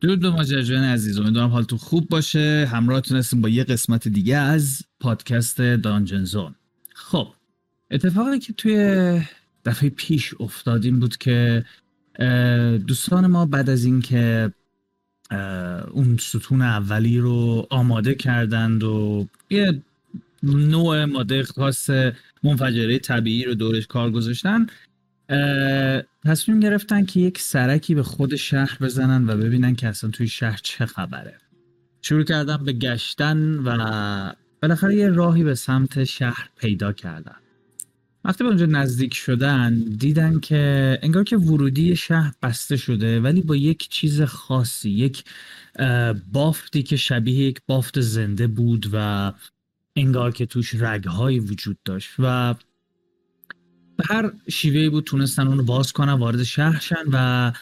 درود به ماجراجویان عزیز. امیدوارم حالتون خوب باشه. همراه تونستیم با یه قسمت دیگه از پادکست دانجن زون. خب اتفاقی که توی دفعه پیش افتادیم بود که دوستان ما بعد از اینکه اون ستون اولی رو آماده کردند و یه نوع ماده خاص منفجره طبیعی رو دورش کار گذاشتن تصمیم گرفتن که یک سرکی به خود شهر بزنن و ببینن که اصلا توی شهر چه خبره. شروع کردن به گشتن و بالاخره یه راهی به سمت شهر پیدا کردن وقتی به اونجا نزدیک شدن دیدن که انگار که ورودی شهر بسته شده ولی با یک چیز خاصی یک بافتی که شبیه یک بافت زنده بود و انگار که توش رگهایی وجود داشت و به هر شیوهی بود تونستن اونو باز کنن وارد شهر شن و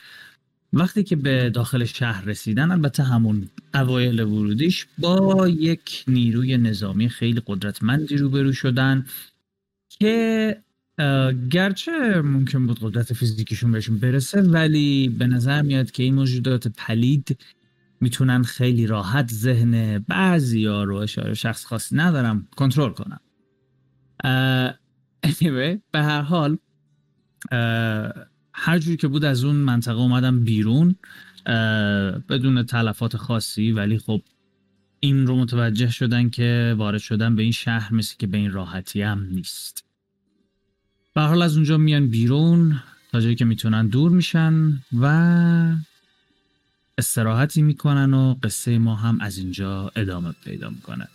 وقتی که به داخل شهر رسیدن البته همون اوایل ورودیش با یک نیروی نظامی خیلی قدرتمندی روبرو شدن که گرچه ممکن بود قدرت فیزیکیشون بهشون برسه ولی به نظر میاد که این موجودات پلید می‌تونن خیلی راحت ذهن بعضی ها رو اشاره شخص خاصی ندارم کنترل کنن. Anyway, به هر حال هر جوری که بود از اون منطقه اومدم بیرون بدون تلفات خاصی ولی خب این رو متوجه شدن که وارد شدن به این شهر مثل که به این راحتی هم نیست. به حال از اونجا میان بیرون تا جایی که می‌تونن دور میشن و استراحتی می‌کنن و قصه ما هم از اینجا ادامه پیدا می‌کنه.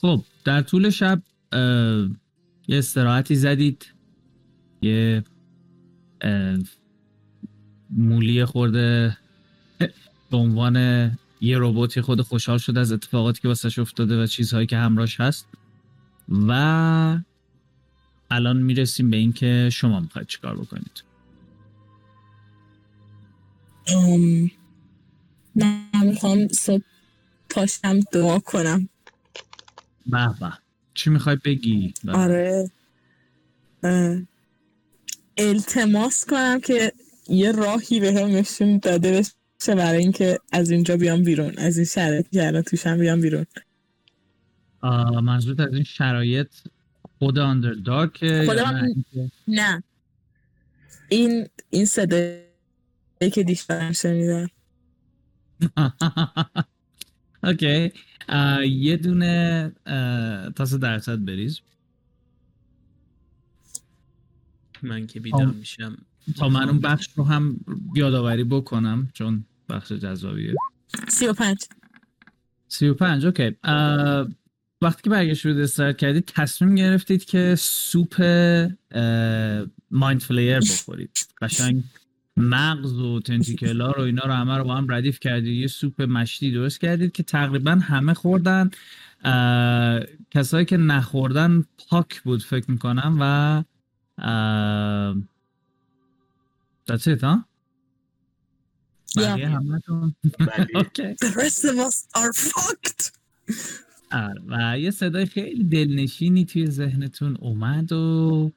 خب در طول شب یه استراحتی زدید. یه مولی خورده. به عنوان یه رباتی خود خوشحال شده از اتفاقاتی که واسش افتاده و چیزهایی که همراهش هست. و الان می‌رسیم به اینکه شما می‌خواید چیکار بکنید. ام... من می‌خوام صبح پاشم دعا کنم. به. چی می‌خوای بگی؟ آره. التماس کنم که یه راهی به هم نشون داده بشه برای اینکه از اینجا بیام بیرون از این شرایطی که الان توشم بیام بیرون. منظورت از این شرایط خود آندردارک خود من... نه. این این صدایی که دیشبم شنیدم. okay یه دونه تاس درصد بریز. من که بیدار میشم. تا من اون بخش رو هم یادآوری بکنم چون بخش جذابیه. سی و پنج. سی و پنج okay وقتی که برگشت رو استارت کردید تصمیم گرفتید که سوپ مایند فلیر بخورید. قشنگ مغز و تنتیکلا رو اینا رو همه رو با هم ردیف کردید یه سوپ مشتی درست کردید که تقریبا همه خوردن کسایی که نخوردن پاک بود فکر می‌کنم و That's it, ها؟ Yeah. The rest of us are fucked. آره، و یه صدای خیلی دلنشینی توی ذهنتون اومد و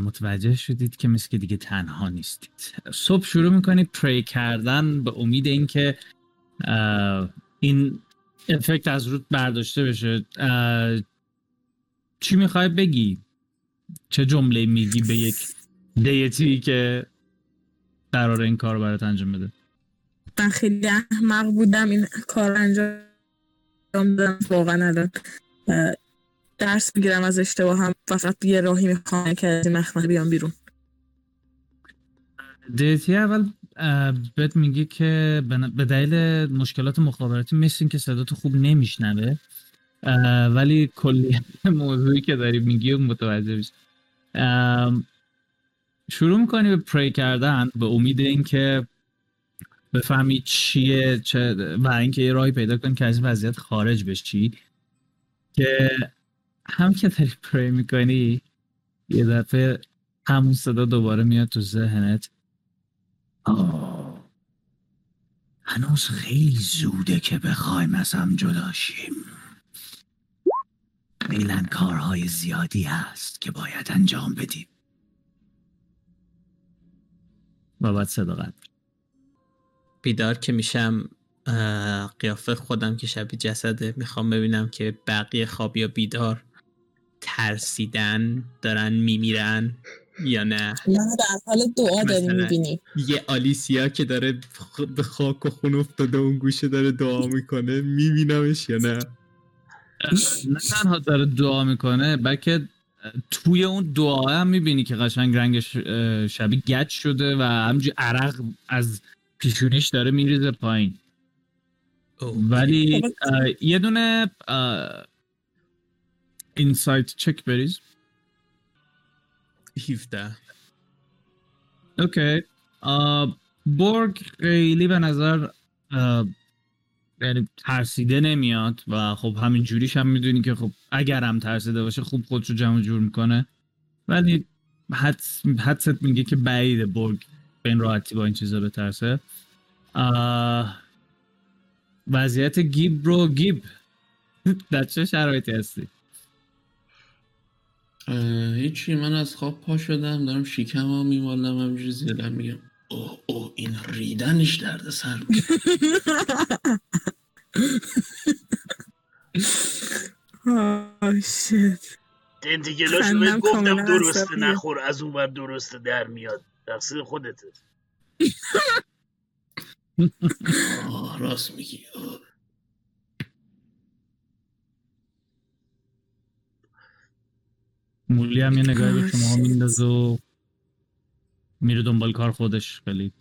متوجه شدید که مثل که دیگه تنها نیستید. صبح شروع می‌کنید پری کردن به امید اینکه این افکت از رود برداشته بشه. چی می‌خوای بگی؟ چه جمله میگی به یک دیتی که قرار این کار برات انجام بده؟ من خیلی احمق بودم این کار انجام دادم واقعا درس می‌گیرم از اشتباه هم. فقط یه راهی می‌خوام که از این مخمل بیام بیرون. دیتی اول بهت میگه که به دلیل مشکلات مخابراتی مثل که صدا تو خوب نمیشنوه ولی کلی موضوعی که داری میگی متوجه بشی شروع می‌کنی به پری کردن به امید اینکه بفهمی چیه چه و اینکه یه راهی پیدا کنی که از این وضعیت خارج بشی که هم که داری پری می‌کنی یه دفعه همون صدا دوباره میاد تو ذهنت. هنوز خیلی زوده که بخوایم از هم جدا شیم. فعلا کارهای زیادی هست که باید انجام بدیم. و بعد صداقت بیدار که میشم قیافه خودم که شبیه جسده می‌خوام ببینم که بقیه خواب یا بیدار ترسیدن دارن میمیرن یا نه نه در حال دعا داری. می‌بینی یه آلیسیا که داره خ- به خاک و خون افتاده اون گوشه داره دعا می‌کنه میبینمش یا نه نه تنها داره دعا می‌کنه بلکه توی اون دعا هم می‌بینی که قشنگ رنگش شبیه گچ شده و همجوری عرق از پیشونیش داره میریزه پایین. ولی اه، یه دونه اینسایت چک بریز 17 اوکی برگ خیلی به نظر آه، یعنی ترسیده نمیاد و خب همین جوریش هم می‌دونی که خب اگر هم ترسیده باشه خوب خودش رو جمع جور می‌کنه. ولی حدس حدست میگه که بعیده برگ به این راحتی با این چیزا بترسه. آه، وضعیت گیب رو گیب در چه شرایطی هستی؟ هیچی من از خواب پا شدم دارم شیکم ها میمالم همجوری زیادم میگم. اوه اوه این ریدنش درد سر شت تنتیکلاشو خندم بهت گفتم درسته. نخور از اون بر درسته در میاد. تقصیر خودته. آه راست میگی. آه. مولی هم یه نگاهی به شما میندازه و میره دنبال کار خودش خیلی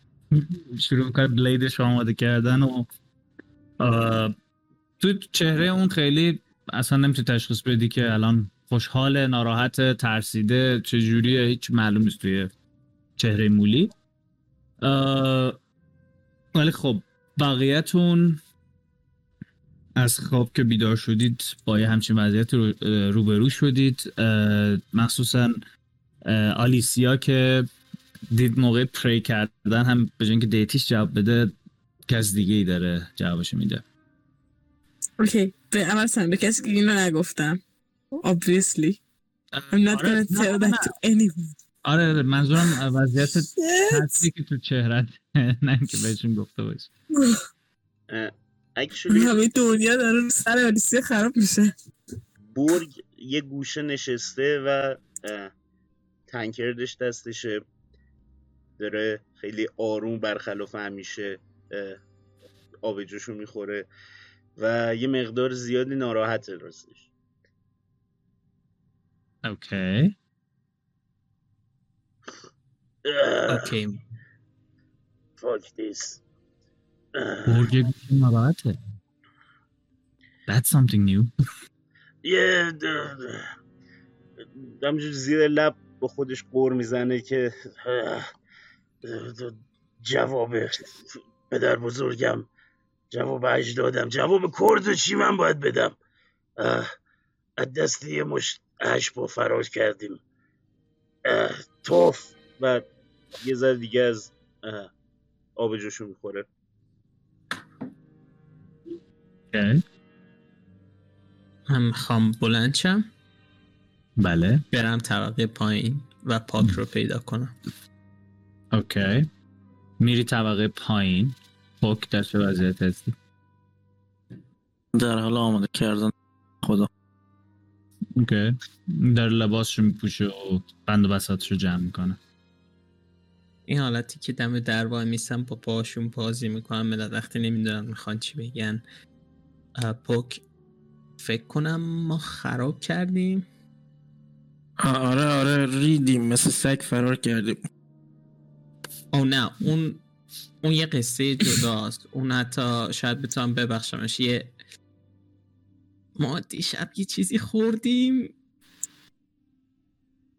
شروع می‌کنه بلیدش آماده کردن و تو چهره اون خیلی اصلا نمی‌تونی تشخیص بدی که الان خوشحال ناراحت ترسیده چجوریه هیچ معلوم نیست توی چهره مولی. ولی خب بقیهتون از خواب که بیدار شدید با یه همچین وضعیت رو روبرو شدید. مخصوصا آلیسیا که دید موقع پری کردن هم به اینکه دیتیش جواب بده کس دیگه ای داره جوابش میده. اوکی. به اول سن به کسی که اینو نگفتم. Obviously. I'm not آره، gonna tell that to anyone. آره منظورم وضعیت. ترسی که تو چهرت نه که بهشون گفته باشی. اکچولی همه دنیا داره سر آلیسیا خراب میشه. برگ یه گوشه نشسته و تنکردش دستشه. داره خیلی آروم برخلاف همیشه اه، آب جوشو می‌خوره و یه مقدار زیادی ناراحته راستش. اوکی. اوکی. Fuck this. گوشی ناراحته That's something new. یه همجور زیر لب با خودش قور می‌زنه که جواب پدر بزرگم جواب اجدادم جواب کرد چی من باید بدم؟ از دست یه مشت اشبا فرار کردیم. توف و یه ذره دیگه از آب جوشو می‌خوره. من می‌خوام بلند شم. بله. برم طبقه پایین و پاک رو پیدا کنم. اوکی. میری طبقه پایین. پاک در چه وضعیت هستی. در حال آماده کردن خدا. اوکی. در لباسش رو میپوشه و بند و بساتش رو جمع می‌کنه. این حالتی که دم در وای میستم با پاشون بازی می‌کنم. ملت وقتی نمی‌دونن می‌خوان چی بگن. پوک فکر کنم ما خراب کردیم. آره آره ریدیم مثل سگ فرار کردیم. او نه اون اون یه قصه جداست. اون حتی شاید بتونم ببخشمش. یه ما دیشب یه چیزی خوردیم.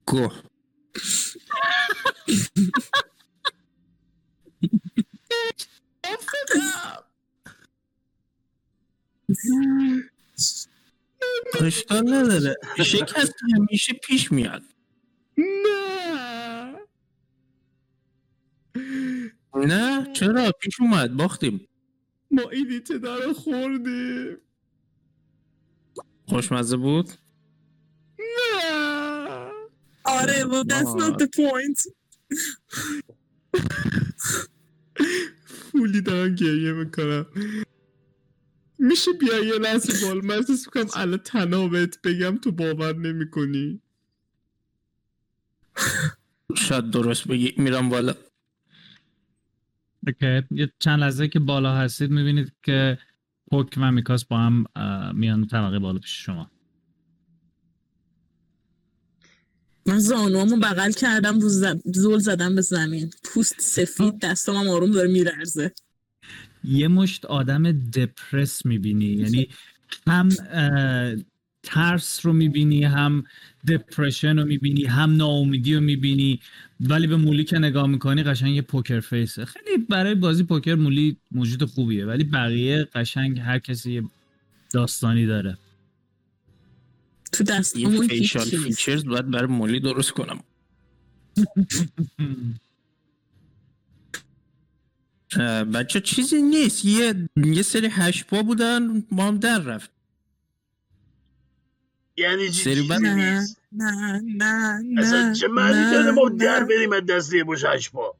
گوه. اشکال نداره. شکست همیشه پیش میاد. نه. نه؟ چرا؟ پیش اومد. باختیم. ما این رو خوردیم. خوشمزه بود؟ نه. آره well that's not the point. کولی دارم گریه می‌کنم میشه بیا یه لحظه بال من احساس می‌کنم الان تنابت بگم تو باور نمی‌کنی. شاید درست بگی. میرم بالا. اوکی. یه چند لحظه که بالا هستید می‌بینید که پوک و میکاس با هم میان طبقه بالا پیش شما. من زانوامو بغل کردم رو ز- زل زدم به زمین. پوست سفید دستام هم آروم داره می‌لرزه یه مشت آدم دپرس می‌بینی. یعنی هم ترس رو می‌بینی هم depression رو می‌بینی هم ناامیدی رو می‌بینی. ولی به مولی که نگاه می‌کنی قشنگ یه poker face ه خیلی برای بازی پوکر مولی موجود خوبیه ولی بقیه قشنگ هر کسی یه داستانی داره. تو یه دستامون facial features باید برای مولی درست کنم. بچه چیزی نیست. یه یه سری هشپا بودن ما هم در رفت. یعنی چی سری چیزی نه نیست؟ نه نه نه اصلا چه معنی داره ما نه. در بریم از دست یه مش اشپا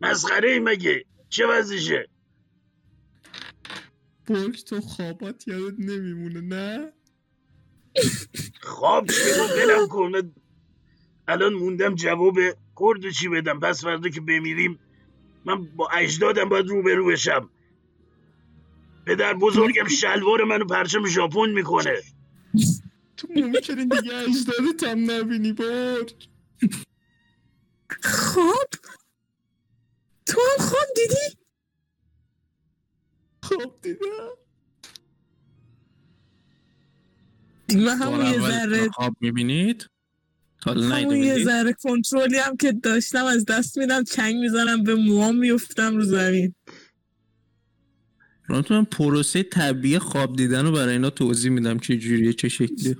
مسخره ای مگه؟ چه وضعشه؟ پوک تو خوابات یادت نمیمونه نه؟ خواب چی رو بلم کن. من الان موندم جواب کرد چی بدم. پس فردا که بمیریم من با اجدادم باید روبرو بشم. پدر بزرگم شلوار منو پرچم ژاپن می‌کنه. تو ممکنه دیگه اجدادت هم نبینی پوک خواب تو هم خواب دیدی؟ خواب دیدم. من همون بار یه ذره خواب می‌بینید؟ حالا همون یه ذره کنترلی هم که داشتم از دست میدم چنگ می‌زنم به موام میفتم رو زمین. من پروسه طبیعی خواب دیدن رو برای اینا توضیح میدم چه جوریه چه شکلیه.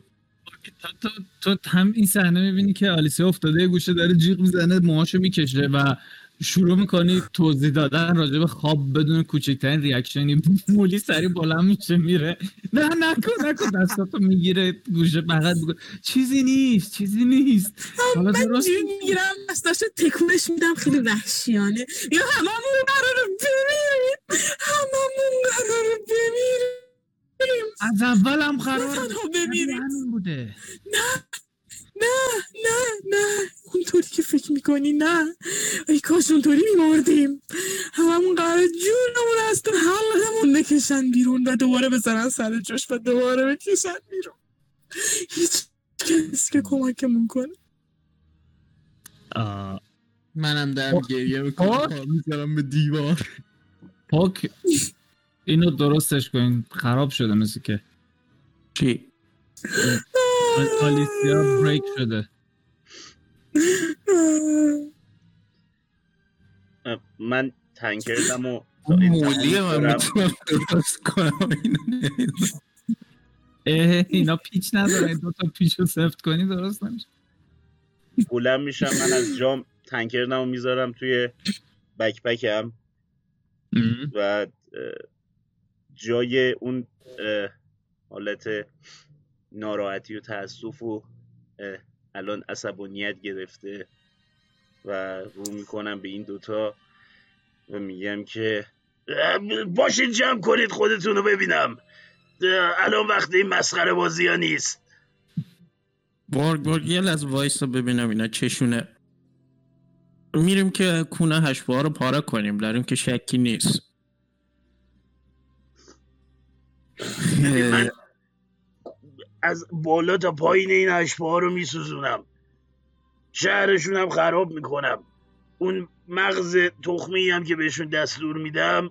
تو, تو, تو هم این صحنه می‌بینی که آلیسیا افتاده گوشه داره جیغ می‌زنه موهاشو می‌کشه و شروع می‌کنی توضیح دادن راجع به خواب بدون کوچکترین ریاکشنی مولی سری بلند میشه میره. نه نکن نکن دستاتو می‌گیره گوشه بغل چیزی نیست چیزی نیست. حالا من درست می‌گیرم دستاشو تکونش میدم خیلی وحشیانه. یا هممون قراره بمیریم. هممون قراره بمیریم. از اول هم قرار بمیریم. بوده. نه. نه نه اونطوری که فکر می‌کنی نه. ای کاش اونطوری میمردیم. هممون قرار جونمون از تو حلقمون بکشن بیرون و دوباره بزنن سر جاش و دوباره بکشن بیرون. هیچ کسی که کمکمون کنه. آه، منم دارم گریه می‌کنم. می‌ذارم به دیوار. پاک. اینو درستش کن خراب شده مثل که. چی؟ آلیسیا بریک شده. من تنکردم و مولیه من می‌تونم درست کنم. اینا پیچ نداره. دو تا پیچ رو سفت کنی درست نمیشه. بلند میشم من از جام تنکردم و می‌ذارم توی بکپکم و جای اون حالت ناراحتی و تاسف و الان عصبانیت گرفته و رو می‌کنم به این دوتا و میگم که اه، باشید جمع کنید خودتون رو ببینم الان وقت این مسخره بازی ها نیست. بارگ بارگ یه لحظه وایسا ببینم اینا چشونه. میریم که کونه هشپا رو پاره کنیم در این که شکی نیست. من از بالا تا پایین این اشپه ها رو میسوزونم. شهرشون هم خراب می‌کنم. اون مغز تخمی هم که بهشون دستور میدم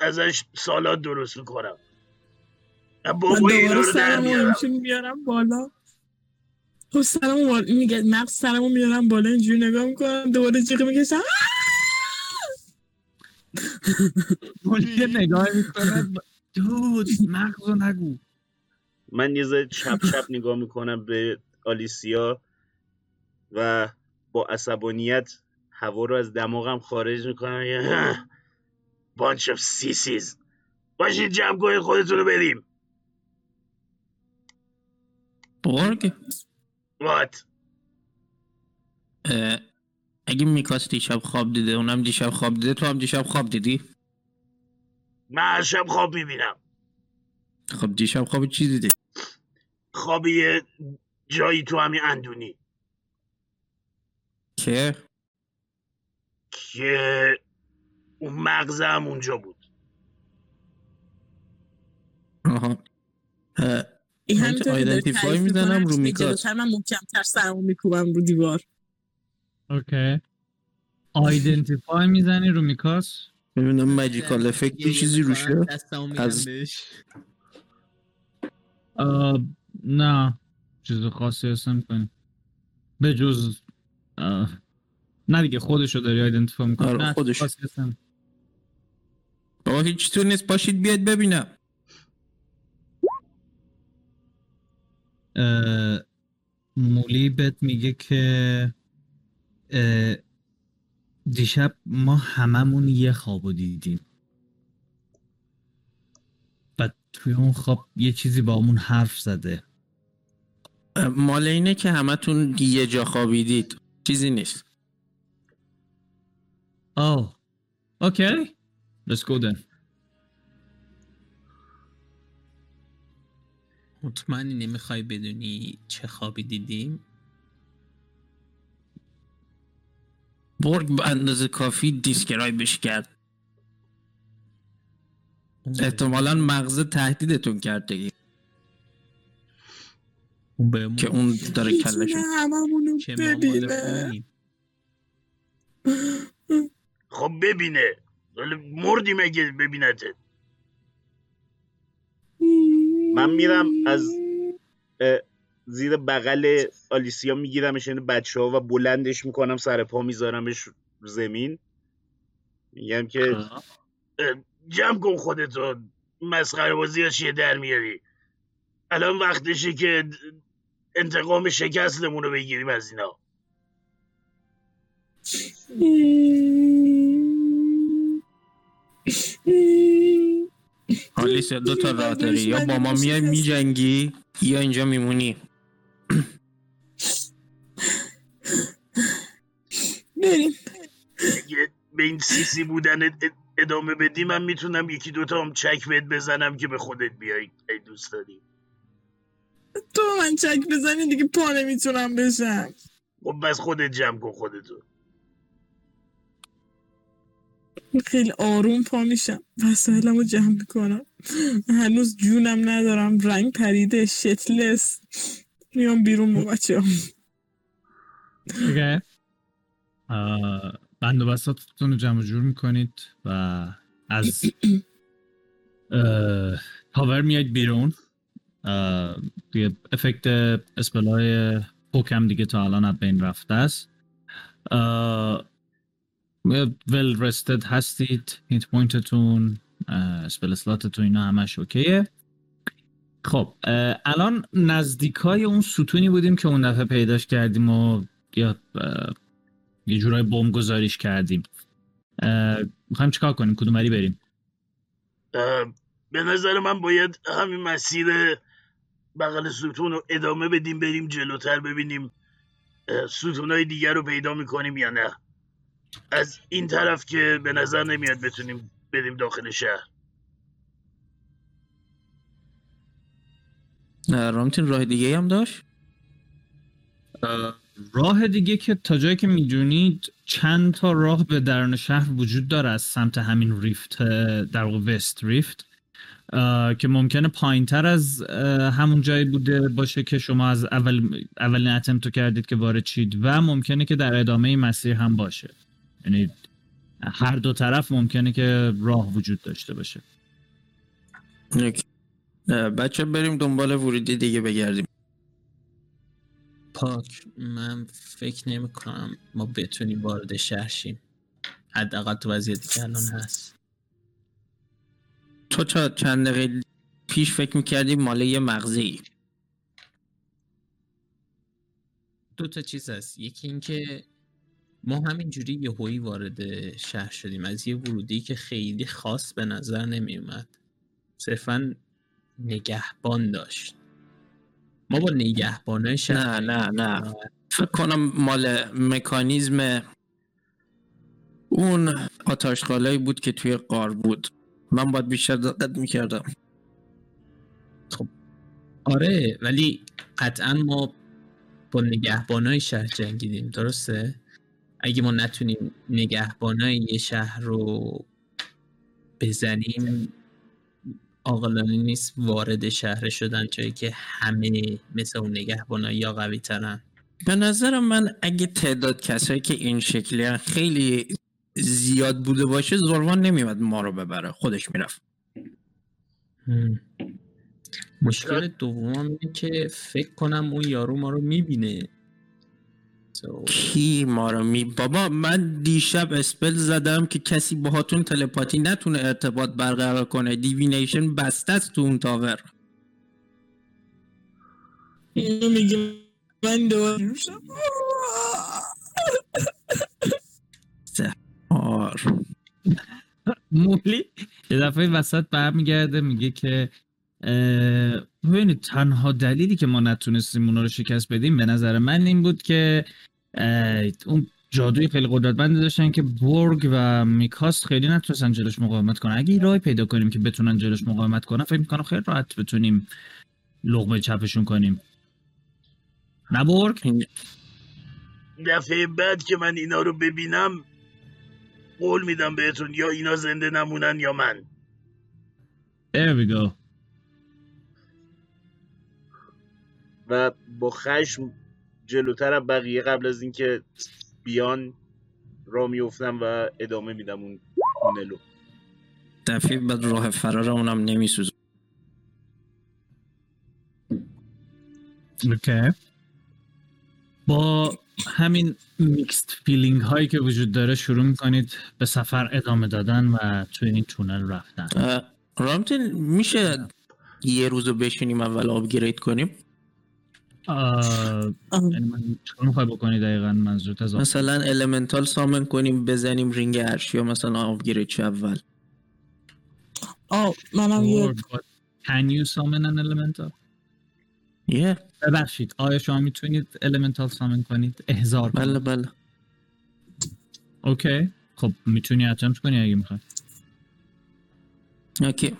ازش سالاد درست می‌کنم. من بابا اینا دوباره رو در سرمو میارم. میارم بالا. خب سرمو میگه مغز سرمو میارم بالا اینجوری نگاه می‌کنم دوباره جیغ می‌کشم. یه نگاه می‌کنه دود مغز رو نگو. من یه ذره چپ چپ نگاه می‌کنم به آلیسیا و با عصبانیت هوا رو از دماغم خارج می‌کنم. bunch of sissies باشید جمع کنید خودتون رو بریم بارگ وات اگه میکاس دیشب خواب دیده اونم دیشب خواب دیده. تو هم دیشب خواب دیدی؟ من هر شب خواب می‌بینم. خب دیشب خواب چی دیدی؟ خواب یه جایی تو همین اندونی. که که اون مغزم اونجا بود. آها. اه، این من همینطور که داری identify تعریف می‌کنم رو. جلوتر من محکمتر سرمو میکوبم رو دیوار. اوکی. آیدنتیفای می‌زنی رو میکاس ببینم ماجیکال افکت چیزی روشه. از- نه چیز خاصی هست کنی به جز آه، نه دیگه خودشو داری آیدنتیفای می‌کنی. آره، خودش. بابا هیچ تو نیست پاشید بیاد ببینم. مولی بهت میگه که دیشب ما هممون یه خوابو دیدیم. و توی اون خواب یه چیزی با همون حرف زده. مال اینه که همتون یه جا خوابیدید. چیزی نیست. آه. اوکی. Let's go then. مطمئنی نمی‌خوای بدونی چه خوابی دیدیم؟ برگ به اندازه کافی دیسکرایبش کرد. احتمالا مغز تهدیدتون کرد دیگه. اون بهمون که اون داره که مال ببینه. خب ببینه. ولی مردی مگه ببینته؟ من میرم از زیر بغل آلیسیا میگیرمش این بچه ها و بلندش می‌کنم سر پا میذارمش زمین. میگم که جمع کن خودتو مسخره بازی ها چیه در میاری؟ الان وقتشه که انتقام شکستمون رو بگیریم از اینا. آلیسیا دو تا راه داری یا با ما میای میجنگی یا اینجا میمونی. بریم. به این سیسی بودن ادامه بدی من می‌تونم یکی دوتا هم چک بهت بزنم که به خودت بیای ای دوست داری. تو من چک بزنی دیگه پا نمی‌تونم بشم خب بس خودت جمع کن خودتو. خیلی آروم پا میشم. وسایلم رو جمع می‌کنم. هنوز جونم ندارم. رنگ پریده. شتلس میام بیرون با بچه آه، بند و بساتتون رو جمع و جور می‌کنید و از تاور میاید بیرون. دیگه افکت اسپلای پوکم دیگه تا الان از بین رفته است. well rested هستید hit point تون spell slot تون اینا همش okay ه. خب الان نزدیکای اون ستونی بودیم که اون دفعه پیداش کردیم و یا یه جورای بمب گذاریش کردیم می‌خوایم چیکار کنیم؟ کدوم وری بریم؟ به نظر من باید همین مسیر بغل ستون رو ادامه بدیم بریم جلوتر ببینیم ستون های دیگر رو پیدا می‌کنیم یا نه. از این طرف که به نظر نمیاد بتونیم بریم داخل شهر. نه، رامتین راه دیگه هم داشت؟ راه دیگه که تا جایی که می‌دونید چند تا راه به درون شهر وجود داره از سمت همین ریفت در واقع وست ریفت. که ممکنه پایین تر از همون جایی بوده باشه که شما از اول اولین اتمتو کردید که وارد شید و ممکنه که در ادامه این مسیر هم باشه. یعنی هر دو طرف ممکنه که راه وجود داشته باشه. بچه بریم دنبال ورودی دیگه بگردیم. پاک من فکر نمی کنم ما بتونیم وارد شهر شیم. حداقل تو وضعیتی که الان هست. تو تا چند دقیقه پیش فکر می‌کردی مال یه مغزه ای دو تا چیز هست. یکی اینکه ما همینجوری یهویی وارد شهر شدیم. از یه ورودی که خیلی خاص به نظر نمی اومد صرفا نگهبان داشت. ما با نگهبانای شهر نه نه نه. فکر کنم مال مکانیزم اون آتاشخالایی بود که توی قار بود. من باید بیشتر دقت می‌کردم آره ولی قطعا ما با نگهبانای شهر جنگیدیم درسته؟ اگه ما نتونیم نگهبانای یه شهر رو بزنیم عاقلانه نیست وارد شهر شدن جایی که همه مثل اون نگهبانای یا قوی ترن به نظر من اگه تعداد کسایی که این شکلی خیلی زیاد بوده باشه زروان نمیومد ما رو ببره. خودش می‌رفت. مشکل دومم اینه که فکر کنم اون یارو ما رو می‌بینه. So, کی ما رو می بابا من دیشب spell زدم که کسی باهاتون تلپاتی نتونه ارتباط برقرار کنه. divination بسته است تو اون tower. اینو میگه من دوباره میشم آر مولی یه دفعه وسط برمیگرده میگه که ببینید تنها دلیلی که ما نتونستیم اونا رو شکست بدیم به نظر من این بود که اون جادوی خیلی قدرتمندی داشتن که بورگ و میکاست خیلی نتونستن جلوش مقاومت کنن. اگه راهی پیدا کنیم که بتونن جلوش مقاومت کنن فکر می‌کنم خیلی راحت بتونیم لغمه چپشون کنیم. نه بورگ؟ دفعه بعد که من اینا رو ببینم قول میدم بهتون یا اینا زنده نمونن یا من. There we go. و با خشم جلوتر از بقیه قبل از اینکه بیان را میفتم و ادامه میدم اون تونلو دفعه بعد راه فرارمونم نمیسوز okay با همین mixed feeling هایی که وجود داره شروع می‌کنید به سفر ادامه دادن و توی این تونل رفتن. رامتین میشه یه روزو بشینیم اول upgrade کنیم؟ یعنی من چون می‌خوای بکنی دقیقا؟ منظورت از مثلا elemental summon کنیم بزنیم رینگ ارشیا مثلا upgrade شه اول؟ آه منم یه Can you summon an elemental? یه ببخشید. آیا شما می‌تونید elemental summon کنید؟ احضار کنید. بله بله. okay. خب می‌تونی attempt کنی اگه می‌خوای. اوکی.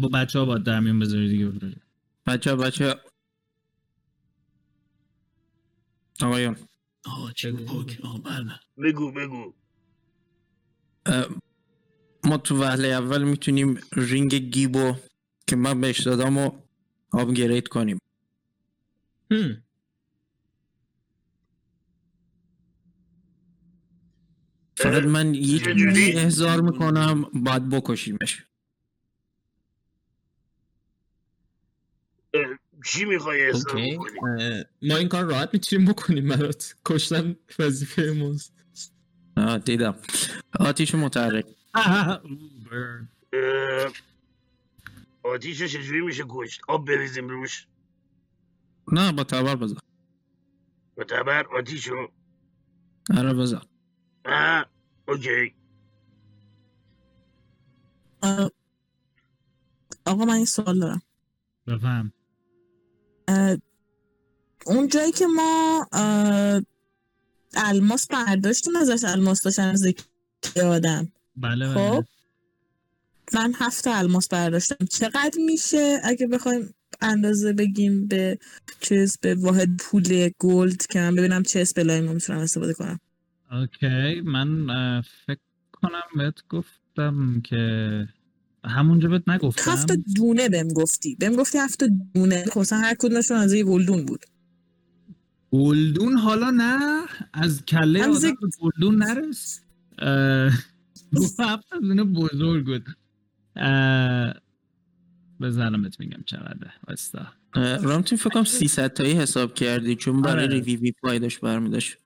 با بچه ها باید در میون بذاری دیگه. پروژه. بچه بچه آقایون آه چه پوک آه بله. بگو بگو. ما تو وهله اول می‌تونیم رینگ گیبو که من بهش دادم و آپگرید کنیم. هم. فقط من یه؟ جوری احضار می‌کنم باید بکشیمش. چی می‌خوای ما این کار راحت می‌تونیم بکنیم برات. کشتن وظیفه ماست. آه دیدم. آتیش متحرک. آتیش چجوری میشه کشت؟ آب بریزیم روش. نه با تبر بزن با تبر؟ آتیش رو. آره بزن آه، اوکی. آه، آقا من این سوال دارم. بفهم. اون جایی که ما الماس برداشتیم ازش الماس داشتن از یک آدم. بله خب؟ بله. من هفت تا الماس برداشتم. چقدر میشه اگه بخوایم اندازه بگیم به چیز به واحد پول گلد که من ببینم چه اسپلایی می‌تونم استفاده کنم؟ اوکی من فکر کنم بهت گفتم که همونجا بهت نگفتم. هفت دونه بهم گفتی. بهم گفتی هفت دونه. خب مثلا هر کدومشون از یه گلدون بود. گلدون حالا نه از کله از آدم گلدون نرس. اه، گفت هفت دونه بزرگ بود. بزنمت میگم چقدر واستا اه، رامتین فکر کنم 300 تایی حساب کردی چون برای آره. ریویوی پایداش برمیداشت.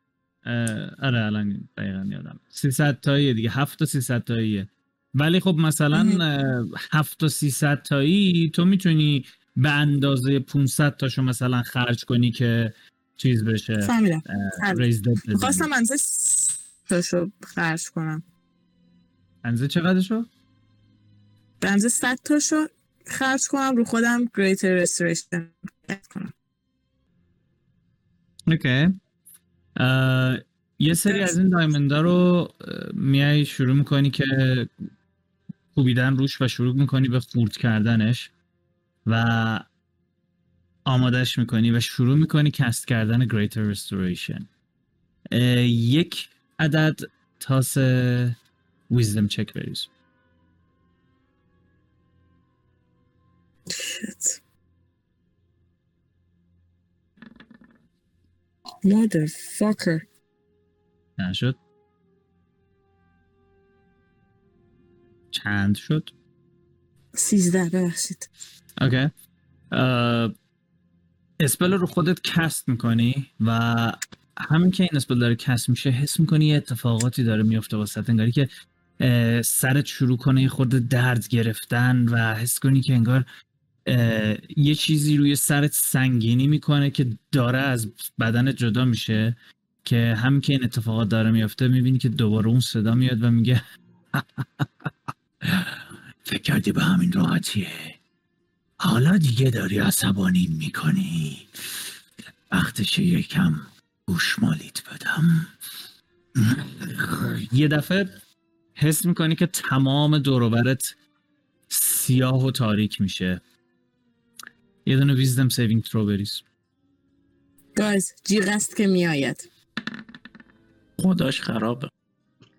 اه، آره الان دقیقا یادم. 300 تاییه دیگه 7 تا 300 تاییه. ولی خب مثلا مهم. اه، 7 تا 300 تایی تو می‌تونی به اندازه 500 تاشو مثلا خرج کنی که چیز بشه فهمیدم خواستم انزه تاشو خرج کنم. انزه چقدر انزه 100 تاشو خرج کنم رو خودم greater restoration کنم. okay. یه سری از این diamond ا رو میای شروع می‌کنی که کوبیدن روش و شروع می‌کنی به خورد کردنش و آمادش می‌کنی و شروع می‌کنی cast کردن Restoration. اه، یک عدد تاس wisdom check بریز. Shit. Motherfucker. نشد چند شد سیزده ببخشید okay spell رو خودت cast می‌کنی و همین که این اسپل داره کست میشه حس می‌کنی یه اتفاقاتی داره میفته واسه انگاری که سرت شروع کنه یه خورده درد گرفتن و حس کنی که انگار یه چیزی روی سرت سنگینی می‌کنه که داره از بدن جدا میشه که همین که این اتفاقات داره میفته می‌بینی که دوباره اون صدا میاد و میگه فکر کردی به همین راحتیه. حالا دیگه داری عصبانی می‌کنی. وقتش یکم گوشمالیت بدم. یه دفعه حس می‌کنی که تمام دوروبرت سیاه و تاریک میشه. یه دونه wisdom saving throw بریز. guys جیغ است که میآید. خداش خرابه.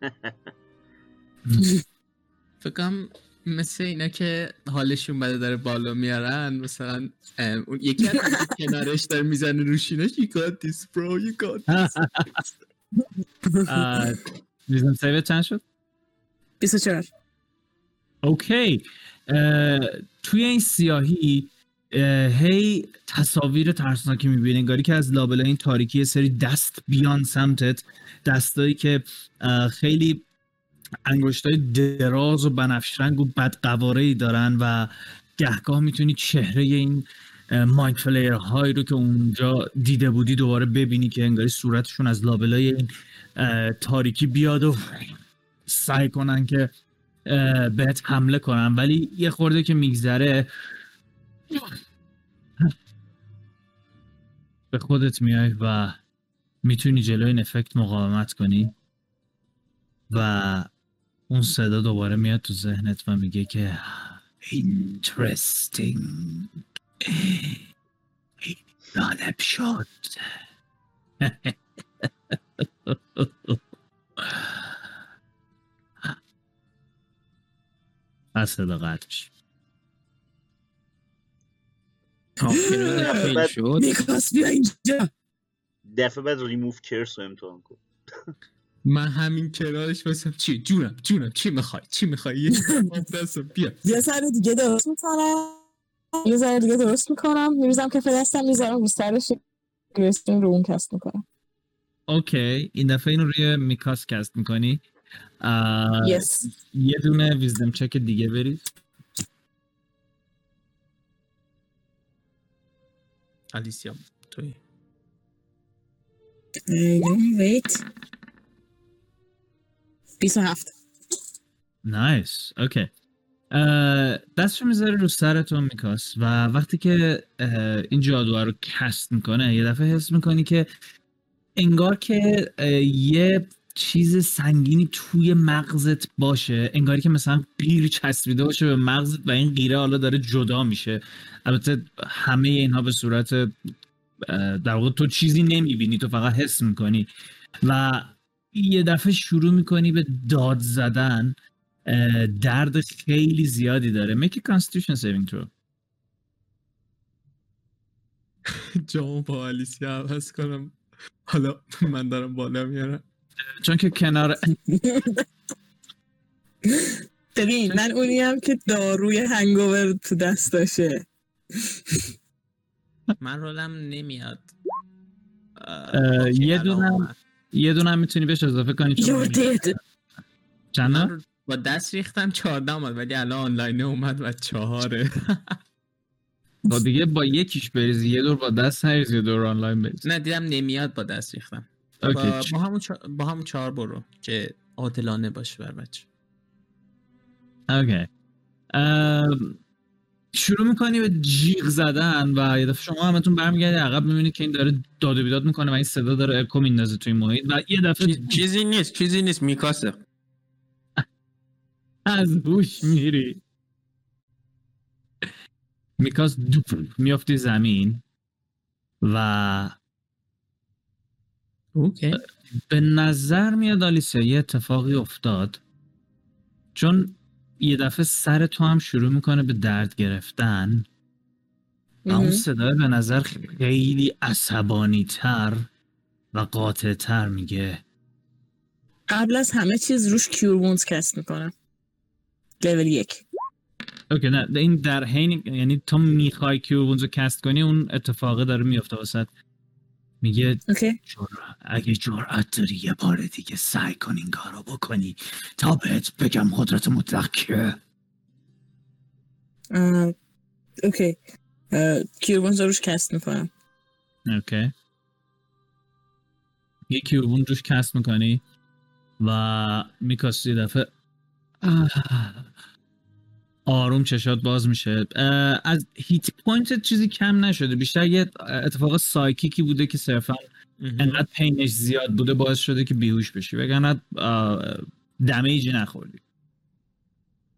فکرم مثل اینا که حالشون بده داره بالا میارن مثلا اون یکی از کنارش داره می‌زنه روشینش you got this bro you got this. wisdom save چند شد؟ 24 okay توی این سیاهی اه، هی تصاویر ترسناکی می‌بینی انگاری که از لابلای این تاریکی سری دست بیان سمتت. دستایی که خیلی انگشتای دراز و بنفش رنگ و بدقواره ای دارن و گهگاه می‌تونی چهره این مایند فلیر هایی رو که اونجا دیده بودی دوباره ببینی که انگاری صورتشون از لابلای این تاریکی بیاد و سعی کنن که بهت حمله کنن. ولی یه خورده که میگذره به خودت میای و می‌تونی جلوی این افکت مقاومت کنی و اون صدا دوباره میاد تو ذهنت و میگه که interesting. جالب شد از صدا قطع میکاس بیا اینجا. دفعه بعد ریموف کرس رو امتحان کن. من همین کنارش باشم چی؟ جونم جونم. چی می‌خوای؟ چی می‌خوای؟ یه بیا. یه سر دیگه درست می‌کنم. یه ذره دیگه درست می‌کنم. میریزم که دستم می‌ذارم رو سرش گرستین رو اون کست می‌کنم. اوکی. این دفعه اینو روی میکاس کست می‌کنی. یس یه دونه ویزدم چک دیگه بریز الیسیا توی with 27 nice okay دستشو می‌ذاره رو سرتون میکاس و وقتی که این جادوها رو cast می‌کنه یه دفعه حس می‌کنی که انگار که یه چیز سنگینی توی مغزت باشه انگاری که مثلا قیر چسبیده باشه به مغزت و این قیره حالا داره جدا میشه. البته همه اینها به صورت در واقع تو چیزی نمی‌بینی تو فقط حس می‌کنی. و یه دفعه شروع می‌کنی به داد زدن درد خیلی زیادی داره. A constitution saving throw. جامو با الیسیا عوض کنم. حالا من دارم بالا میارم. چون که کنار ببین من اونیم که داروی هنگوور تو دستاشه من رولم نمیاد. یه دونم-. یه دونه هم می‌تونی بهش اضافه کنی چون چند با دست ریختم چهارده اومد ولی الان آنلاین اومد و چهاره. با دیگه با یکیش بریزی یه دور با دست نریزی یه دور آنلاین بریزی. نه دیدم نمیاد با دست ریختم. با, اوکی با همون چهار با همون چهار برو که عادلانه باشه بر بچه. اوکی. ام، شروع می‌کنی به جیغ زدن و یه دفعه شما همتون برمیگردی عقب می‌بینید که این داره داد و بیداد می‌کنه و این صدا داره اکو میندازه توی محیط و یه دفعه چی- چیزی نیست چیزی نیست میکاسه. از هوش میری. میکاس دوپ میافتی زمین و okay. به نظر میاد آلیسیا یه اتفاقی افتاد. چون یه دفعه سر تو هم شروع می‌کنه به درد گرفتن. و اون. صدای به نظر خیلی عصبانی تر و قاطع تر میگه. قبل از همه چیز روش Cure Wounds cast می‌کنم لول یک. okay نه این در حین یعنی تو می‌خوای cure رو cast کنی اون اتفاقه داره میفته واسه. میگه جر... اگه جرأت داری یه بار دیگه سعی کن این کارو بکنی تا بهت بگم قدرت مطلق آه، okay. رو روش cast می‌کنم. okay. یه Cure Wounds روش cast می‌کنی و میکاسی یه دفعه. آه. آروم چشات باز میشه. از hit point چیزی کم نشده. بیشتر یه اتفاق psychic ی بوده که صرفا انقدر pain ش زیاد بوده باعث شده که بیهوش بشی. وگرنه damage ی نخوردی.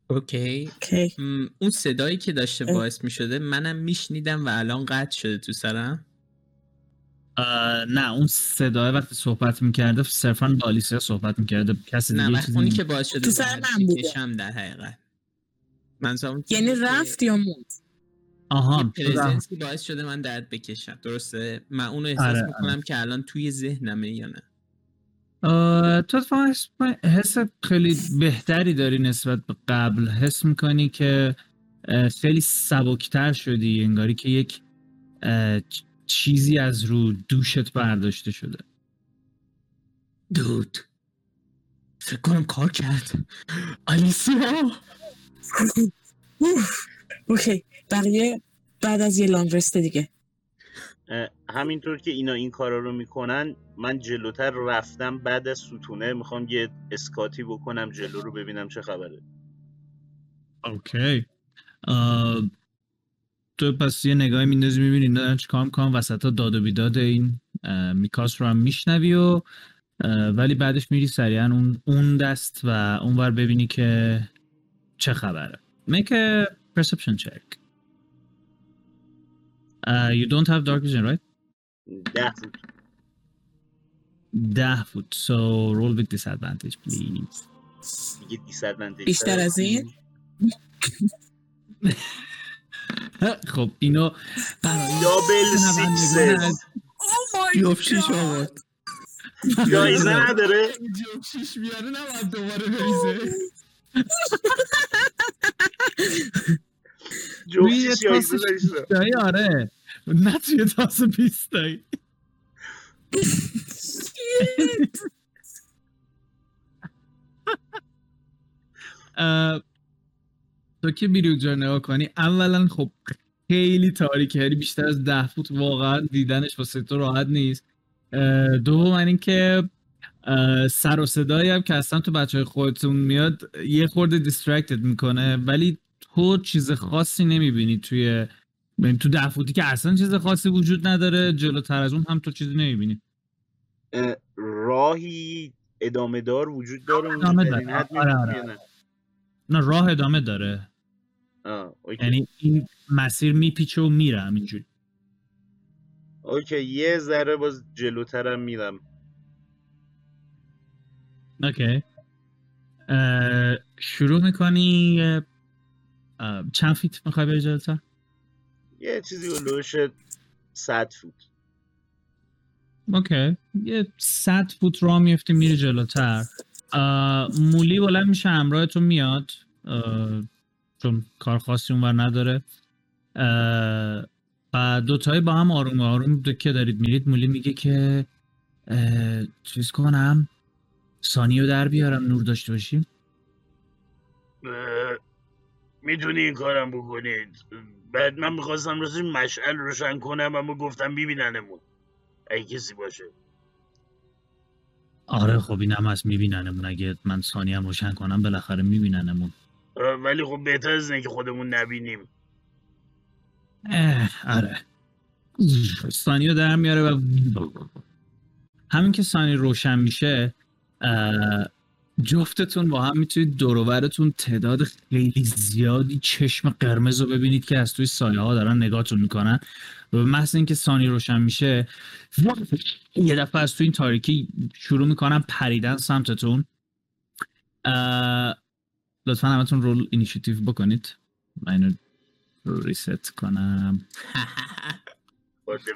okay. م، اون صدایی که داشته. باعث می شده منم میشنیدم و الان قطع شده تو سرم. نه اون صدای وقتی صحبت می‌کرده صرفا با آلیسیا صحبت می‌کرده. کسی نه دیگه چیزی اونی که باعث شده تو سر من بوده. در حقیقت. منظورم یعنی رفت یا موند؟ آها پرزنسی باعث شده من درد بکشم. درسته؟ من اونو احساس آره، می‌کنم که الان توی ذهنمه یا نه. تو اتفاقا حس خیلی بهتری داری نسبت به قبل. حس می‌کنی که خیلی سبکتر شدی انگاری که یک چیزی از رو دوشت برداشته شده. دود فکر کنم کار کرد. آلیسیا. اوکی. بقیه بعد از یه لانگ رست دیگه. همینطور که اینا این کارا رو می‌کنن من جلوتر رفتم بعد از ستونه می‌خوام یه اسکاتی بکنم جلو رو ببینم چه خبره. اوکی. تو پس یه نگاهی میندازی می‌بینی اینا دارن چیکار می‌کنن؟ وسط داد و بیداد این میکاس رو هم میشنوی و ولی بعدش میری سریعا اون اون دست و اونور ببینی که چه خبره؟ Make a perception check. Uh, you don't have dark vision right? ده فوت. ده فوت. So roll with disadvantage please. دیگه دیسادوانتیج بیشتر از این؟ خب اینو برای دابل سیکسز جفت شیش آورد. جایزه نداره. شیش بیاره نباید دوباره بریزه. روی تاس آره نه توی تاس بیستایی اه، تو که میری اونجا نگاه کنی اولا خب خیلی تاریکه یعنی بیشتر از ده فوت واقعا دیدنش واسه تو راحت نیست دوم اینکه اه، سر و صدایی هم که اصلا تو بچه های خودتون میاد یه خورده دیسترکتد می‌کنه ولی تو چیز خاصی نمی‌بینی توی ببین تو ده فوتی که اصلا چیز خاصی وجود نداره جلوتر از اون هم تو چیزی نمی‌بینی اه، راهی ادامه دار وجود داره ادامه داره. آره، آره. یا نه؟ راه ادامه داره. یعنی این مسیر میپیچه و میره همینجوری okay یه ذره باز جلوترم میرم okay. شروع می‌کنی چند feet می‌خوای بری جلوتر؟ یه چیزی هلوش 100 فوت. اوکی. یه صد فوت راه میفتی میری جلوتر. مولی بلند میشه همراه تو میاد. چون کار خاصی اونور نداره. و دوتایی با هم آروم آروم که دارید میرید مولی میگه که چیز کنم. سانیو در بیارم نور داشته باشیم. می‌تونی این کارم بکنید بعد من می‌خواستم راستش مشعل روشن کنم اما گفتم میبیننمون. اگه کسی باشه. آره خب اینم هست میبیننمون. اگه من ثانی هم روشن کنم بالاخره میبیننمون. ولی خب بهتر از که خودمون نبینیم. اه، آره. سانی رو در میاره و همین که سانی روشن میشه جفتتون با هم می‌تونید دوروبرتون تعداد خیلی زیادی چشم قرمز رو ببینید که از توی سایه ها دارن نگاهتون می‌کنن. و به محض اینکه سانی روشن میشه یه دفعه از توی این تاریکی شروع می‌کنن پریدن سمتتون. لطفا همتون roll initiative بکنید. من اینو reset کنم. What the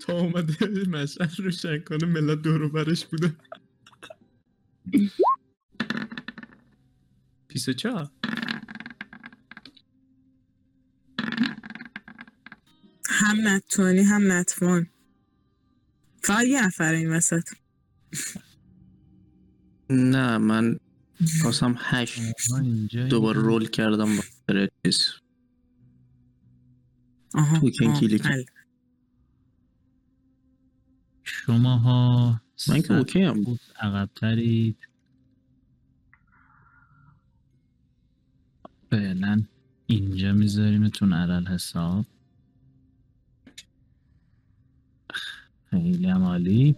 تا اومده مشعل روشن کنه ملت دورو برش بوده. بیست و چهار. هم نتونی هم نتوان. فقط یه نفر این وسط. نه من خواستم هشت دوباره رول کردم با چیز آها آه، کلیک. بله. شما ها من که اوکی هم عقبترید. فعلا اینجا میذاریمتون علی‌الحساب. خیلی هم عالی.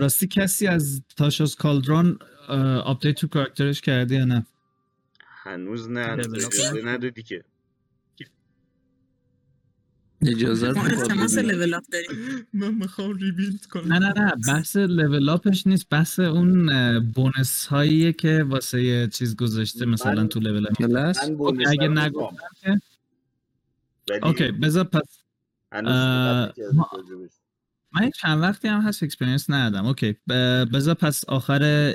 راستی کسی از Tasha's Cauldron update تو کاراکترش کرده یا نه؟ هنوز نه. ندادی که. اجازه بدی. level up داریم. من می‌خوام rebuild کنم. نه نه نه بحث level up ش نیست. بحث اون bonus هاییه که واسه یه چیز گذاشته مثلا تو level up کلاس اگه نگفتم می‌خوام. که okay بذار پس. من یه چند وقتی هم هست experience ندادم. okay بذار پس آخر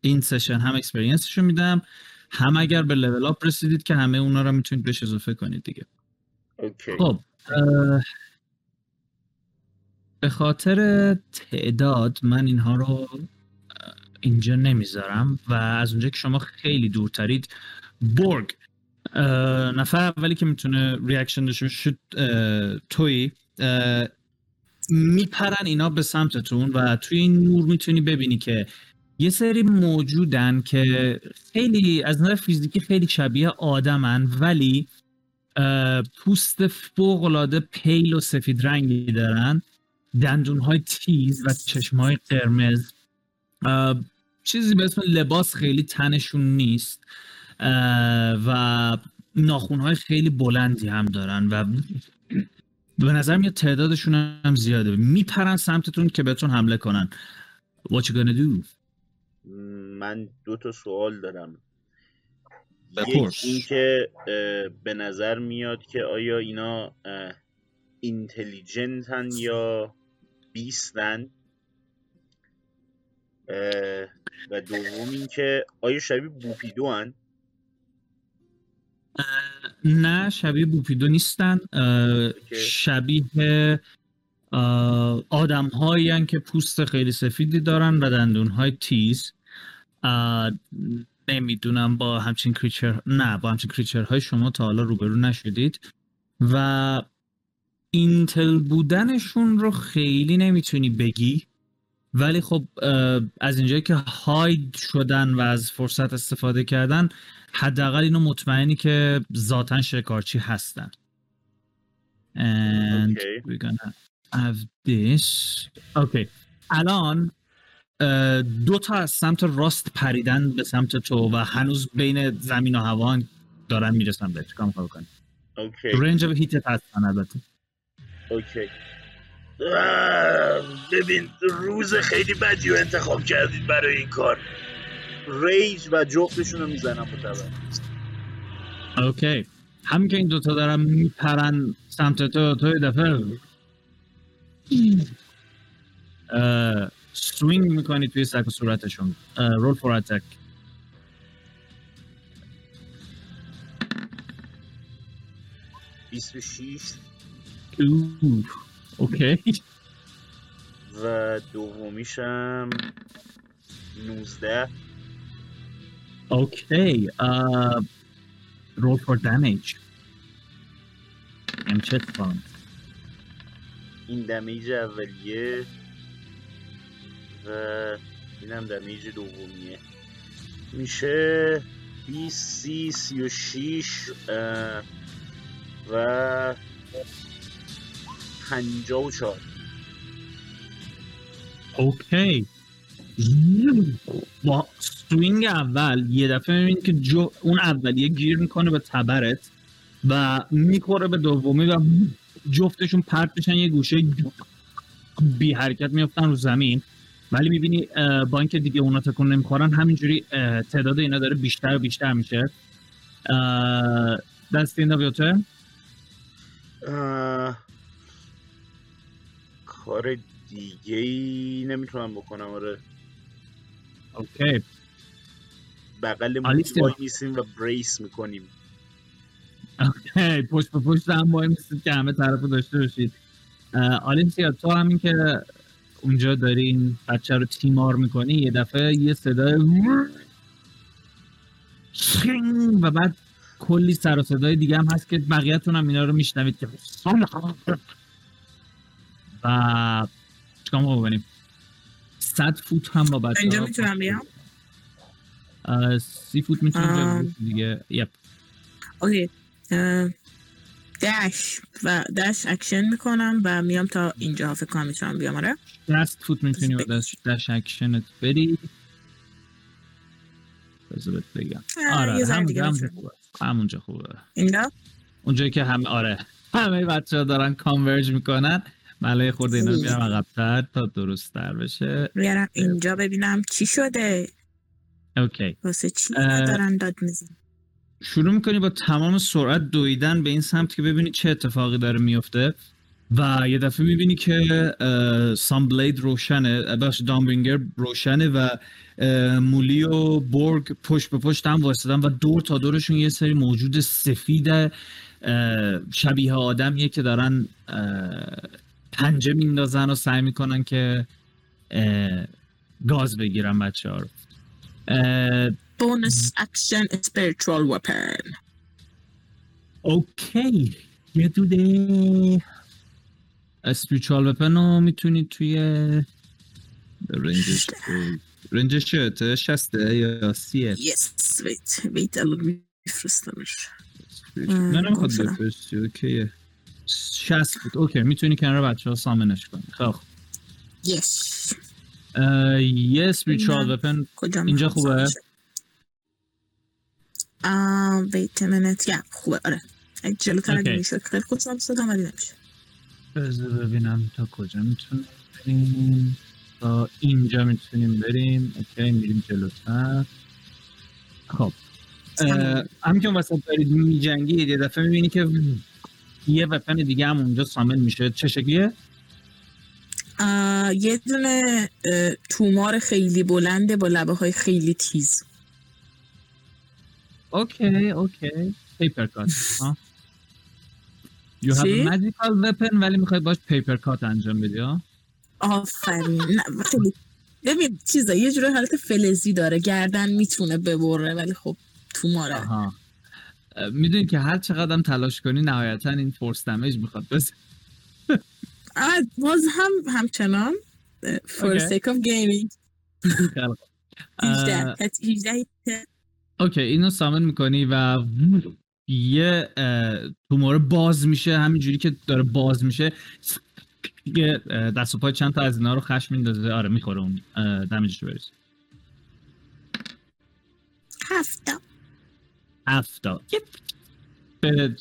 این session هم experience شو میدم. هم اگر به level up رسیدید که همه اونا رو می‌تونید بهش اضافه کنید دیگه. okay. خب به خاطر تعداد من اینها رو اینجا نمی‌ذارم و از اونجا که شما خیلی دورترید برگ. اه، نفر اولی که می‌تونه reaction داشته باشه توی میپرن اینا به سمتتون و توی این نور می‌تونی ببینی که یه سری موجودن که خیلی از نظر فیزیکی خیلی شبیه آدمن ولی پوست فوق pale و سفید رنگی دارن. دندون های تیز و چشم های قرمز چیزی به اسم لباس خیلی تنشون نیست. و ناخون های خیلی بلندی هم دارن و به نظر میاد تعدادشون هم زیاده. میپرن سمتتون که بهتون حمله کنن. What you gonna do? من دو تا سوال دارم. یک اینکه به نظر میاد که آیا اینا اینتلیجنتن یا بیستن؟ و دوم اینکه آیا شبیه بوپیدو هن نه شبیه بوپیدو نیستن. شبیه آدم هایی که پوست خیلی سفیدی دارن و دندون های تیز نمی‌دونم با همچین کریچر نه با همچین کریچر های شما تا حالا روبرو نشدید. و اینتل بودنشون رو خیلی نمی‌تونی بگی. ولی خب از اینجایی که هاید شدن و از فرصت استفاده کردن حداقل اینو مطمئنی که ذاتا شکارچی هستن. And Okay. we're gonna have this. Okay. الان دو تا از سمت راست پریدن به سمت تو و هنوز بین زمین و هوا دارن می‌رسن به چیکار می‌خوای بکنی؟ okay. رنج به hit ت هستن البته. okay. ببین روز خیلی بدی رو انتخاب کردید برای این کار. rage و جفتشون رو می‌زنم متوجه okay. همین که این دوتا دارن میپرن سمت تو تو دفعه. swing می‌کنی توی سر و صورتشون roll for attack 26 okay. و دومیشم 19 okay roll for damage ام چه این damage اولیه. و اینم damage دومیه. میشه 20 30 36 اه، و 54 okay. با swing اول یه دفعه می‌بینی که جو اون اولیه گیر می‌کنه به تبرت و می‌خوره به دومی و جفتشون پرت میشن یه گوشه بی حرکت میفتن رو زمین. ولی می‌بینی با اینکه دیگه اونا تکون نمی‌خورن همینجوری تعداد اینا داره بیشتر و بیشتر میشه. دست این اه، کار دیگه ای نمی‌تونم بکنم آره. okay. بغل آلیسیا. وایمیسیم و brace می‌کنیم. okay پشت به پشت هم وای که همه طرف داشته باشید. آلیسیا تو همین که اونجا داری این بچه رو تیمار می‌کنی یه دفعه یه صدای و بعد کلی سر و صدای دیگه هم هست که بقیه‌تون هم اینا رو میشنوید که و چیکار ما بکنیم صد فوت هم با بچه اینجا می‌تونم بیام؟ سی فوت می‌تونیم آه. دیگه. یپ. اوکی. dash و dash action می‌کنم و میام تا اینجا. فکر کنم می‌تونم بیام آره. 60 فوت می‌تونی با دست dash action ت بری. بذار بهت بگم. آره ذره همونجا. خوبه. همونجا خوبه. اینجا؟ اونجایی که همه آره. همه بچه ها دارن converge می‌کنن. حالا یه خورده اینا بیارم عقبتر تا درست تر بشه. بیارم اینجا ببینم چی شده. okay. واسه چی دارن داد میزن شروع می‌کنی با تمام سرعت دویدن به این سمت که ببینی چه اتفاقی داره میفته و یه دفعه می‌بینی که سام بلید روشنه بخش دامبرینگر روشنه و مولی و بورگ پشت به پشت هم وایستادن و دور تا دورشون یه سری موجود سفید شبیه آدمیه که دارن پنجه میندازن و سعی می‌کنن که گاز بگیرن بچه ها رو bonus action spiritual weapon. okay یه دونه spiritual weapon رو می‌تونی توی range ش range ش چه شصته یا سیه؟ Yes wait wait الان میفرستمش نه گم شدم. بفرستی okay ه. شصت بود. okay می‌تونی کنار بچه ها summon ش کنی. خب. اه، یه اسپریچوال نه. وپن اینجا خوبه؟ آه a minute. yeah خوبه. آره. اگه جلوتر اگه. می‌شد. خیلی خوب سام صدام ولی نمیشه بذار ببینم تا کجا می‌تونیم بریم. تا اینجا می‌تونیم بریم. اوکی میریم جلوتر. خب. همین که اون وسط دارید میجنگید یه دفعه می‌بینی که یه وپن دیگه هم اونجا سامن میشه. چه شکلیه؟ یه دونه تومار خیلی بلنده با لبه های خیلی تیز. okay okay paper cut You have a magical weapon ولی می‌خوای باش paper cut انجام بدی ها؟ آفرین. نه خیلی. ببین چیزا یه جوری حالت فلزی داره. گردن می‌تونه ببره ولی خب توماره آها. می‌دونی که هر چقدر هم تلاش کنی نهایتا این force damage می‌خواد بس باز هم همچنان for اوکی. sake of gaming. خیلی خوب. 18 اه، 18 اوکی اینو سامن می‌کنی و یه تومور باز میشه همینجوری که داره باز میشه. یه دست و پای چند تا از اینا رو خش میندازه. آره می‌خوره اون دمیجش رو برسه. هفته هفتا. به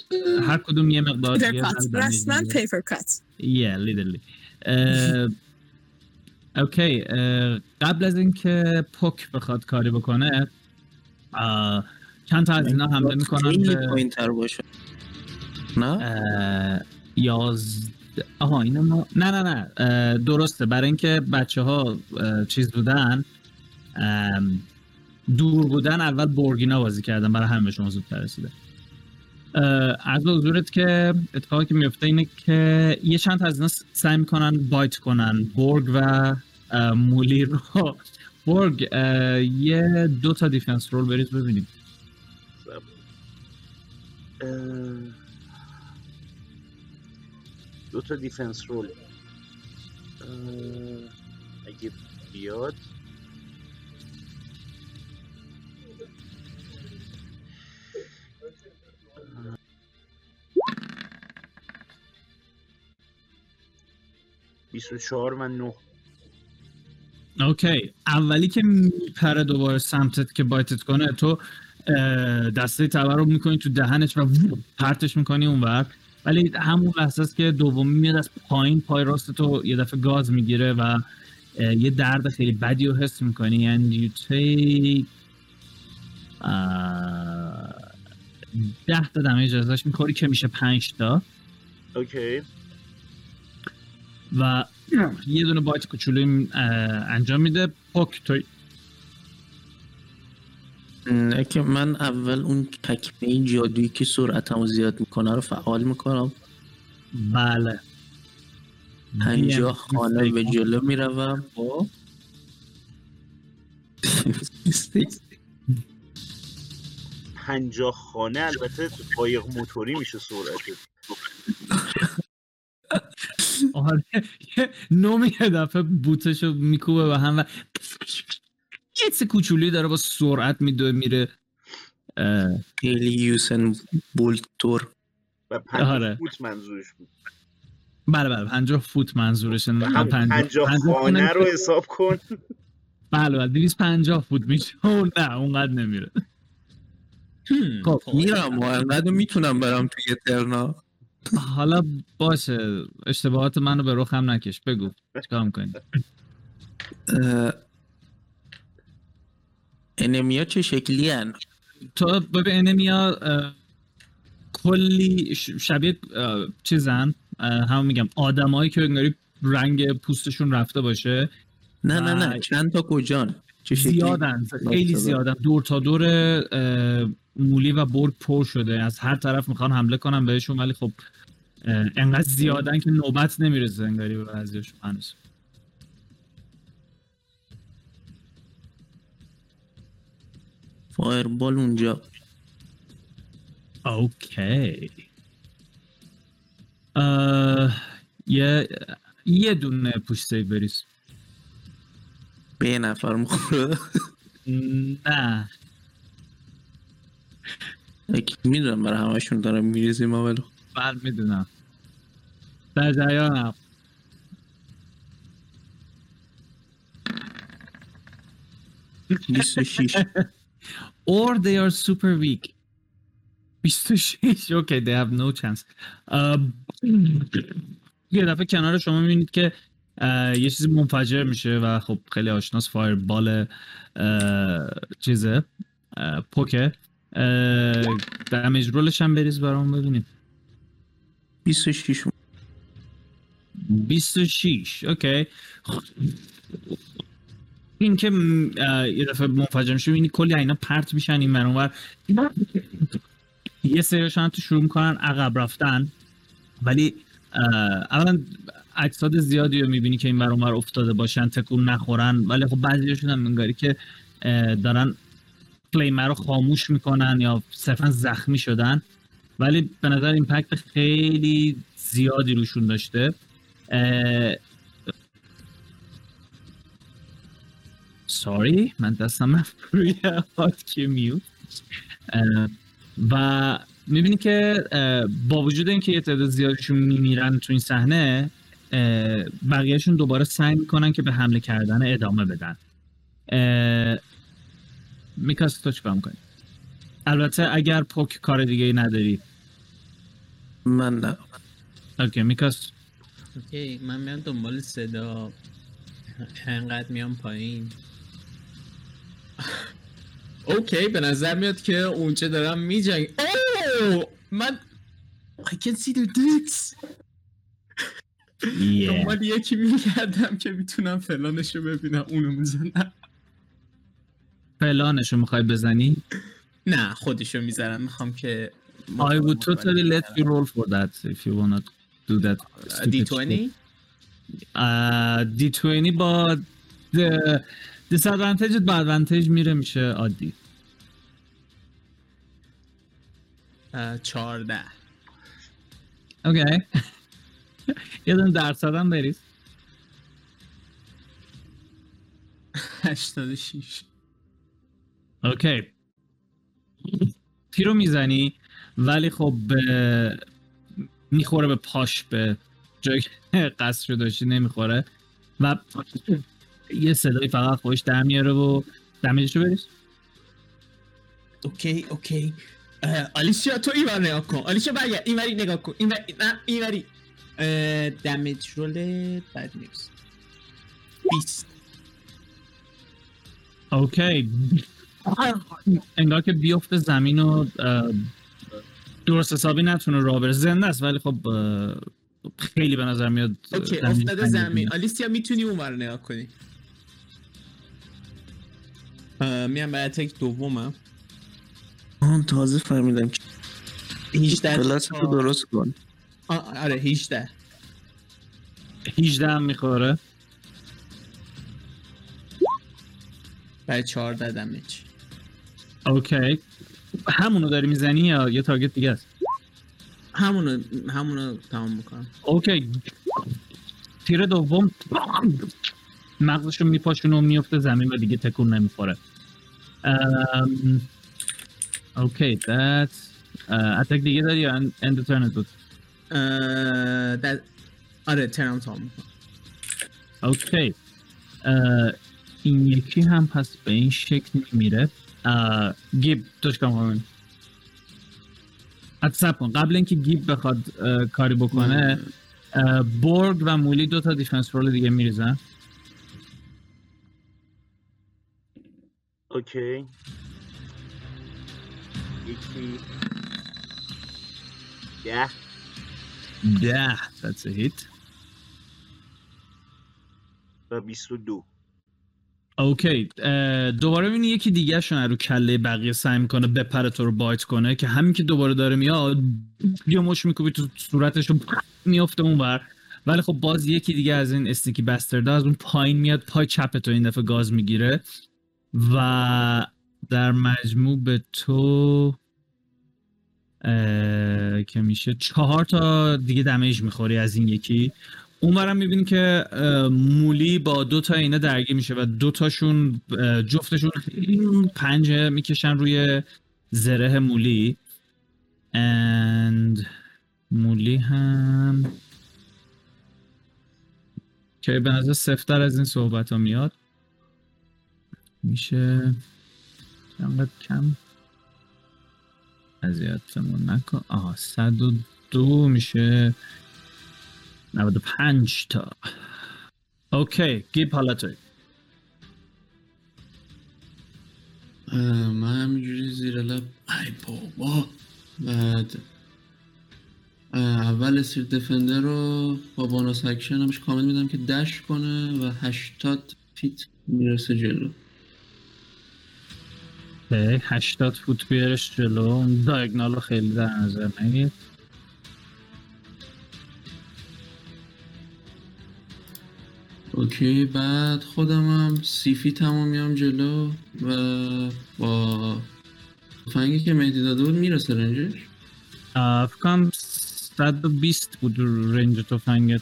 هر کدوم یه مقدار یه رسما. پیپر کات literally. اه، اوکی قبل از اینکه پوک بخواد کاری بکنه چند تا از اینا حمله می‌کنن به پایین تر باشه. نه؟ یاز آها اینا ما نه نه نه درسته. برای اینکه بچه ها چیز بودن دور بودن اول بورگینا بازی کردن برای همه شما زودتر رسیده. اه، از حضورت که اتفاقی که میفته اینه که یه چند تا از اینا سعی می‌کنن بایت کنن. بورگ و مولی رو برگ یه دو تا دیفنس رول بریز ببینیم دو تا دیفنس رول اگه بیاد. بیست و چهار و نه. اوکی. اولی که میپره دوباره سمتت که بایتت کنه تو دسته تبر رو می‌کنی تو دهنش و پرتش می‌کنی اونور ولی همون لحظه است که دومی میاد از پایین پای راست تو یه دفعه گاز می‌گیره و یه درد خیلی بدی رو حس می‌کنی. And you take ده تا دمیج ازش می‌خوری که میشه پنج تا. اوکی. و یه دونه بایت کوچولوی اه، انجام میده. پاک تو نه که من اول اون تکمه جادویی که سرعتمو زیاد می‌کنه رو فعال می‌کنم. بله. پنجاه DM خانه به جلو می‌روم. با. پنجاه خانه البته قایق موتوری میشه سرعت آره. یه نومی یه دفعه بوتشو میکوبه به هم و یه چه کوچولی داره با سرعت میدوه میره خیلی یوسن بولت تور و پنجاه آره. فوت منظورش بود. بله بله. پنجاه فوت منظورشه. و نه هم پنجاه خانه. رو حساب کن. بله بله. دویست پنجاه فوت میشه. نه اونقدر نمیره. خب میرم. و انقدر می‌تونم برم توی ترنا. حالا باشه اشتباهات منو به رخم نکش بگو چیکار می‌کنی انمیا چه شکلی هن؟ تو ببین انمیا کلی شبیه چیزن همون میگم آدمایی که انگاری رنگ پوستشون رفته باشه نه نه. نه چند تا کجان زیادن خیلی؟ زیادن دور تا دور مولی و برد پر شده. از هر طرف می‌خوان حمله کنن بهشون ولی خب انقدر زیادن که نوبت نمی‌رسه انگاری به بعضیشون هنوز. fireball اونجا. okay. اه، یه یه دونه push save بریز. به یه نفر می‌خوره نه. می‌دونم برای همشون دارم میریزیم اول بله می‌دونم. در جریانم. 26 or they are super weak. 26 okay they have no chance. اه، یه دفعه کنار شما می‌بینید که اه، یه چیزی منفجر میشه و خب خیلی آشناس fireball چیزه اه، پوکه. damage roll ش هم بریز برام ببینیم. 26 26 okay. این که یه دفعه منفجر میشه می‌بینی کلی اینا پرت میشن این ور اونور. یه سریاشون تو شروع می‌کنن عقب رفتن. ولی اولا اجساد زیادی رو می‌بینی که این اونور افتاده باشن تکون نخورن. ولی خب بعضیشون هم انگاری که دارن فلیمر رو خاموش می‌کنن یا صرفا زخمی شدن. ولی به نظر ایمپکت خیلی زیادی روشون داشته. ساری من دستم روی میوت. اه، و می‌بینی که با وجود اینکه یه تعداد زیادشون میمیرن تو این صحنه بقیهشون دوباره سعی می‌کنن که به حمله کردن ادامه بدن. میکاس تو چیکار می‌کنی؟ البته اگر پوک کار دیگه ای نداری. من نه. اوکی میکاس اوکی من میام دنبال صدا. انقدر میام پایین. اوکی به نظر میاد که اونچه دارم میجنگ. اوه! من I can see the dicks. Yeah. دنبال یکی میگردم که می‌تونم فلانش رو ببینم اونو می‌زنم. فلانشو می‌خوای بزنی؟ نه خودشو می‌ذارم. می‌خوام که I would totally let you roll for that if you wanna do that دی stupid 20 Uh, D20 با disadvantage با advantage میره میشه عادی. چارده اوکی یه دونه درصد هم بریز. 86 okay. تیرو می‌زنی ولی خب به- می‌خوره به پاش به جایی که قصد شده داشتی نمی‌خوره. و یه صدایی فقط خوش در میاره و damage ش رو بریز. okay okay. اه، آلیسیا تو این نگاه کن. آلیسیا برگرد. این وری نگاه کن. این وری نه این وری. اه، damage roll بد نیست. 20 okay. انگار که بیفته زمین و درست حسابی نتونه راه بره. زنده است ولی خب خیلی به نظر میاد okay زمین افتاده زمین. آلیسیا می‌تونی اون رو نگاه کنی؟ میام برای attack دومم. آن تازه فهمیدم که 18 کلاس رو درست کن. آره 18 18 هم می‌خوره. برای 14 damage. okay. همونو داری می‌زنی یا یه target دیگه است؟ همونو همونو تمام می‌کنم. okay. تیر دوم مغزش رو میپاشونه و میفته زمین و دیگه تکون نمی‌خوره. اوکی دت اتک دیگه داری یا اند ترنت بود؟ آره ترم تمام اوکی. این یکی هم پس به این شکل میره گیب توش کام. سب کن قبل اینکه گیب بخواد کاری بکنه بورگ و مولی دو تا دیفنس رول دیگه میریزن. اوکی. یکی. ده. ده that's a hit. و بیست و دو. اوکی دوباره ببینی یکی دیگه شون رو کله بقیه سعی می‌کنه بپره تو رو بایت کنه که همین که دوباره داره میاد یا مش میکوبی تو صورتش رو میفته اونور ولی خب باز یکی دیگه از این استیکی بسترده از اون پایین میاد پای چپ تو این دفعه گاز می‌گیره و در مجموع به تو که میشه چهار تا دیگه دمیج می‌خوری از این یکی. اونورم می‌بینی که مولی با دو تا اینا درگیر میشه و دو تاشون جفتشون پنجه می‌کشن روی زره مولی. And مولی هم که به نظر سفتر از این صحبت ها میاد. میشه چقدر کم اذیتمون نکن. آها صد و دو میشه. 95 تا. اوکی گیب حالا توی. من همینجوری زیر لب ای بابا. بعد اول استریت دفندر رو با باناس اکشن همش کامل میدم که دش کنه و 80 فیت می‌رسه جلو. 80 فوت بیارش جلو. دایگنال رو خیلی در نظر نگیر. اوکی بعد خودم هم سی فیت هم میام جلو و با تفنگی که مهدی داده بود می‌رسه رنجش؟ آه، فکر کنم 120 بود رنج تفنگت.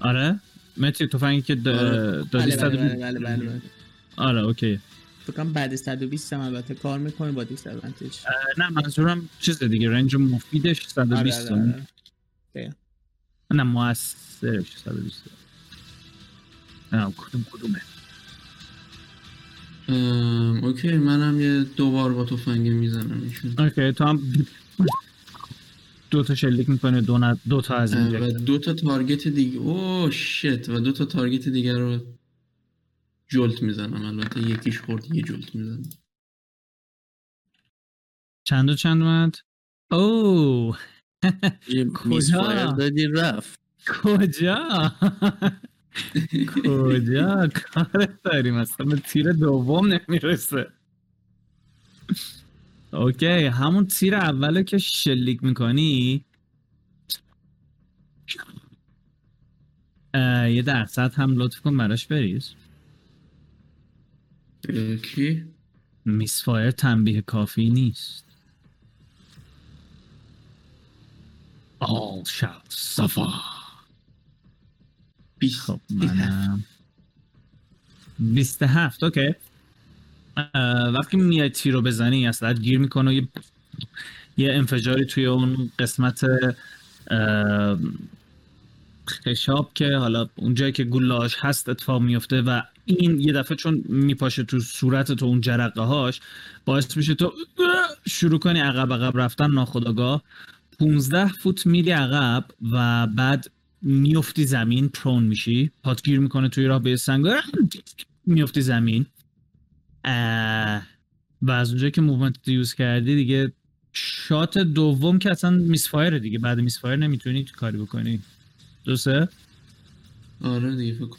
آره؟ متری تفنگی که آره. دادی بله بله 120 بله بله بله بله آره اوکی. فکر کنم بعد 120 هم البته کار می‌کنه با دیس ادوانتج نه منظورم چیز دیگه رنج مفیدش 120 آره، آره آره، آره. نه موثرش 120 نه کدوم کدومه؟ ام، اوکی منم یه دوبار با تفنگ می‌زنم ایشون. اوکی تو هم دو تا شلیک می‌کنه دو, ن- دو تا از این و. دو تا تارگت دیگه اوه شت و دو تا تارگت دیگه رو جلت می‌زنم. البته یکیش خورد یه جلت می‌زنم. چند و چند اومد؟ اوه کجا؟ دادی رفت. کجا؟ کجا؟ کارت داریم؟ اصلا به تیر دوم نمی‌رسه. اوکی همون تیر اوله که شلیک می‌کنی. یه درصد هم لطف کن براش بریز. کی؟ میسفایر تنبیه کافی نیست. All shall suffer. بیست خب منم. 27 اوکی. وقتی میای تیر رو بزنی اصلا گیر می‌کنه و یه یه انفجاری توی اون قسمت خشاب که حالا اونجایی که گلاش هست اتفاق میفته و این یه دفعه چون میپاشه تو صورت تو اون جرقه هاش باعث میشه تو شروع کنی عقب عقب رفتن ناخداگاه 15 فوت میری عقب و بعد میفتی زمین پرون میشی. پات گیر می‌کنه توی راه به سنگ. میفتی زمین. و از اونجایی که موومنت یوز کردی دیگه شات دوم که اصلا میسفایر دیگه. بعد میسفایر نمی‌تونی کاری بکنی. درسته؟ آره دیگه فکر.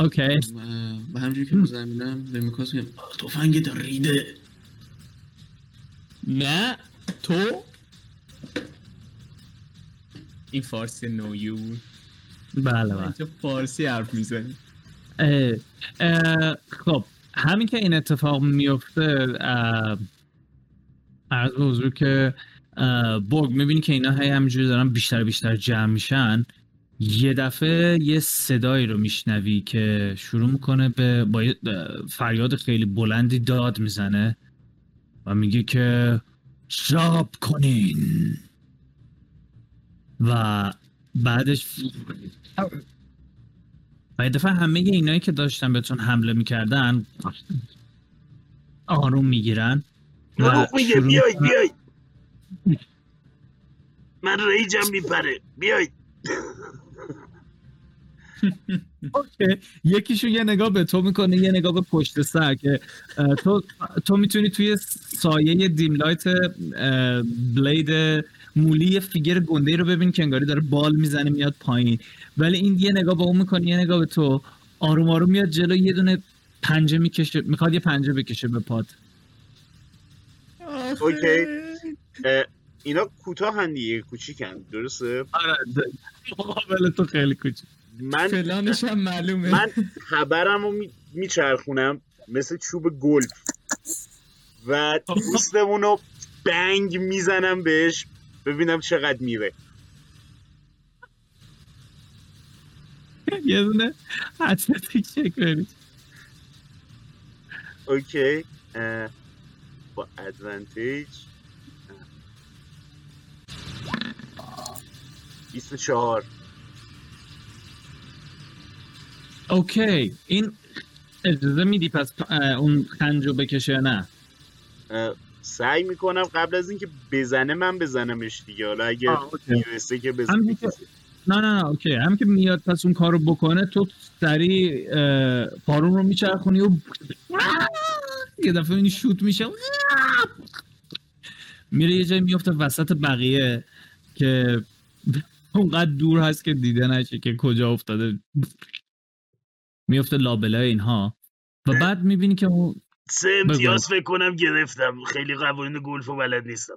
اوکی. به همجوری که زمینم به میکاس میگم تفنگ تا ریده نه تو این فارسی نویو بله بله. تو فارسی حرف می‌زنی. خب همین که این اتفاق میفته به حضور که برگ می‌بینی که اینا هی همینجوری دارن بیشتر بیشتر جمع میشن یه دفعه یه صدایی رو میشنوی که شروع می‌کنه به با فریاد خیلی بلندی داد می‌زنه و میگه که شاب کنین. و بعدش و یه دفعه همه اینایی که داشتن بهتون حمله می‌کردن آروم می‌گیرن دروغ میگه بیاید می‌کنن- بیاید من ریجم میپره. بیاید اوکی. یکیشون یه نگاه به تو می‌کنه یه نگاه به پشت سر که تو تو می‌تونی توی سایه دیم لایت اه، بلید مولی یه فیگر گنده رو ببین که انگاری داره بال می‌زنه میاد پایین. ولی این یه نگاه به اون می‌کنه یه نگاه به تو. آروم آروم میاد جلو یه دونه پنجه می‌کشه می‌خواد یه پنجه بکشه به پات اوکی. اینا کوتاه هن دیگه کوچیکن. درسته؟ آره مقابل تو خیلی کوچیک. من فلانش هم معلومه. من خبرم رو میچرخونم مثل چوب گلف. و دوستمون رو بنگ می‌زنم بهش. ببینم چقدر میره. یه دونه اتلتیک چک برید. اوکی. با ادوانتیج 24 اوکی. این اجازه میدی پس اون خنجو بکشه یا نه؟ سعی می‌کنم قبل از اینکه بزنه من بزنمش دیگه. حالا اگه. می‌رسه که بزنه. همین نه نه نه اوکی. هم که میاد پس اون کارو بکنه تو سریع اه، پارون رو میچرخونی و یه دفعه این شوت میشه. میره یه جایی میفته وسط بقیه که اونقدر دور هست که دیده نشه که کجا افتاده. میفته لابلای اینها. و بعد می‌بینی که اون سه امتیاز فکر کنم گرفتم. خیلی قوانین گلف و بلد نیستم.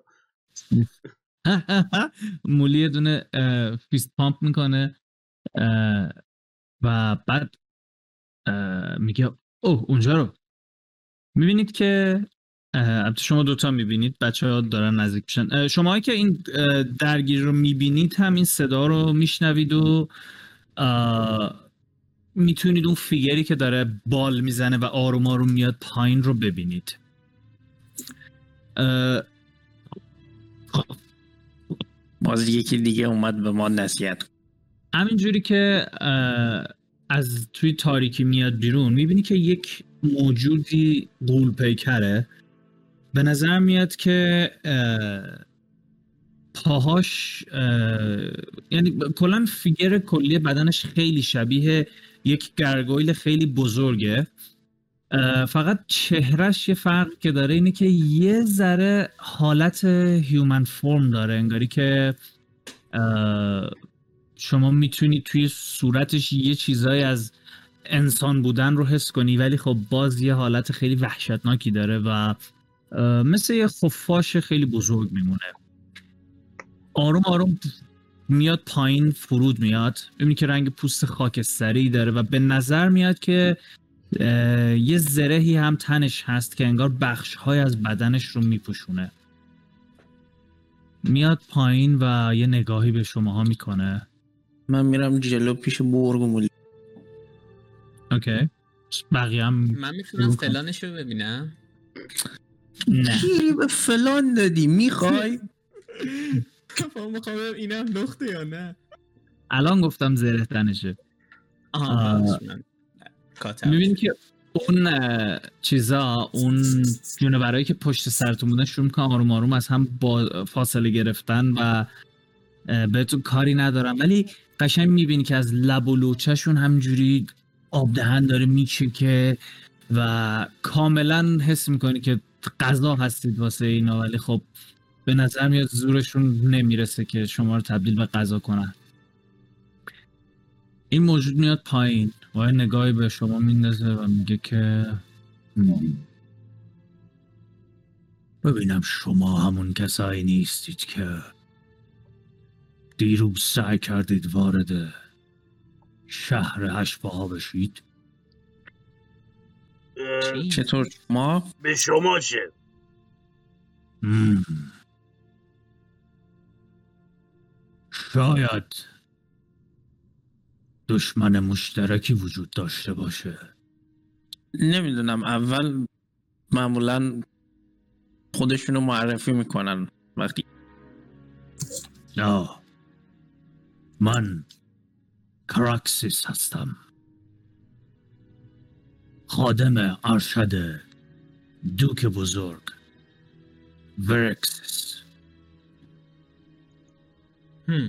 مولی یه دونه فیست پامپ می‌کنه و بعد میگه اوه اونجا رو. می‌بینید که البته شما دوتا می‌بینید بچه ها دارن نزدیک میشن. شما که این اه، درگیری رو می‌بینید هم این صدا رو میشنوید و می‌تونید اون فیگری که داره بال می‌زنه و آروم آروم میاد پایین رو ببینید. اه، باز یکی دیگه اومد به ما نصیحت. همینجوری که از توی تاریکی میاد بیرون می‌بینی که یک موجودی غول پیکره به نظر میاد که اه، پاهاش اه، یعنی کلا فیگر کلی بدنش خیلی شبیه یک گرگویل خیلی بزرگه. فقط چهرش یه فرق که داره اینه که یه ذره حالت هیومن فرم داره انگاری که شما می‌تونی توی صورتش یه چیزایی از انسان بودن رو حس کنی ولی خب باز یه حالت خیلی وحشتناکی داره و مثل یه خفاش خیلی بزرگ میمونه. آروم آروم. میاد پایین فرود میاد. ببینی که رنگ پوست خاکستری داره و به نظر میاد که یه زرهی هم تنش هست که انگار بخش های از بدنش رو میپوشونه. میاد پایین و یه نگاهی به شماها می‌کنه. من میرم جلو پیش برگ و مولی اوکی. بقیه هم من می‌تونم. فلانش رو ببینم؟ نه. گیری به فلان دادی. می‌خوای؟ می‌خوام اینا لخته یا نه؟ الان گفتم زره تنشه. می‌بینی که اون چیزا اون جونورایی که پشت سرتون بودن شروع می‌کنن آروم آروم از هم با فاصله گرفتن و بهتون کاری ندارن ولی قشنگ می‌بینی که از لب و لوچهشون همجوری آب دهن داره میچکه و کاملا حس می‌کنی که غذا هستید واسه اینا. ولی خب به نظر میاد زورشون نمی‌رسه که شما رو تبدیل به غذا کنن این موجود میاد پایین و یه نگاهی به شما میندازه و میگه که "هم. ببینم شما همون کسایی نیستید که دیروز سعی کردید وارد شهر هشتپاها بشید؟ چطور ما به شما چه شاید دشمن مشترکی وجود داشته باشه. نمی‌دونم. اول معمولا خودشونو معرفی می‌کنن وقتی نه من کراکسیس هستم. خادم ارشد دوک بزرگ ورکسیس.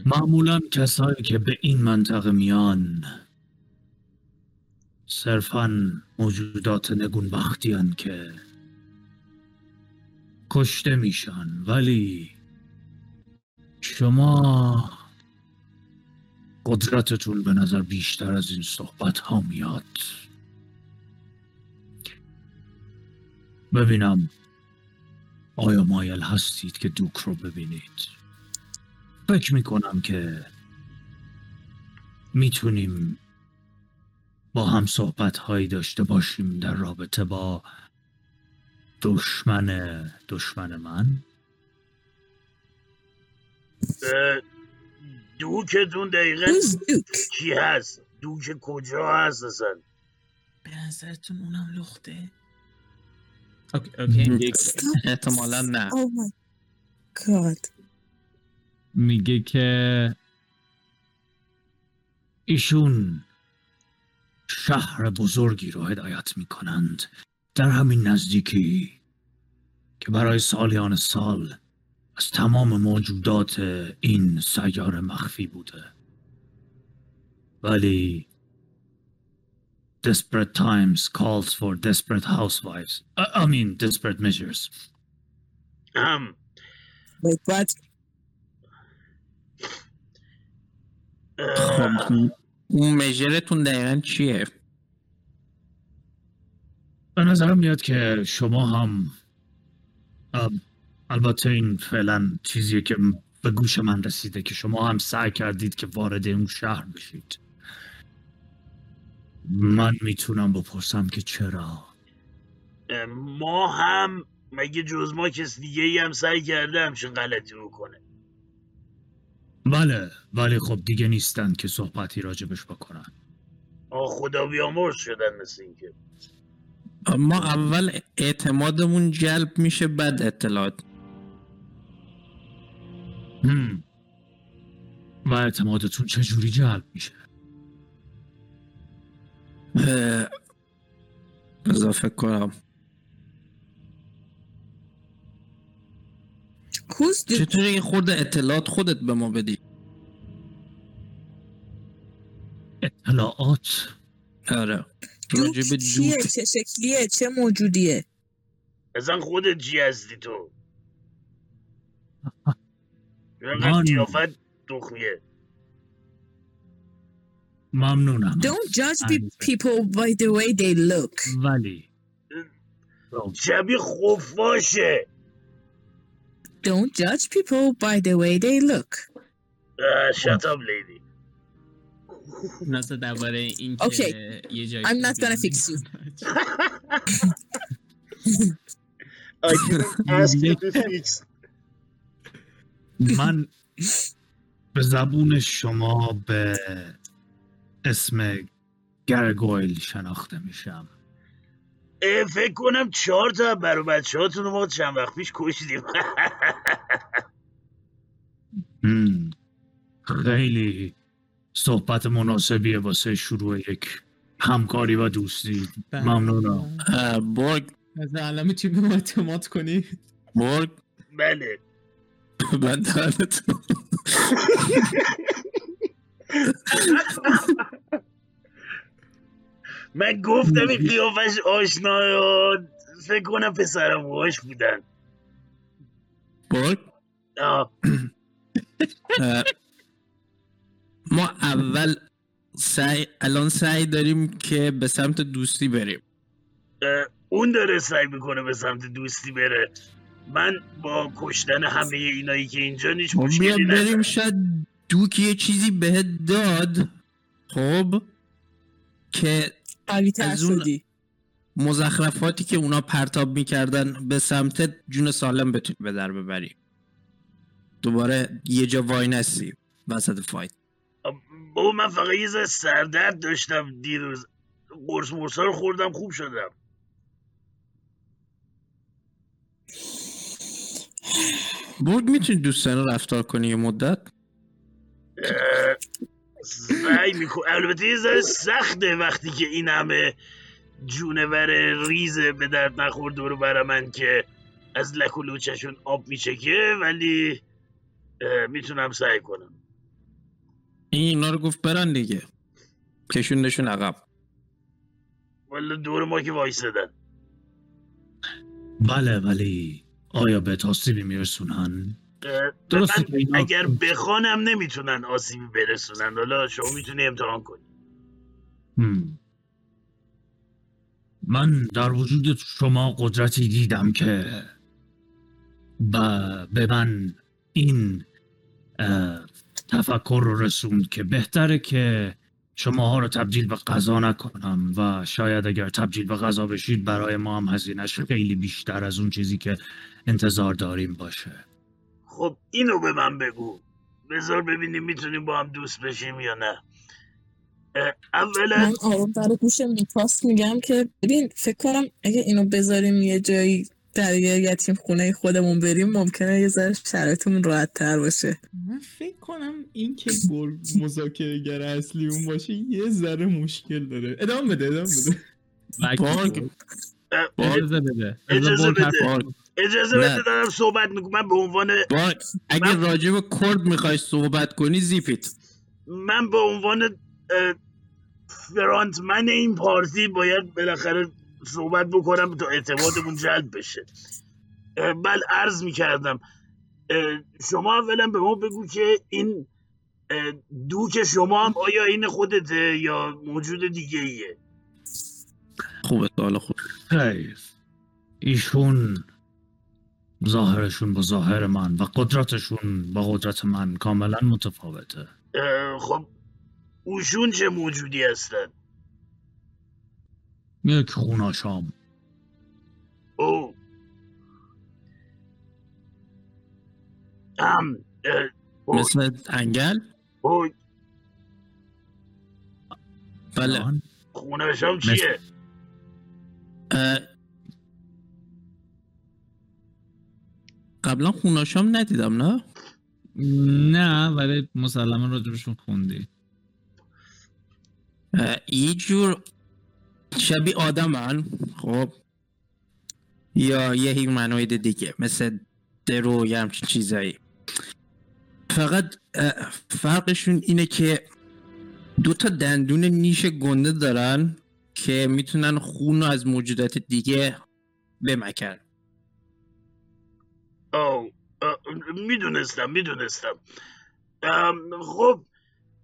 معمولا کسایی که به این منطقه میان صرفا موجودات نگونبختی که کشته میشن ولی شما قدرتتون به نظر بیشتر از این صحبت ها میاد. ببینم آیا مایل هستید که دوک رو ببینید. فکر می‌کنم که می‌تونیم با هم صحبت هایی داشته باشیم در رابطه با دشمن دشمن من دوکتون دقیقا Duke? کی هست دوک کجا هست اصلا به نظرتون اونم لخته اوکی اوکی. احتمالا نه Oh. میگه که ایشون شهر بزرگی رو هدایت می‌کنند در همین نزدیکی که برای سالیان سال از تمام موجودات این سیاره مخفی بوده. ولی desperate times calls for desperate housewives. I, I mean desperate measures. هم Wait, what? خب اون مژرتون دقیقا چیه؟ به نظرم میاد که شما هم البته این فعلا چیزیه که به گوش من رسیده که شما هم سعی کردید که وارد اون شهر بشید. من می‌تونم بپرسم که چرا؟ ما هم مگه جز ما کس دیگه ای هم سعی کرده همچین غلطی بکنه؟ بله ولی خب دیگه نیستن که صحبتی راجبش بکنن. آه خدا بیامرز شدن مثل اینکه ما اول اعتمادمون جلب میشه بعد اطلاعات. هم. و اعتمادتون چجوری جلب میشه؟ اه، بذار فکر کنم. چطوری یه خورده اطلاعات خودت به ما بدی اطلاعات آره راجع به دوک چیه؟ دوک چه شکلیه؟ چه موجودیه؟ اصلا خودت چی هستی تو من- قیافت تخمیه ممنونم Don't judge عزیزم. people by the way they look. ولی شبیه خفاشه Don't judge people by the way they look. شتاب لیدی ناسا درباره این که Okay. یه جایی I'm not gonna fix you. I didn't ask you to fix من به زبون شما به اسم گرگویل شناخته میشم فکر کنم چهار تا برای بچه هاتون رو ما چند وقت پیش کشیدیم. خیلی صحبت مناسبیه واسه شروع یک همکاری و دوستی. ممنونم. اه، برگ. از علمه چی به ما اعتماد کنی؟ برگ. بله. من دهنت من گفتم این قیافش آشنا فکر کنم پسرم باش بودن. برگ. آه. ما اول سعی الان سعی داریم که به سمت دوستی بریم. اون داره سعی می‌کنه به سمت دوستی بره. من با کشتن همه اینایی که اینجا ما بیا مشکلی بریم ندارم. شاید دوک یه چیزی بهت داد. خب که از اون- مزخرفاتی که اونا پرتاب می‌کردن به سمت جون سالم بتونی به در ببری. دوباره یه جا وای نستی وسط فایت. بابا من فقط یه ذره سردرد داشتم دیروز. قرص مرسا رو خوردم خوب شدم. برگ می‌تونی دوستانه رفتار کنی یه مدت؟ سعی میکن البته یه ذره سخته وقتی که این همه جونور ریز به درد نخور دور بر من که از لک و آب میچکه ولی می‌تونم سعی کنم. این اینا رو گفت برن دیگه. کشوندشون عقب. ولی دور ما که وایسادن. بله ولی آیا به آسیبی میرسونن؟ اینا- اگر بخوانم نمی‌تونن آسیبی برسونن. حالا شما می‌تونی امتحان کنی. هم. من در وجود شما قدرتی دیدم که و به من این تفکر رو رسوند که بهتره که شماها رو تبدیل به غذا نکنم و شاید اگر تبدیل به غذا بشید برای ما هم هزینهش خیلی بیشتر از اون چیزی که انتظار داریم باشه. خب اینو به من بگو. بذار ببینیم می‌تونیم با هم دوست بشیم یا نه. اولا من آروم در گوش میگم که ببین فکر کنم اگه اینو بذاریم یه جایی در یه یتیم خونه خودمون بریم ممکنه یه ذره شرایطمون راحت تر باشه. من فکر کنم این که گل مذاکره گر اصلی اون باشه یه ذره مشکل داره. ادامه بده ادامه بده. اجازه بده. اجازه بده. اجازه. بده دارم صحبت می‌کنم. من به عنوان اگه من- راجع به کرد می‌خوای صحبت کنی زیپیت. من به عنوان فرانتمن این پارتی باید بالاخره صحبت بکنم تا اعتمادمون جلب بشه. بل عرض می‌کردم. شما اولا به ما بگو که این دوک شما هم آیا این خودته یا موجود دیگه ایه؟ خوبه سوال خوب. حیف ایشون ظاهرشون با ظاهر من و قدرتشون با قدرت من کاملا متفاوته. خب اوشون چه موجودی هستن؟ یک خوناشام. او ام مثل انگل؟ او بله. جان؟ خونشام چیه؟ اه، قبلا خوناشام ندیدم نه؟ نه ولی مسلما راجبشون خوندی. یه جور شبیه آدمن خب؟ یا یه هیومنوید دیگه مثل درو یا همچین چیزایی. فقط فرقشون اینه که دو تا دندون نیش گنده دارن که می‌تونن خون رو از موجودات دیگه بمکن. او می‌دونستم می‌دونستم. خب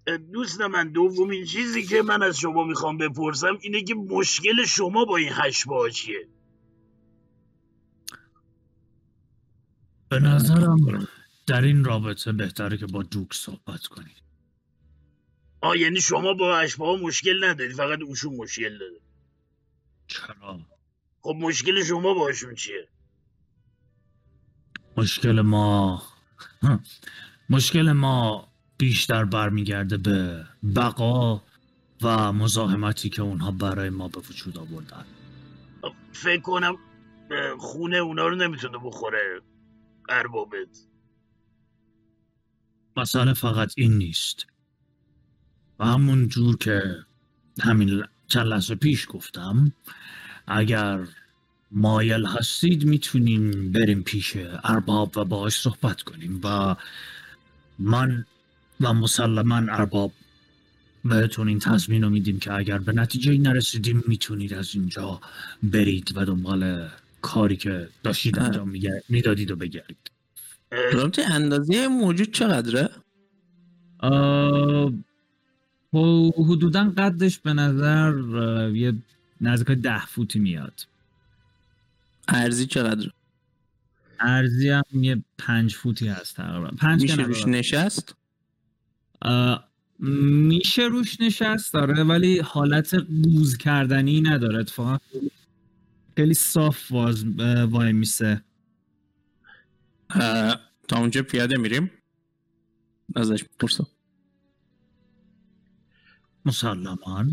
دوست من دومین چیزی که من از شما می‌خوام بپرسم اینه که مشکل شما با این هشبا چیه؟ به نظرم در این رابطه بهتره که با دوک صحبت کنی آه یعنی شما با هشبا مشکل ندارید فقط اوشون مشکل داره. چرا؟ خب مشکل شما باشون چیه؟ مشکل ما مشکل ما بیشتر برمیگرده به بقا و مزاحمتی که اونها برای ما به وجود آوردن. فکر کنم خونه اونا رو نمی‌تونه بخوره اربابت. مسئله فقط این نیست. و همون جور که همین چند لحظه پیش گفتم اگر مایل هستید می‌تونیم بریم پیش ارباب و باهاش صحبت کنیم و من و مسلما ارباب بهتون این تضمین رو میدیم که اگر به نتیجه نرسیدیم می‌تونید از اینجا برید و دنبال کاری که داشتید. انجام می‌دادید و بگردید اه، رابطه اندازه موجود چقدره؟ آه، حدودا قدش به نظر یه نزدیک ده فوتی میاد ارزی چقدره؟ ارزی هم یه پنج فوتی هست تقریبا پنج میشه روش نشست؟ میشه روش نشست داره ولی حالت بوز کردنی نداره اتفاقا. خیلی صاف واز وای میسه. تا اونجا پیاده میریم؟ ازش پرسم مسلما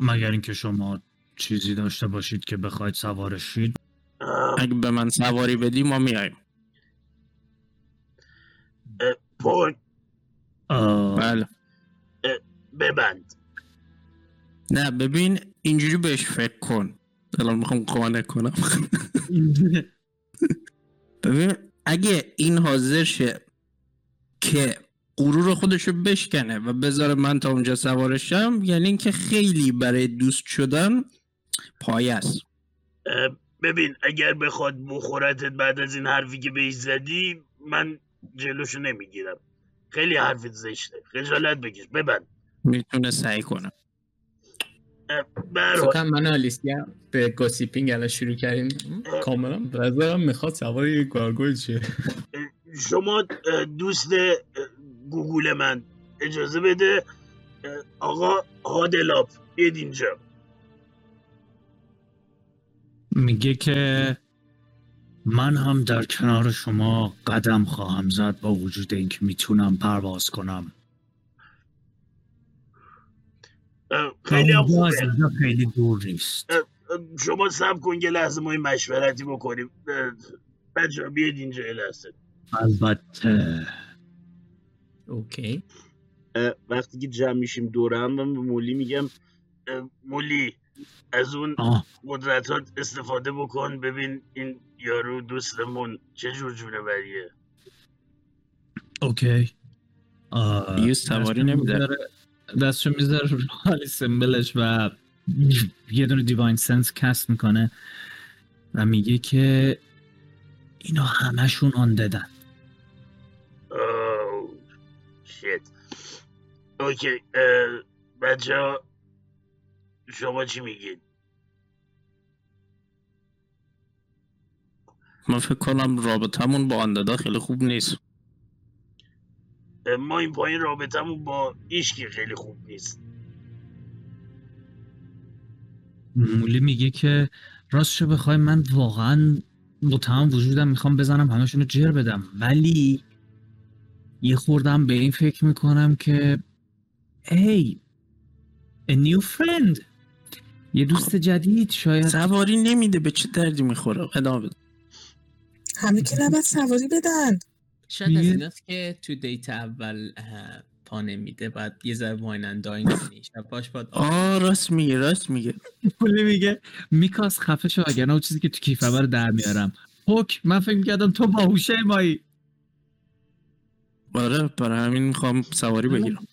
مگر اینکه شما چیزی داشته باشید که بخواید سوارش شید؟ اه، اگه به من سواری بدی ما میایم بله. ببند. نه ببین اینجوری بهش فکر کن. الان می‌خوام قانع کنم. ببین اگه این حاضر شه که غرور خودشو بشکنه و بذاره من تا اونجا سوارشم یعنی اینکه خیلی برای دوست شدن پایه است. ببین اگر بخواد بخورتت بعد از این حرفی که بهش زدی من جلوشو نمی‌گیرم. خیلی حرفت زشته. خجالت بکش ببند. می‌تونه سعی حال، فکر من آلیسیا به گوسیپینگ الان شروع کردیم. کاملا به نظرم می‌خواد سوار یه گارگویل شه. شما دوست گوگل من اجازه بده. آقا هادلاپ بیاد اینجا. میگه که من هم در کنار شما قدم خواهم زد با وجود اینکه می‌تونم پرواز کنم. اه، خیلی هم از اینجا خیلی دور نیست. شما سب کن یه لحظه ما مشورتی بکنیم. بچه بیاد اینجا یه لحظه. البته. اوکی. اه، وقتی که جمع میشیم دوره هم من به مولی میگم مولی از اون آه. قدرتات استفاده بکن. ببین این یارو دوستمون. چه جور جونه بریه؟ اوکی. یوز سواری نمیده. دستشو می‌ذاره رو حالی سمبلش و یه دونه دیواین سنس کست می‌کنه و میگه که اینا همشون آن ددن شیت. اوکی بچه ها شما چی میگید؟ من فکر کنم رابطمون با آندادا خیلی خوب نیست. ما این پایین رابطمون با ایشکی خیلی خوب نیست. مولی میگه که راستشو بخوای من واقعا با تمام وجودم می‌خوام بزنم همشون رو جر بدم. ولی یه خوردم به این فکر می‌کنم که ای a new friend یه دوست جدید شاید. سواری نمیده به چه دردی می‌خوره؟ ادامه بده. همه که نباید سواری بدن. شاید از ایناست که تو دیت اول اه، پا نمیده بعد یه ذره واین اند داین کنی. باش باید آه راست میگه راست میگه. مولی میگه میکاس خفه شو اگر نه اون چیزی که تو کیفه رو در میارم. پوک من فکر می‌کردم تو باهوشه مایی. آره برای همین می‌خوام سواری بگیرم.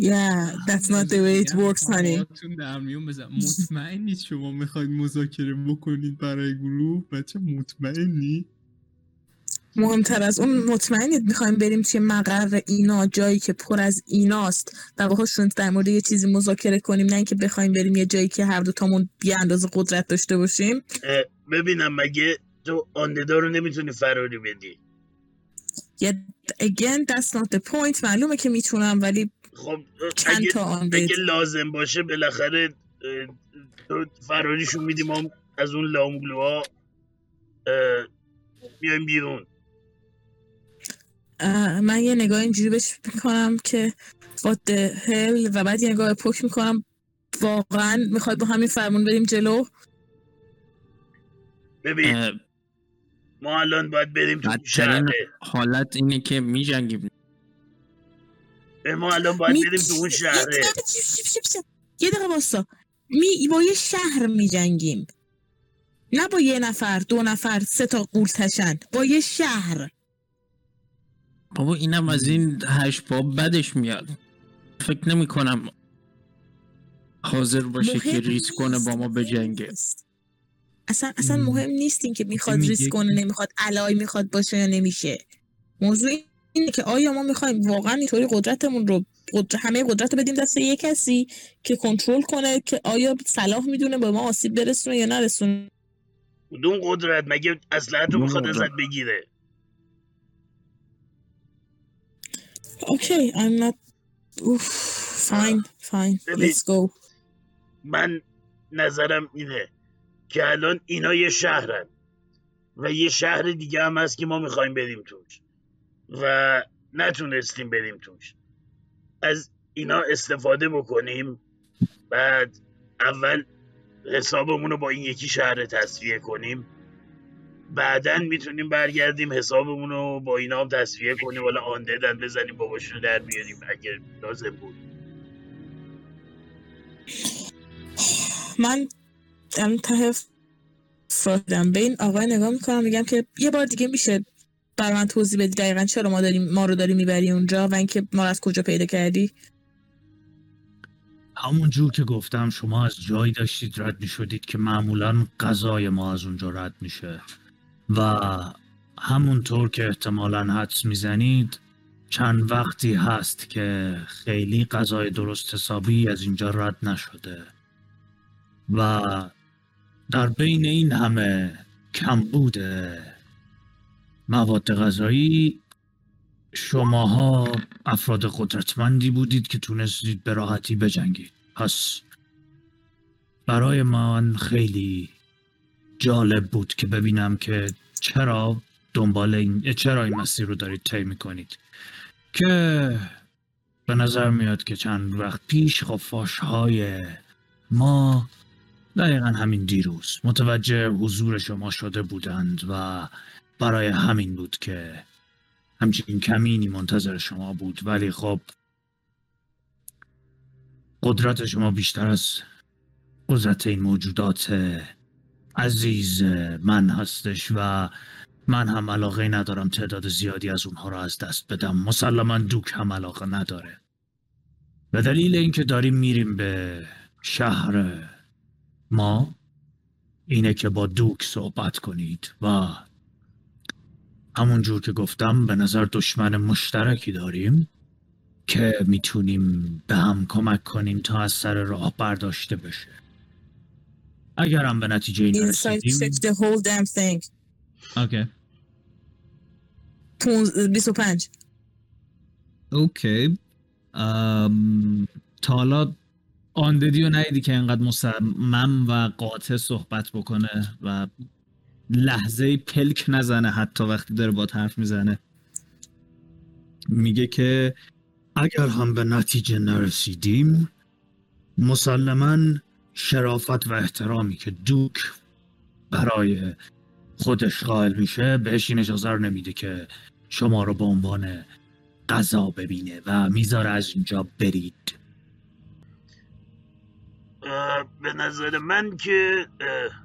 Yeah, that's not the way it works, honey. در میون بزن. مطمئنید شما می‌خواید مذاکره بکنید برای گروه؟ بچه مطمئنی؟ مهمتر از اون مطمئنید می‌خوایم بریم توی مقر اینا جایی که پر از ایناست. و باهاشون در مورد یه چیزی مذاکره کنیم نه اینکه بخوایم بریم یه جایی که هر دو تامون بی اندازه قدرت داشته باشیم. اه، ببینم مگه تو آنددا رو نمی‌تونی فراری بدی؟ یه again that's not the point. معلومه که می‌تونم ولی خب چند اگه, تا اگه لازم باشه بالاخره فراریشون میدیم ما هم از اون لامگلوها میایم بیرون. من یه نگاه اینجوری بهش می‌کنم که what the hell و بعد یه نگاه پک می‌کنم واقعا می‌خواد با همین فرمون بریم جلو؟ ببین اه، ما الان باید بریم تو شهره حالت اینه که میجنگیم. ما الان باید می- بریم تو اون یه شهره. یه دقیقه باستا می با یه شهر می جنگیم. نه با یه نفر دو نفر سه تا قولتشن با یه شهر. بابا اینم از این هشت باب بدش میاد. فکر نمی کنم حاضر باشه که مهم ریسک کنه با ما بجنگه. اصلا اصلا. مهم نیست این که می‌خواد ریسک کنه نمی‌خواد علای می‌خواد باشه یا نمیشه. موضوع اینه که آیا ما می‌خوایم واقعا اینطوری قدرتمون رو قدر... همه قدرت رو بدیم دست یه کسی که کنترل کنه که آیا صلاح می‌دونه به ما آسیب برسونه یا نرسونه؟ کدوم قدرت؟ مگه اسلحه رو می‌خواد؟ ازت بگیره؟ اوکی I'm not fine fine ببین. let's go. من نظرم اینه که الان اینا یه شهرن و یه شهر دیگه هم هست که ما می‌خوایم بریم توش. و نتونستیم بریم توش. از اینا استفاده بکنیم بعد اول حسابمون رو با این یکی شهر تصفیه کنیم. بعدا می‌تونیم برگردیم حسابمون رو با اینا هم تصفیه کنیم. ولی آن ددن بزنیم باباشون رو در بیاریم اگر لازم بود. من الان ته به این آقای نگاه می‌کنم میگم که یه بار دیگه میشه بر من توضیح بدی دقیقا چرا ما داریم ما رو داری می‌بری اونجا و اینکه ما رو از کجا پیدا کردی؟ همون جور که گفتم شما از جایی داشتید رد می شدید که معمولا غذای ما از اونجا رد میشه. و همونطور که احتمالا حدس می‌زنید چند وقتی هست که خیلی غذای درست حسابی از اینجا رد نشده. و در بین این همه کمبود مواد غذایی شماها افراد قدرتمندی بودید که تونستید به راحتی بجنگید. پس برای من خیلی جالب بود که ببینم که چرا دنبال این چرا این مسیر رو دارید طی می‌کنید. که به نظر میاد که چند وقت پیش خفاش های ما دقیقا همین دیروز متوجه حضور شما شده بودند و برای همین بود که همچنین کمینی منتظر شما بود ولی خب قدرت شما بیشتر از قدرت این موجودات عزیز من هستش و من هم علاقه ندارم تعداد زیادی از اونها را از دست بدم. مسلما دوک هم علاقه نداره. به دلیل اینکه داریم میریم به شهر ما اینه که با دوک صحبت کنید و همون جور که گفتم به نظر دشمن مشترکی داریم که می‌تونیم به هم کمک کنیم تا از سر راه برداشته بشه. اگر هم به نتیجه این رسیدیم اوکی پونز- 25 اوکی ام، تا حالا رو ندیدی که اینقدر مصمم و قاطع صحبت بکنه و لحظه پلک نزنه حتی وقتی داره با حرف می‌زنه. میگه که اگر هم به نتیجه نرسیدیم مسلما شرافت و احترامی که دوک برای خودش قائل میشه بهش این اجازه رو نمیده که شما رو به عنوان غذا ببینه و می‌ذاره از اینجا برید. به نظر من که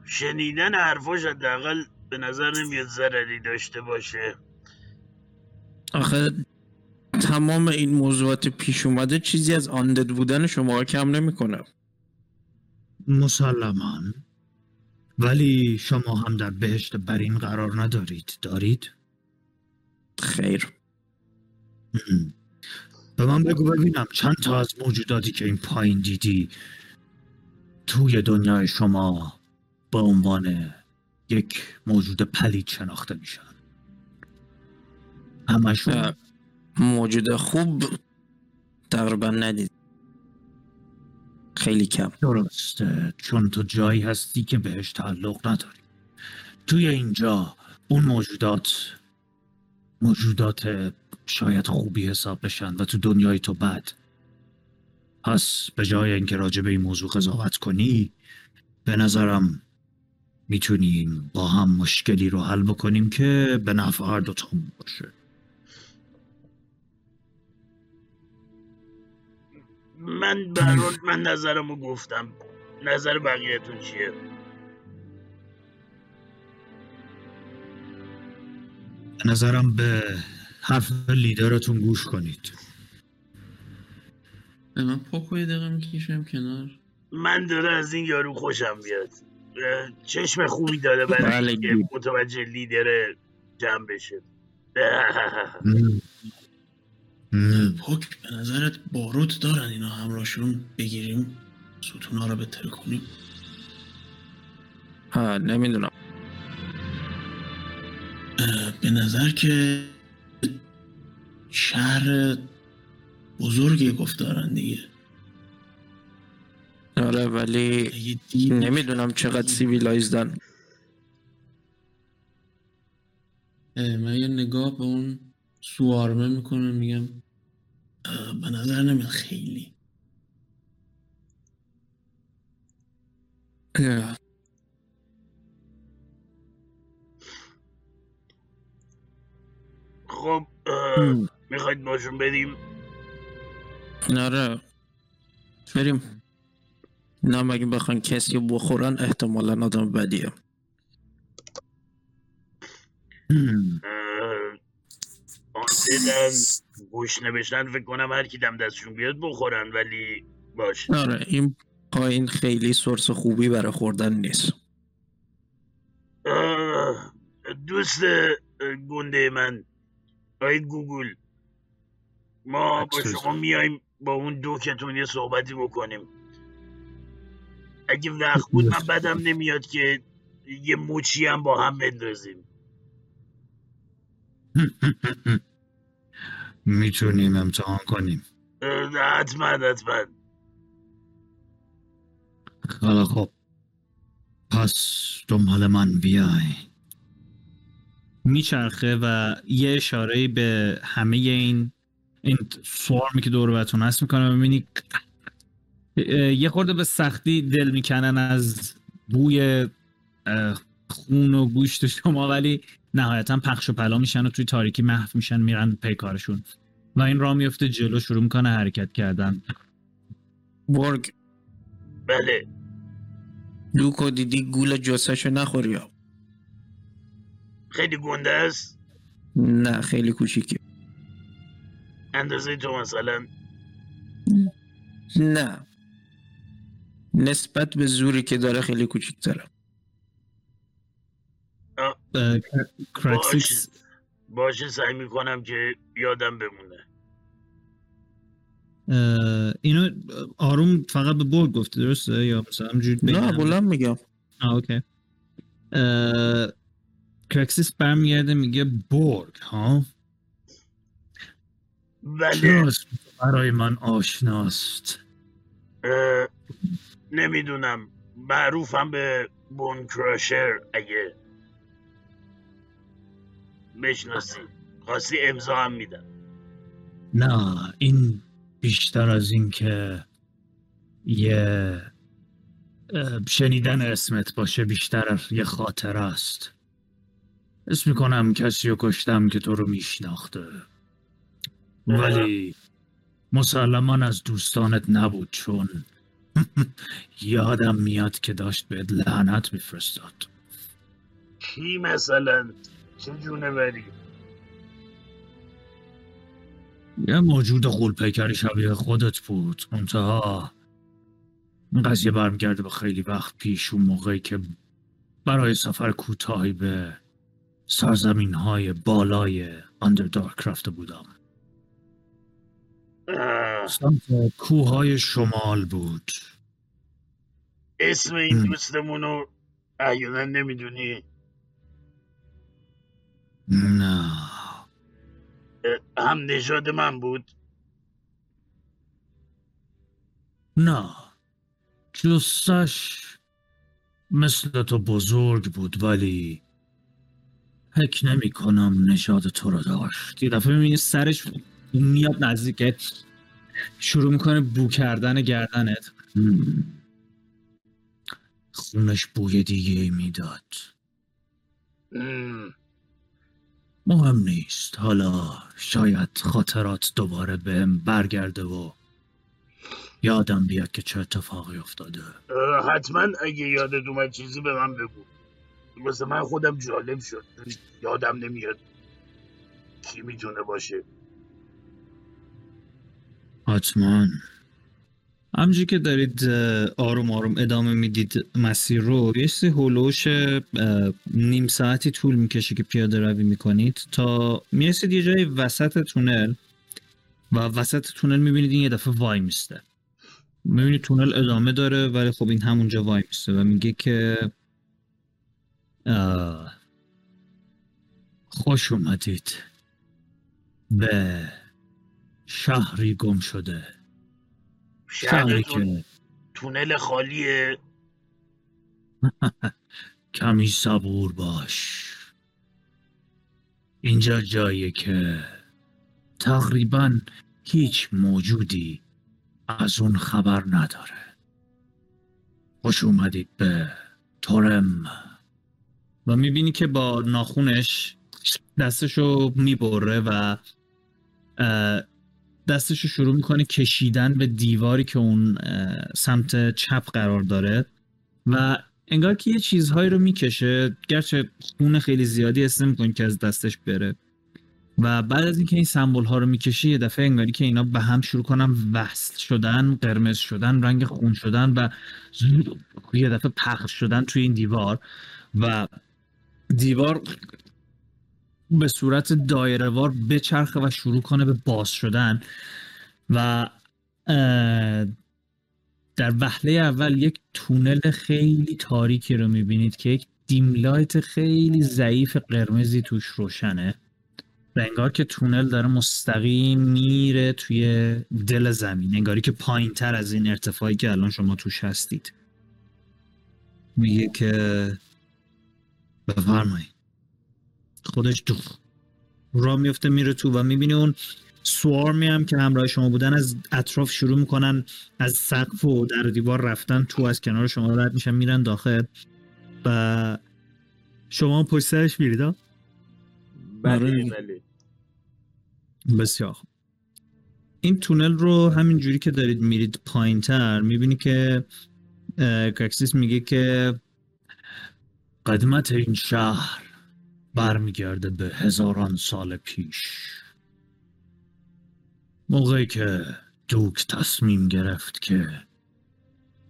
شنیدن حرفاش حداقل به نظر نمیاد ضرری داشته باشه آخه تمام این موضوعات پیش اومده چیزی از آندد بودن شما کم نمی‌کنه مسلما ولی شما هم در بهشت برین قرار ندارید دارید؟ خیر. به من بگو ببینم چند تا از موجوداتی که این پایین دیدی توی دنیای شما به عنوان یک موجود پلید شناخته میشن. همشون. موجود خوب تقریبا ندید. خیلی کم. درسته چون تو جایی هستی که بهش تعلق نداری. توی اینجا اون موجودات موجودات شاید خوبی حساب بشن و تو دنیای تو بد. پس به جای اینکه راجع به این موضوع قضاوت کنی به نظرم می‌تونیم با هم مشکلی رو حل بکنیم که به نفع هر دوتامون باشه. من برون من نظرمو گفتم. نظر بقیهتون چیه؟ به نظرم به حرف لیدرتون گوش کنید. من پاکو یه دقیقه می‌کشم کنار. من داره از این یارو خوشم بیاد چشم خوبی داره برای بله، اینکه گود. متوجه لیدر جمع بشه. پاک به نظرت باروت دارن اینا همراهشون؟ بگیریم ستونا رو بتر کنیم. ها نمی‌دونم. به نظر که شهر بزرگی گفت دارن دیگه. آره ولی نمی‌دونم چقدر سیویلایزدن. من یه نگاه به اون سوارمه می‌کنم میگم به نظر نمیاد خیلی. اه، خب. می‌خواید باشون بریم آره. بریم. نه مگه بخوان کسی بخورن احتمالا آدم بدیه. آنتدن گوش نوشتن فکر کنم هر کی دم دستشون بیاد بخورن ولی باش آره این پایین خیلی سورس خوبی برای خوردن نیست. دوست گنده من آید گوگل ما با شما میایم با اون دوکتون یه صحبتی بکنیم. اگه وقت بود من بدم نمیاد که یه موچی هم با هم بندازیم. می‌تونیم امتحان کنیم. حتما حتما. حالا خب. پس دنبال من بیای. میچرخه و یه اشاره به همه این این سوارمی که دور هست می‌کنه و می‌بینی یه خورده به سختی دل می‌کنن از بوی خون و گوشت شما ولی نهایتا پخش و پلا میشن و توی تاریکی محو میشن میرن پی کارشون. و این راه میفته جلو شروع می‌کنه حرکت کردن. برگ بله. دوکو دیدی گول جسشو نخوری. خیلی گنده است. نه خیلی کوچیکی اندازه تو مثلا. نه. نسبت به زوری که داره خیلی کوچیک داره کرکسیکس باشه. سعی می‌کنم که یادم بمونه. اه، اینو آروم فقط به برگ گفته درسته؟ یا مثلا همجوری نه؟ بلند میگم. آه، اوکی. کرکسیس برمیگرده میگه برگ ها؟ بله برای من آشناست؟ نمی‌دونم. معروفم به بون کراشر اگه بشناسی. خواستی امضا هم میدم. نه این بیشتر از این که یه شنیدن اسمت باشه بیشتر یه خاطر است. اسم می‌کنم کسی رو کشتم که تو رو میشناخته. ولی مسلما از دوستانت نبود چون یادم میاد که داشت بهت لعنت میفرستاد. کی مثلا؟ چه جونه بری؟ یه موجود غولپیکری شبیه خودت بود. منتها این قضیه برمیگرده به خیلی وقت پیش اون موقعی که برای سفر کوتاهی به سرزمین های بالای اندردارک رفته بودم. سمت کوههای شمال بود. اسم این. دوستمونو احیانا نمی‌دونی؟ نه. هم نژاد من بود. نه. جستش مثل تو بزرگ بود ولی فکر نمی کنم نشاد تو رو داشت. یه دفعه می‌بینی سرش میاد نزدیکت شروع می‌کنه بو کردن گردنت. خونش بوی دیگه می‌داد. مهم نیست. حالا شاید خاطرات دوباره بهم برگرده و یادم بیاد که چه اتفاقی افتاده. حتما اگه یادت اومد چیزی به من بگو. واسه من خودم جالب شد. یادم نمیاد کی می‌تونه باشه. حتما. همجوری که دارید آروم آروم ادامه می‌دید مسیر رو یه سری هلوش نیم ساعتی طول می‌کشه که پیاده روی می‌کنید تا می‌رسید یه جای وسط تونل و وسط تونل می‌بینید این یه دفعه وای میسته. می‌بینید تونل ادامه داره ولی خب این همونجا وای میسته و میگه که خوش اومدید. به شهری گم شده. شهری که تونل خالیه. کمی صبور باش. اینجا جایی که تقریبا هیچ موجودی از اون خبر نداره. خوش اومدید به تورم. و می‌بینی که با ناخونش دستشو می‌بره و اه، دستشو شروع می‌کنه کشیدن به دیواری که اون سمت چپ قرار داره و انگار که یه چیزهایی رو می‌کشه. گرچه خون خیلی زیادی حس نمی‌کنی که از دستش بره. و بعد از اینکه این سمبل ها رو می‌کشه یه دفعه انگاری که اینا به هم شروع کنن وصل شدن قرمز شدن رنگ خون شدن و یه دفعه پخش شدن توی این دیوار. و دیوار به صورت دایرهوار بچرخه و شروع کنه به باز شدن و در وهله اول یک تونل خیلی تاریکی رو می‌بینید که یک دیملایت خیلی ضعیف قرمزی توش روشنه و انگار که تونل داره مستقیم میره توی دل زمین انگاری که پایین تر از این ارتفاعی که الان شما توش هستید. میگه که بفرمایید. خودش تو را میفته میره تو و می‌بینی اون سوارمی هم که همراه شما بودن از اطراف شروع می‌کنن از سقف و در دیوار رفتن تو از کنار شما رد میشن میرن داخل و شما پشت سرش میرید ها؟ بله آره. بله بسیار خوب. این تونل رو همین جوری که دارید میرید پایین تر می‌بینی که اه، کاکسیس میگه که قدمت این شهر برمیگرده به هزاران سال پیش. موقعی که دوک تصمیم گرفت که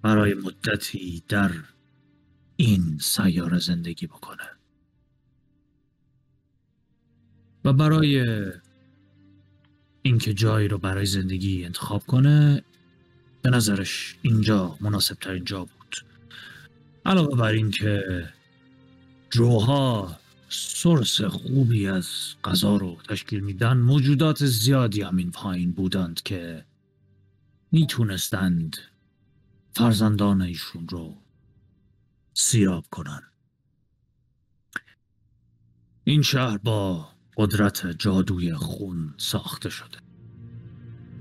برای مدتی در این سیاره زندگی بکنه. و برای اینکه جایی رو برای زندگی انتخاب کنه به نظرش اینجا مناسب ترین جا بود. علاوه بر اینکه جوها سرس خوبی از غذا رو تشکیل میدن. موجودات زیادی هم این پایین بودند که می‌تونستند فرزندان ایشون رو سیراب کنن. این شهر با قدرت جادوی خون ساخته شده.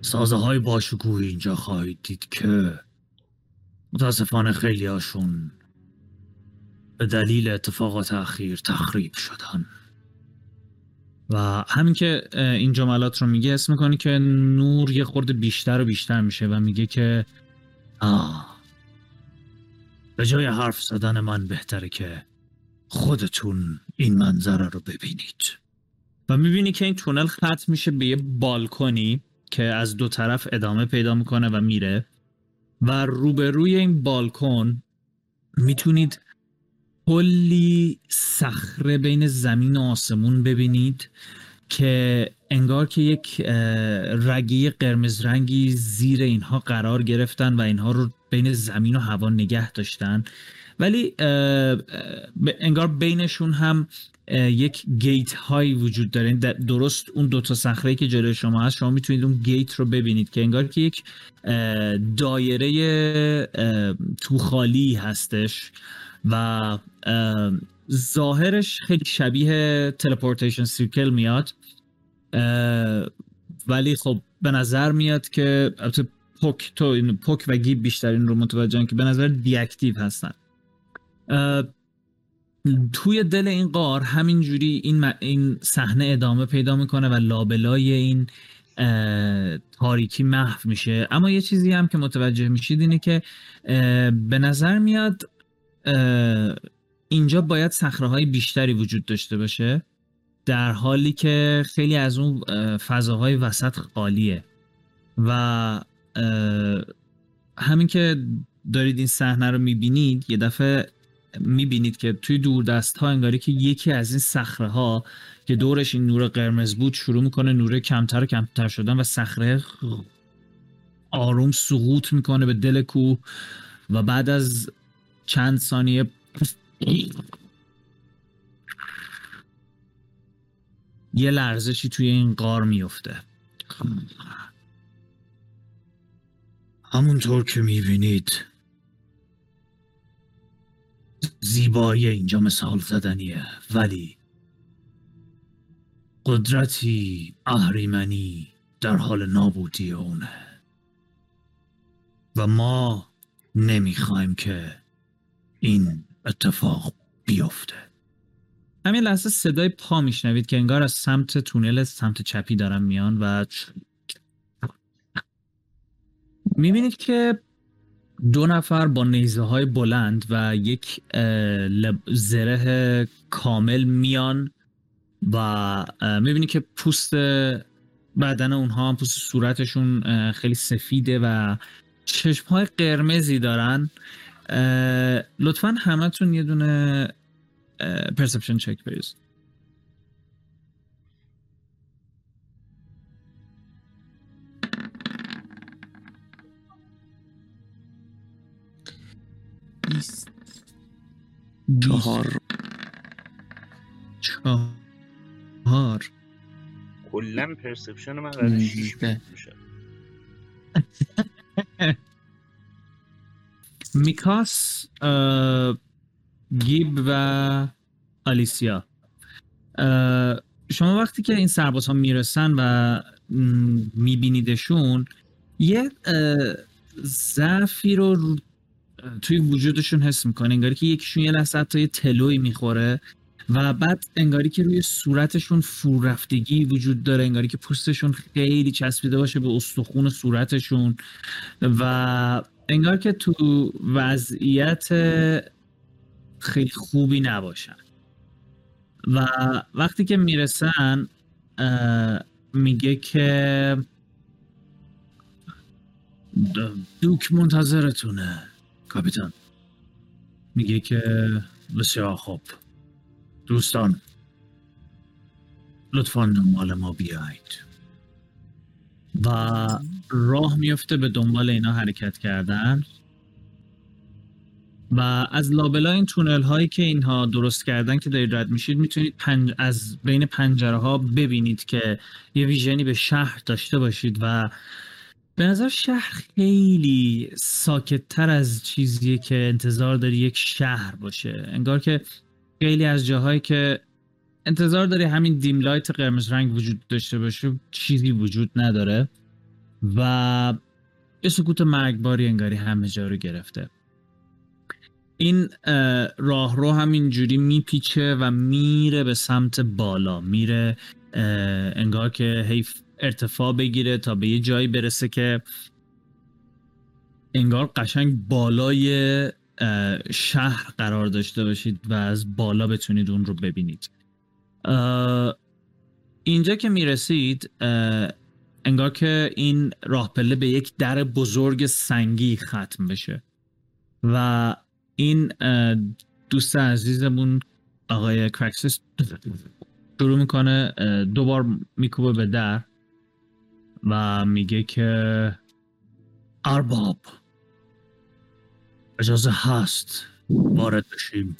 سازه های باشکوهی اینجا خواهید دید که متاسفانه خیلی هاشون به دلیل اتفاقات اخیر تخریب شدن. و همین که این جملات رو میگه اسم می‌کنی که نور یه خورده بیشتر و بیشتر میشه و میگه که آه به جای حرف زدن من بهتره که خودتون این منظره رو ببینید. و می‌بینی که این تونل ختم میشه به یه بالکنی که از دو طرف ادامه پیدا می‌کنه و میره. و روبروی این بالکن می‌تونید کلی صخره بین زمین و آسمون ببینید که انگار که یک رگه قرمز رنگی زیر اینها قرار گرفتن و اینها رو بین زمین و هوا نگه داشتن. ولی انگار بینشون هم یک گیت هایی وجود داره. درست اون دوتا صخره که جلوی شما هست شما می‌تونید اون گیت رو ببینید که انگار که یک دایره توخالی هستش. و اه، ظاهرش خیلی شبیه تلپورتیشن سیرکل میاد. ولی خب به نظر میاد که البته پوک تو این پوک و گیب بیشتر این رو متوجهن که به نظر دیاکتیو هستن. توی دل این غار همینجوری این این صحنه ادامه پیدا می‌کنه و لابلای این تاریکی محو میشه. اما یه چیزی هم که متوجه میشید اینه که به نظر میاد اینجا باید صخره بیشتری وجود داشته باشه در حالی که خیلی از اون اه، فضاهای وسط خالیه. و همین که دارید این صحنه رو می‌بینید یه دفعه می‌بینید که توی دوردست ها انگاری که یکی از این صخره ها که دورش این نور قرمز بود شروع می‌کنه نور کمتر و کمتر شدن و صخره آروم سقوط می‌کنه به دل کوه. و بعد از چند ثانیه. یه لرزشی توی این غار میفته همونطور که می‌بینید زیبایی اینجا مثال زدنیه ولی قدرتی اهریمنی در حال نابودی اونه. و ما نمی‌خوایم که این اتفاق بیفته. همین لحظه صدای پا میشنوید که انگار از سمت تونل سمت چپی دارن میان و می‌بینید که دو نفر با نیزه های بلند و یک زره کامل میان و می‌بینید که پوست بدن اونها هم پوست صورتشون خیلی سفیده و چشم های قرمزی دارن. لطفا همتون یه دونه پرسپشن چک بریز. چهار. چهار. کلا پرسپشن من قرار شیش ده. میشه میکاس گیب و آلیسیا. شما وقتی که این سرباز ها می‌رسن و میبینیدشون یه ضعفی رو توی وجودشون حس می‌کنه. انگاری که یکیشون یه لحظه حتی یه تلوی می‌خوره و بعد انگاری که روی صورتشون فوررفتگی وجود داره. انگاری که پوستشون خیلی چسبیده باشه به استخون صورتشون و انگار که تو وضعیت خیلی خوبی نباشن. و وقتی که می‌رسن میگه که دوک منتظرتونه کاپیتان. میگه که بسیار خوب. دوستان لطفا دنبال ما بیایید. و راه میفته به دنبال اینا حرکت کردن. و از لابلا این تونل هایی که اینها درست کردن که دارید رد میشید می‌تونید پنج... از بین پنجره ها ببینید که یه ویژنی به شهر داشته باشید و به نظر شهر خیلی ساکت تر از چیزیه که انتظار داری یک شهر باشه. انگار که خیلی از جاهایی که انتظار داری همین دیم لایت قرمز رنگ وجود داشته باشه چیزی وجود نداره. و یه سکوت مرگباری انگاری همه جا رو گرفته. این اه، راهرو همینجوری میپیچه و میره به سمت بالا. میره انگار که هی ارتفاع بگیره تا به یه جایی برسه که انگار قشنگ بالای شهر قرار داشته باشید و از بالا بتونید اون رو ببینید. اینجا که می‌رسید انگار که این راه پله به یک در بزرگ سنگی ختم بشه. و این دوست عزیزمون آقای کرکسیس شروع می‌کنه دوبار میکوبه به در و میگه که ارباب اجازه هست وارد بشیم.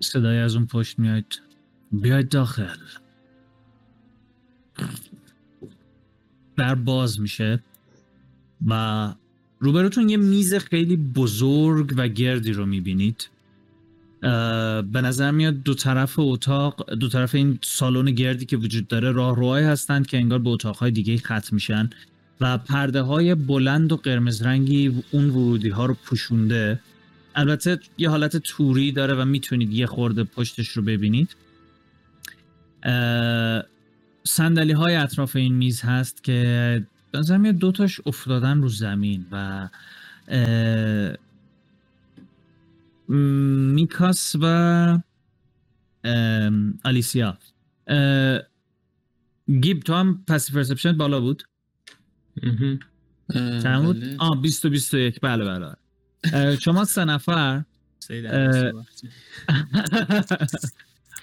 صدای از اون پشت میاد بیاید داخل. در باز میشه و روبروتون یه میز خیلی بزرگ و گردی رو می‌بینید. به نظر میاد دو طرف اتاق دو طرف این سالن گردی که وجود داره راهروهایی هستند که انگار به اتاقهای دیگه ختم میشن و پرده های بلند و قرمز رنگی اون ورودی ها رو پوشونده. البته یه حالت توری داره و می‌تونید یه خورده پشتش رو ببینید. صندلی های اطراف این میز هست که زمین دوتاش افتادن رو زمین و میکاس و آلیسیا گیب تو هم پسی پرسپشن بالا بود چند بود؟ بله. آه 20 و 21 بله بله شما سه نفر.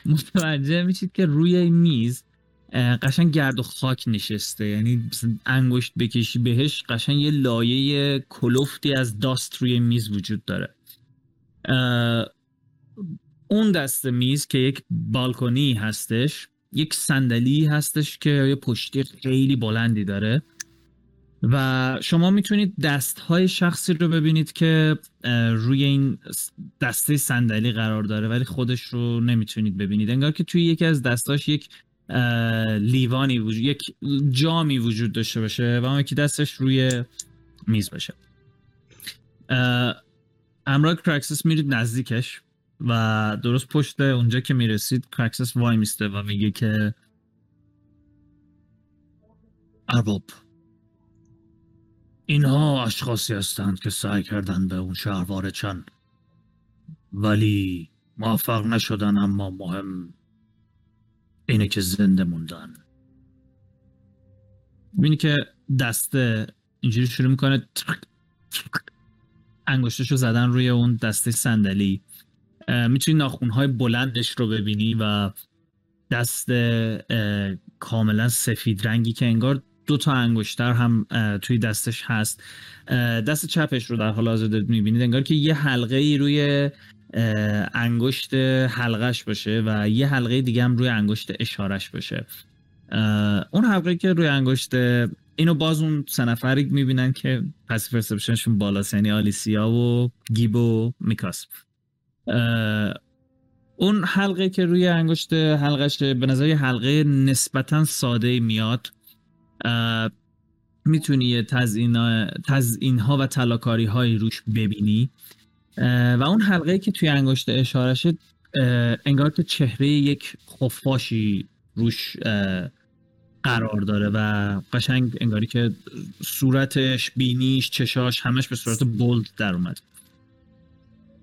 متوجه میشید که روی میز قشنگ گرد و خاک نشسته. یعنی انگشت بکشی بهش قشنگ یه لایه کلفتی از داست روی میز وجود داره. اون دست میز که یک بالکنی هستش یک صندلی هستش که یه پشتی خیلی بلندی داره. و شما می‌تونید دست های شخصی رو ببینید که روی این دسته صندلی قرار داره ولی خودش رو نمی‌تونید ببینید. انگار که توی یکی از دستاش یک لیوانی وجود یک جامی وجود داشته باشه و اون یکی دستش روی میز باشه. اه، همراه کرکسس میرید نزدیکش و درست پشت اونجا که می‌رسید کرکسس وای میسته و میگه که ارباب اینها اشخاصی هستند که سعی کردن به اون شهر وارد ولی موفق نشدن اما مهم اینه که زنده موندن. ببینی که دسته اینجوری شروع می‌کنه انگشتشو زدن روی اون دسته صندلی. می‌تونی ناخونهای بلندش رو ببینی و دست کاملا سفید رنگی که انگار دو تا انگشتر هم توی دستش هست. دست چپش رو در حال حاضر دارید می‌بینید. انگار که یه حلقه ای روی انگشت حلقش باشه و یه حلقه دیگه هم روی انگشت اشارش باشه. اون حلقه که روی انگشت اینو باز اون سه نفری می‌بینن که پس پرسپشنشون بالاست یعنی آلیسیا و گیب و میکاس. اون حلقه که روی انگشت حلقش به نظر حلقه نسبتا ساده میاد. می‌تونی تزئین ها و تلاکاری هایی روش ببینی. و اون حلقه که توی انگشت اشارشه اه، انگار که چهره یک خفاشی روش قرار داره و قشنگ انگاری که صورتش بینیش چشاش همش به صورت بولد در اومد.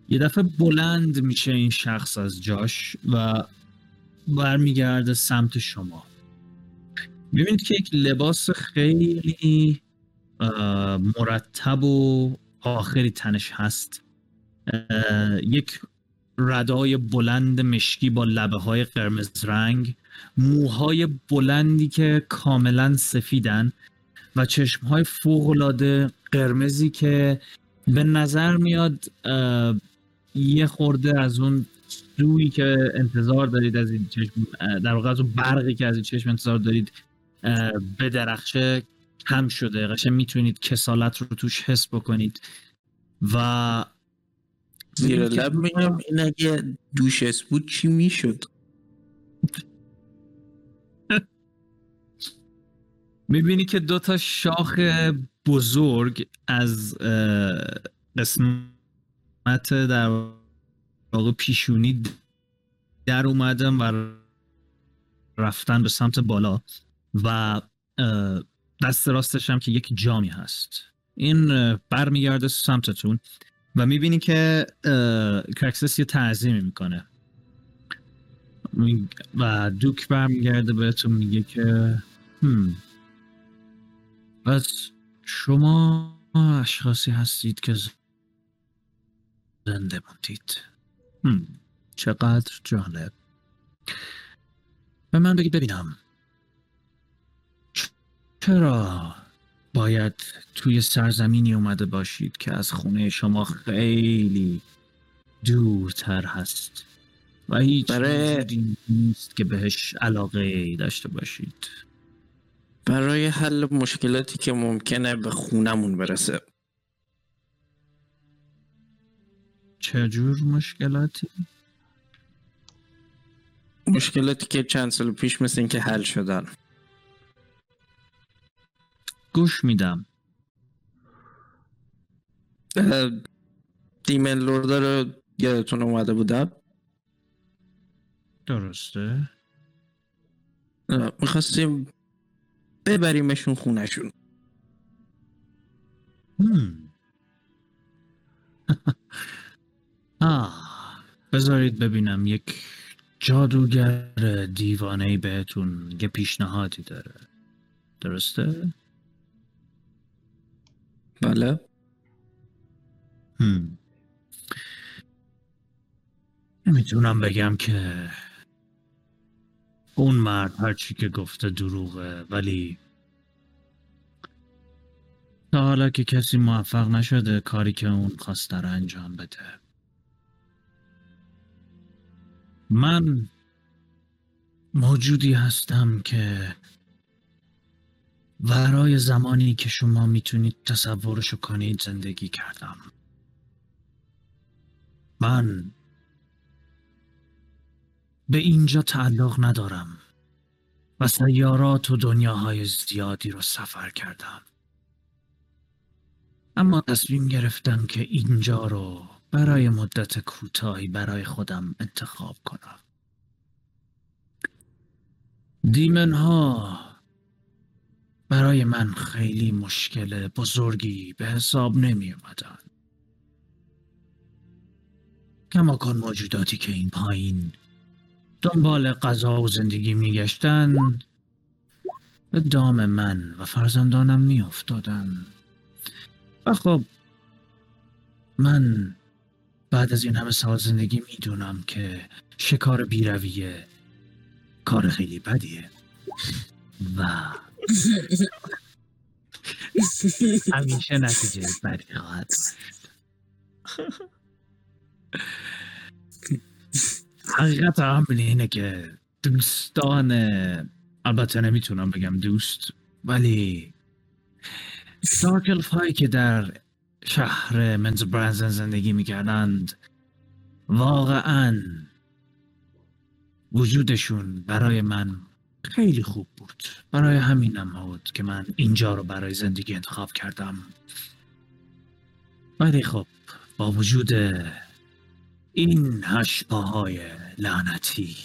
یه دفعه بلند میشه این شخص از جاش و برمیگرده سمت شما. می‌بینید که یک لباس خیلی مرتب و آخری تنش هست. یک ردای بلند مشکی با لبه های قرمز رنگ موهای بلندی که کاملا سفیدن و چشم های فوقلاده قرمزی که به نظر میاد یه خورده از اون سویی که انتظار دارید از این چشم در واقع از اون برقی که از این چشم انتظار دارید به درخشه کم شده. قشنگ می‌تونید کسالت رو توش حس بکنید و زیر لب میگم این اگه دوشس بود چی می‌شد؟ می‌بینی که دو تا شاخ بزرگ از قسمت در واقع پیشونی در اومدن و رفتن به سمت بالا و دست راستش هم که یک جامی هست. این برمیگرده سمتتون. و می‌بینی که کرکسس یه تعظیمی می‌کنه. و دوک برمیگرده بهتون میگه که هم پس شما اشخاصی هستید که زنده موندید هم. چقدر جالب. به من بگید ببینم. چرا باید توی سرزمینی اومده باشید که از خونه شما خیلی دورتر هست و هیچ برای- نیست که بهش علاقه داشته باشید. برای حل مشکلاتی که ممکنه به خونمون برسه. چه جور مشکلاتی؟ مشکلاتی که چند سال پیش مثل اینکه حل شدن. گوش میدم. دیمن لوردا رو یادتون اومده بودم درسته. می‌خواستیم ببریمشون خونشون. آه بذارید ببینم. یک جادوگر دیوانه بهتون یه پیشنهادی داره. درسته؟ بله. نمی‌تونم بگم که اون مرد هرچی که گفته دروغه ولی تا حالا که کسی موفق نشده کاری که اون خواسته رو انجام بده من موجودی هستم که ورای زمانی که شما می‌تونید تصورشو کنید زندگی کردم. من به اینجا تعلق ندارم و سیارات و دنیاهای زیادی رو سفر کردم. اما تصمیم گرفتم که اینجا رو برای مدت کوتاهی برای خودم انتخاب کنم. دیمن ها برای من خیلی مشکل بزرگی به حساب نمی اومدن. کماکان موجوداتی که این پایین دنبال غذا و زندگی میگشتن به دام من و فرزندانم میافتادن و خب من بعد از این همه سال زندگی می‌دونم که شکار بیرویه کار خیلی بدیه. و همیشه نتیجه بدی. خواهد حقیقت امر اینه که دوستان البته نمی‌تونم بگم دوست ولی دارکلف هایی که در شهر منز برنزن زندگی می‌کردند واقعا وجودشون برای من خیلی خوب بود. برای همینم بود که من اینجا رو برای زندگی انتخاب کردم. ولی خب با وجود این هشپاهای لعنتی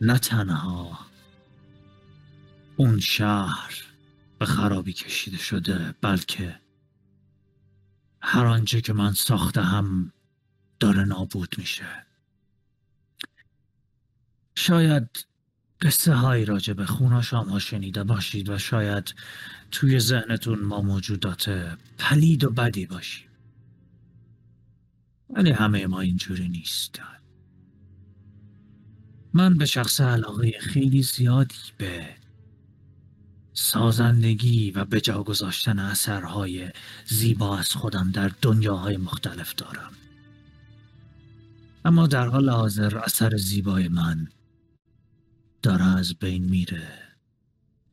نه تنها اون شهر به خرابی کشیده شده بلکه هر آنچه که من ساخته هم داره نابود میشه. شاید قصه هایی راجع به خوناشام ها شنیده باشید و شاید توی ذهنتون ما موجودات پلید و بدی باشیم. ولی همه ما اینجوری نیست من به شخص علاقه خیلی زیادی به سازندگی و به جا گذاشتن اثرهای زیبا از خودم در دنیاهای مختلف دارم. اما در حال حاضر اثر زیبای من داره از بین میره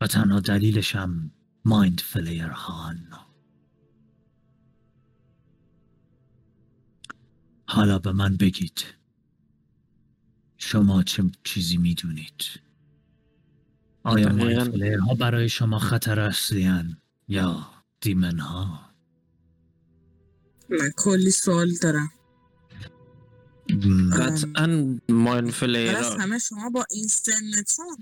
و تنها دلیلشم مایند فلیر هان. حالا به من بگید. شما چه چیزی می‌دونید؟ آیا. مایند فلیر ها برای شما خطر اصلی یا دیمن ها من کلی سوال دارم. قطعا ماین فلیرا همه شما با این سنتون.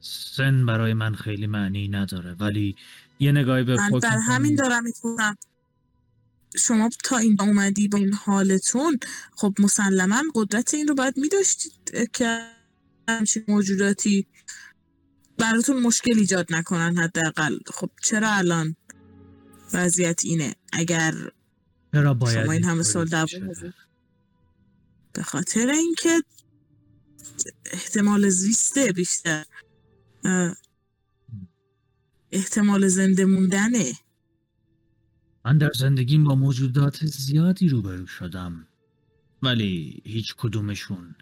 سن برای من خیلی معنی نداره ولی یه نگاهی به من در همین دارم می‌تونم شما تا اینجا اومدی با این حالتون خب مسلما قدرت این رو باید میداشتید که همچین موجوداتی براتون مشکل ایجاد نکنن حداقل. خب چرا الان وضعیت اینه؟ اگر چرا باید شما این همه سال به خاطر اینکه احتمال زیسته بیشتر. احتمال زنده موندنه. من در زندگیم با موجودات زیادی روبرو شدم ولی هیچ کدومشون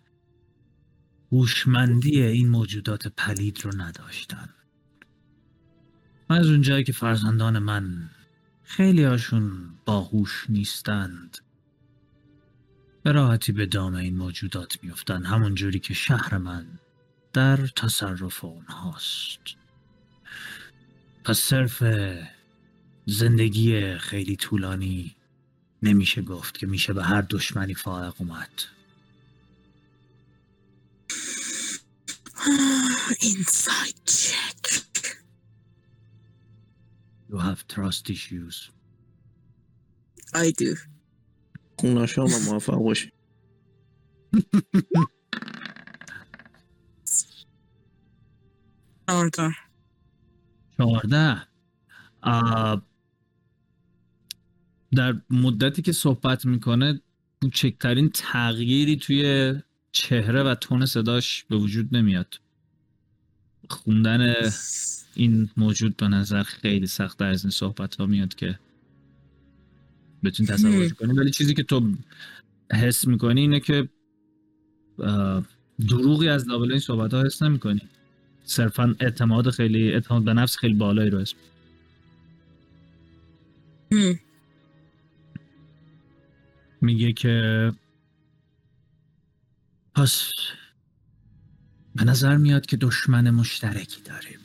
هوشمندی این موجودات پلید رو نداشتن. از اونجایی که فرزندان من خیلی هاشون باهوش نیستند. به راحتی به دام این موجودات میفتن همون جوری که شهر من در تصرف اونهاست. پس صرف زندگی خیلی طولانی نمیشه گفت که میشه به هر دشمنی فائق اومد. اینساید چک. You have trust issues. I do. خونا شما موفق باشی. چهارده. آه، در مدتی که صحبت می‌کنه کوچکترین تغییری توی چهره و تون صداش به وجود نمیاد. خوندن این موجود به نظر خیلی سخت از این صحبت ها میاد که بتونی تصورش کنی. ولی چیزی که تو حس می‌کنی اینه که دروغی از دابل این صحبت ها حس نمی‌کنی. صرفا اعتماد خیلی اعتماد به نفس خیلی بالایی رو حس. میگه که پس به نظر میاد که دشمن مشترکی داریم.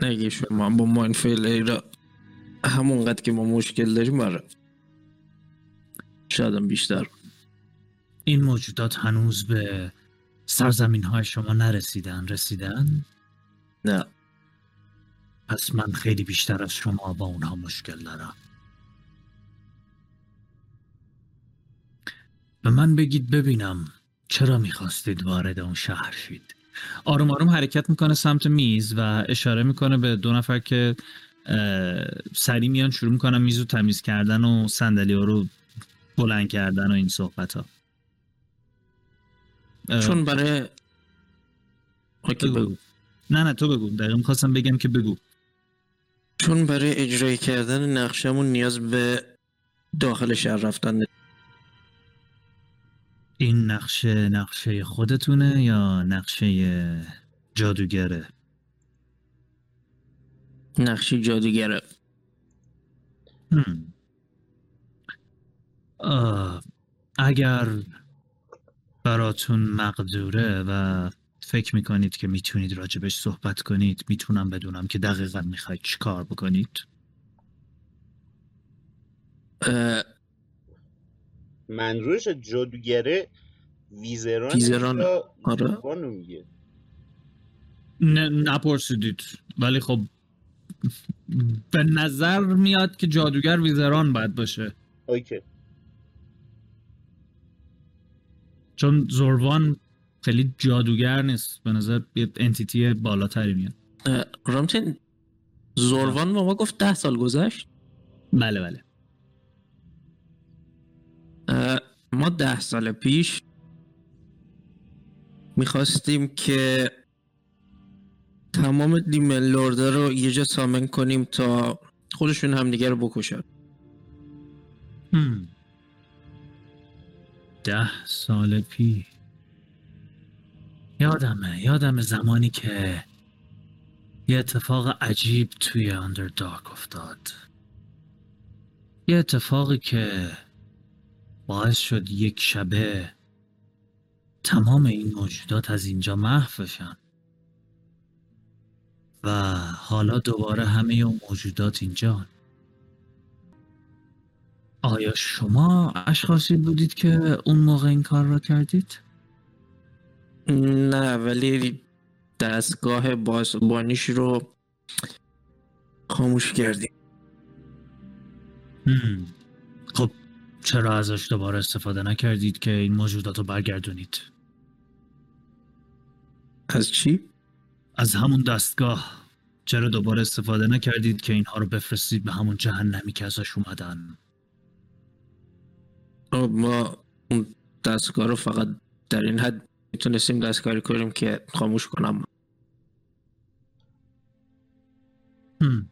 اگه شما با ما این فعل را همونقدر که ما مشکل داریم آره. شاید بیشتر. این موجودات هنوز به سرزمین های شما نرسیدن رسیدن؟ نه. پس من خیلی بیشتر از شما با اونها مشکل دارم. به من بگید ببینم چرا می‌خواستید وارد اون شهر شید. آروم آروم حرکت می‌کنه سمت میز و اشاره می‌کنه به دو نفر که اه، سریع میان شروع می‌کنن میز رو تمیز کردن و صندلی ها رو بلند کردن و این صحبت ها چون برای اوکی بگو. نه نه تو بگو. دقیقا می‌خواستم بگم که بگو. چون برای اجرای کردن نقشمون نیاز به داخل شهر رفتن. این نقشه نقشه خودتونه یا نقشه جادوگره؟ نقشی جادوگره. اگر براتون مقدوره و فکر می‌کنید که می‌تونید راجبش صحبت کنید می‌تونم بدونم که دقیقا می‌خواید چی کار بکنید. اه، منظورش جادوگره ویزران. ویزرانه. یا آره. میگه؟ نه نپرسیدید. ولی خب به نظر میاد که جادوگر ویزران باید باشه. اوکی. چون زوروان خیلی جادوگر نیست. به نظر یه انتیتی بالاتری میاد. رامتین زوروان ما گفت ده سال گذشت؟ بله بله. ما ده سال پیش می‌خواستیم که تمام دیمن لورده رو یه جا سامن کنیم تا خودشون همدیگه رو بکشن. هم. ده سال پیش. یادمه یادمه زمانی که یه اتفاق عجیب توی اندردارک افتاد. یه اتفاقی که باعث شد یک شبه تمام این موجودات از اینجا محو بشن. و حالا دوباره همه اون موجودات اینجا آیا شما اشخاصی بودید که اون موقع این کار را کردید؟ نه ولی دستگاه بازبانیش رو خاموش کردیم. چرا ازش دوباره استفاده نکردید که این موجودات رو برگردونید؟ از چی؟ از همون دستگاه چرا دوباره استفاده نکردید که اینها رو بفرستید به همون جهنمی که ازش اومدن؟ خب، ما اون دستگاه رو فقط در این حد می‌تونستیم دستکاری کنیم که خاموش کنم هم.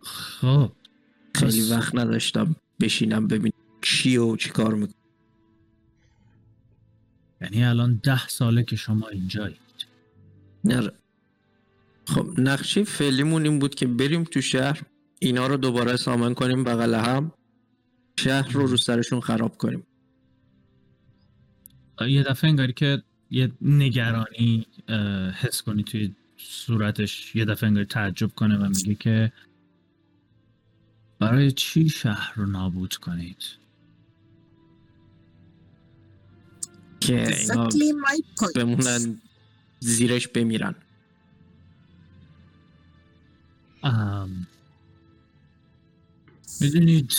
خب خیلی وقت نداشتم بشینم ببینم چی و چی کار می‌کنم. یعنی الان ده ساله که شما اینجایید. نره خب نقشه فعلیمون این بود که بریم تو شهر اینا رو دوباره سامن کنیم بغل هم شهر رو رو سرشون خراب کنیم. یه دفعه انگاری که یه نگرانی حس کنی توی صورتش یه دفعه انگار تعجب کنه و میگه که برای چی شهر رو نابود کنید؟ که اینا Exactly my point. بمونن زیرش بمیرن. ام، می‌دونید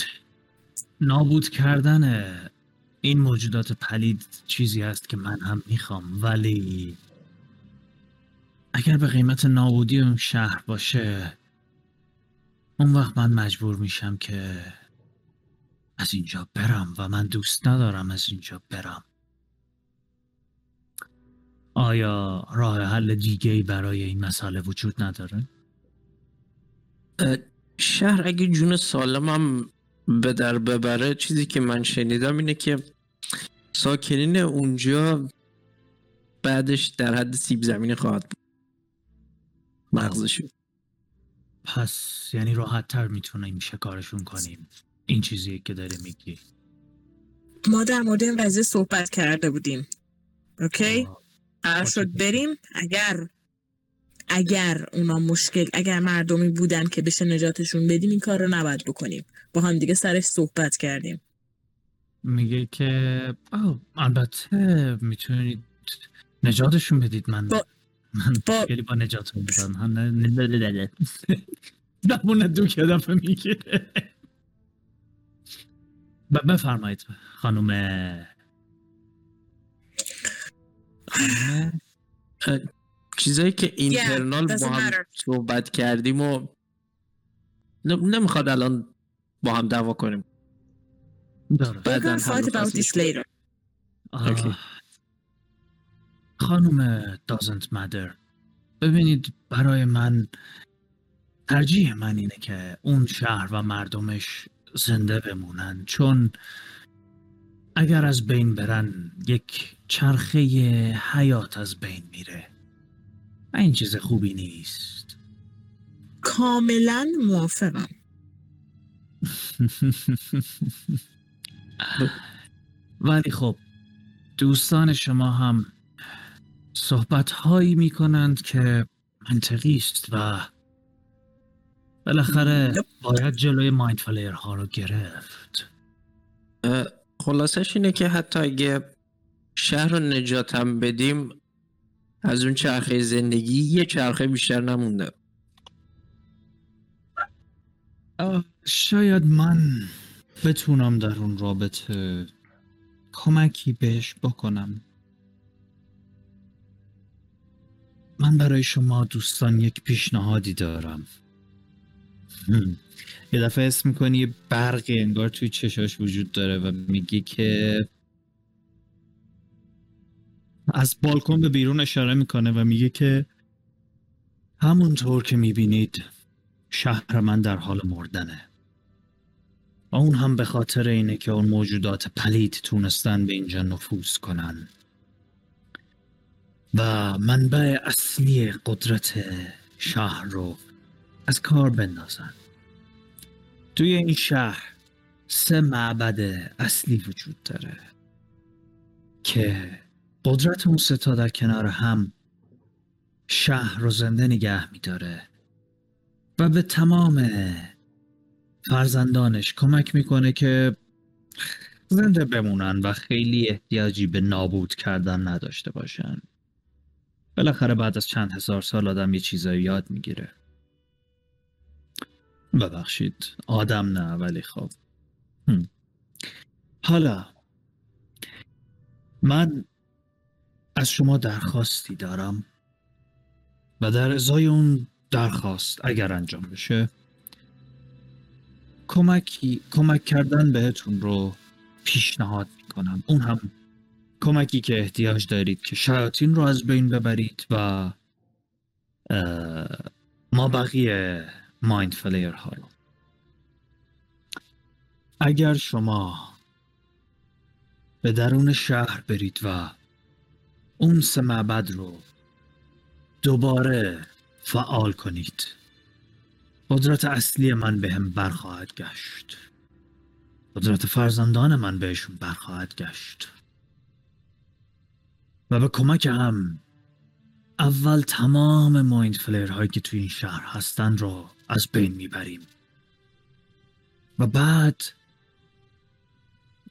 نابود کردن این موجودات پلید چیزی هست که من هم می‌خوام ولی اگر به قیمت نابودی اون شهر باشه اون وقت من مجبور میشم که از اینجا برم و من دوست ندارم از اینجا برم. آیا راه حل دیگه برای این مسئله وجود نداره؟ شهر اگه جون سالمم به در ببره چیزی که من شنیدم اینه که ساکنین اونجا بعدش در حد سیب زمینی خواهد بود. مغزشون. پس یعنی راحت تر می‌تونیم شکارشون کنیم. این چیزیه که داره میگی. ما در مورد این قضیه صحبت کرده بودیم. اوکی؟ قرار. شد بریم. اگر اگر اونا مشکل اگر مردمی بودن که بشه نجاتشون بدیم این کار رو نباید بکنیم. با هم دیگه سرش صحبت کردیم. میگه که البته می‌تونید نجاتشون بدید. من با- من با- مشکلی با نه- نه. دمونه دو که دفعه میگه ب- بفرمایید خانم خانم چیزایی که اینترنال با هم. صحبت کردیم و نمی‌خواد الان با هم دعوا کنیم. بعداً about this later. خانم doesn't matter. ببینید برای من ترجیح من اینه که اون شهر و مردمش زنده بمونن چون اگر از بین برن یک چرخه حیات از بین میره. و این چیز خوبی نیست. کاملا موافقم. ولی خب دوستان شما هم صحبت هایی می کنند که منطقی است و بالاخره باید جلوی مایند فلیر ها رو گرفت. خلاصش اینه که حتی اگه شهر رو نجاتم بدیم از اون چرخه زندگی یه چرخه بیشتر نمونده. شاید من بتونم در اون رابطه کمکی بهش بکنم. من برای شما دوستان یک پیشنهادی دارم. یه دفعه اسم می‌کنی یه برقی انگار توی چشاش وجود داره و میگه که از بالکن به بیرون اشاره می‌کنه و میگه که همونطور که می‌بینید شهر من در حال مردنه. و اون هم به خاطر اینه که اون موجودات پلید تونستن به اینجا نفوذ کنن. و منبع اصلی قدرت شهر رو از کار بندازن. توی این شهر سه معبد اصلی وجود داره که قدرت اون ستا در کنار هم شهر رو زنده نگه میداره و به تمام فرزندانش کمک می‌کنه که زنده بمونن و خیلی احتیاجی به نابود کردن نداشته باشن. بالاخره بعد از چند هزار سال آدم یه چیزایی یاد می‌گیره. ببخشید. آدم نه ولی خب. حالا من از شما درخواستی دارم و در ازای اون درخواست اگر انجام بشه کمکی کمک کردن بهتون رو پیشنهاد می‌کنم. اون هم کمکی که احتیاج دارید که شیاطین رو از بین ببرید و ما بقیه مایند فلیر ها رو اگر شما به درون شهر برید و اون سه معبد رو دوباره فعال کنید قدرت اصلی من به هم برخواهد گشت. قدرت فرزندان من بهشون برخواهد گشت. و به کمک هم اول تمام مایند فلیر هایی که توی این شهر هستن رو از بین می‌بریم. و بعد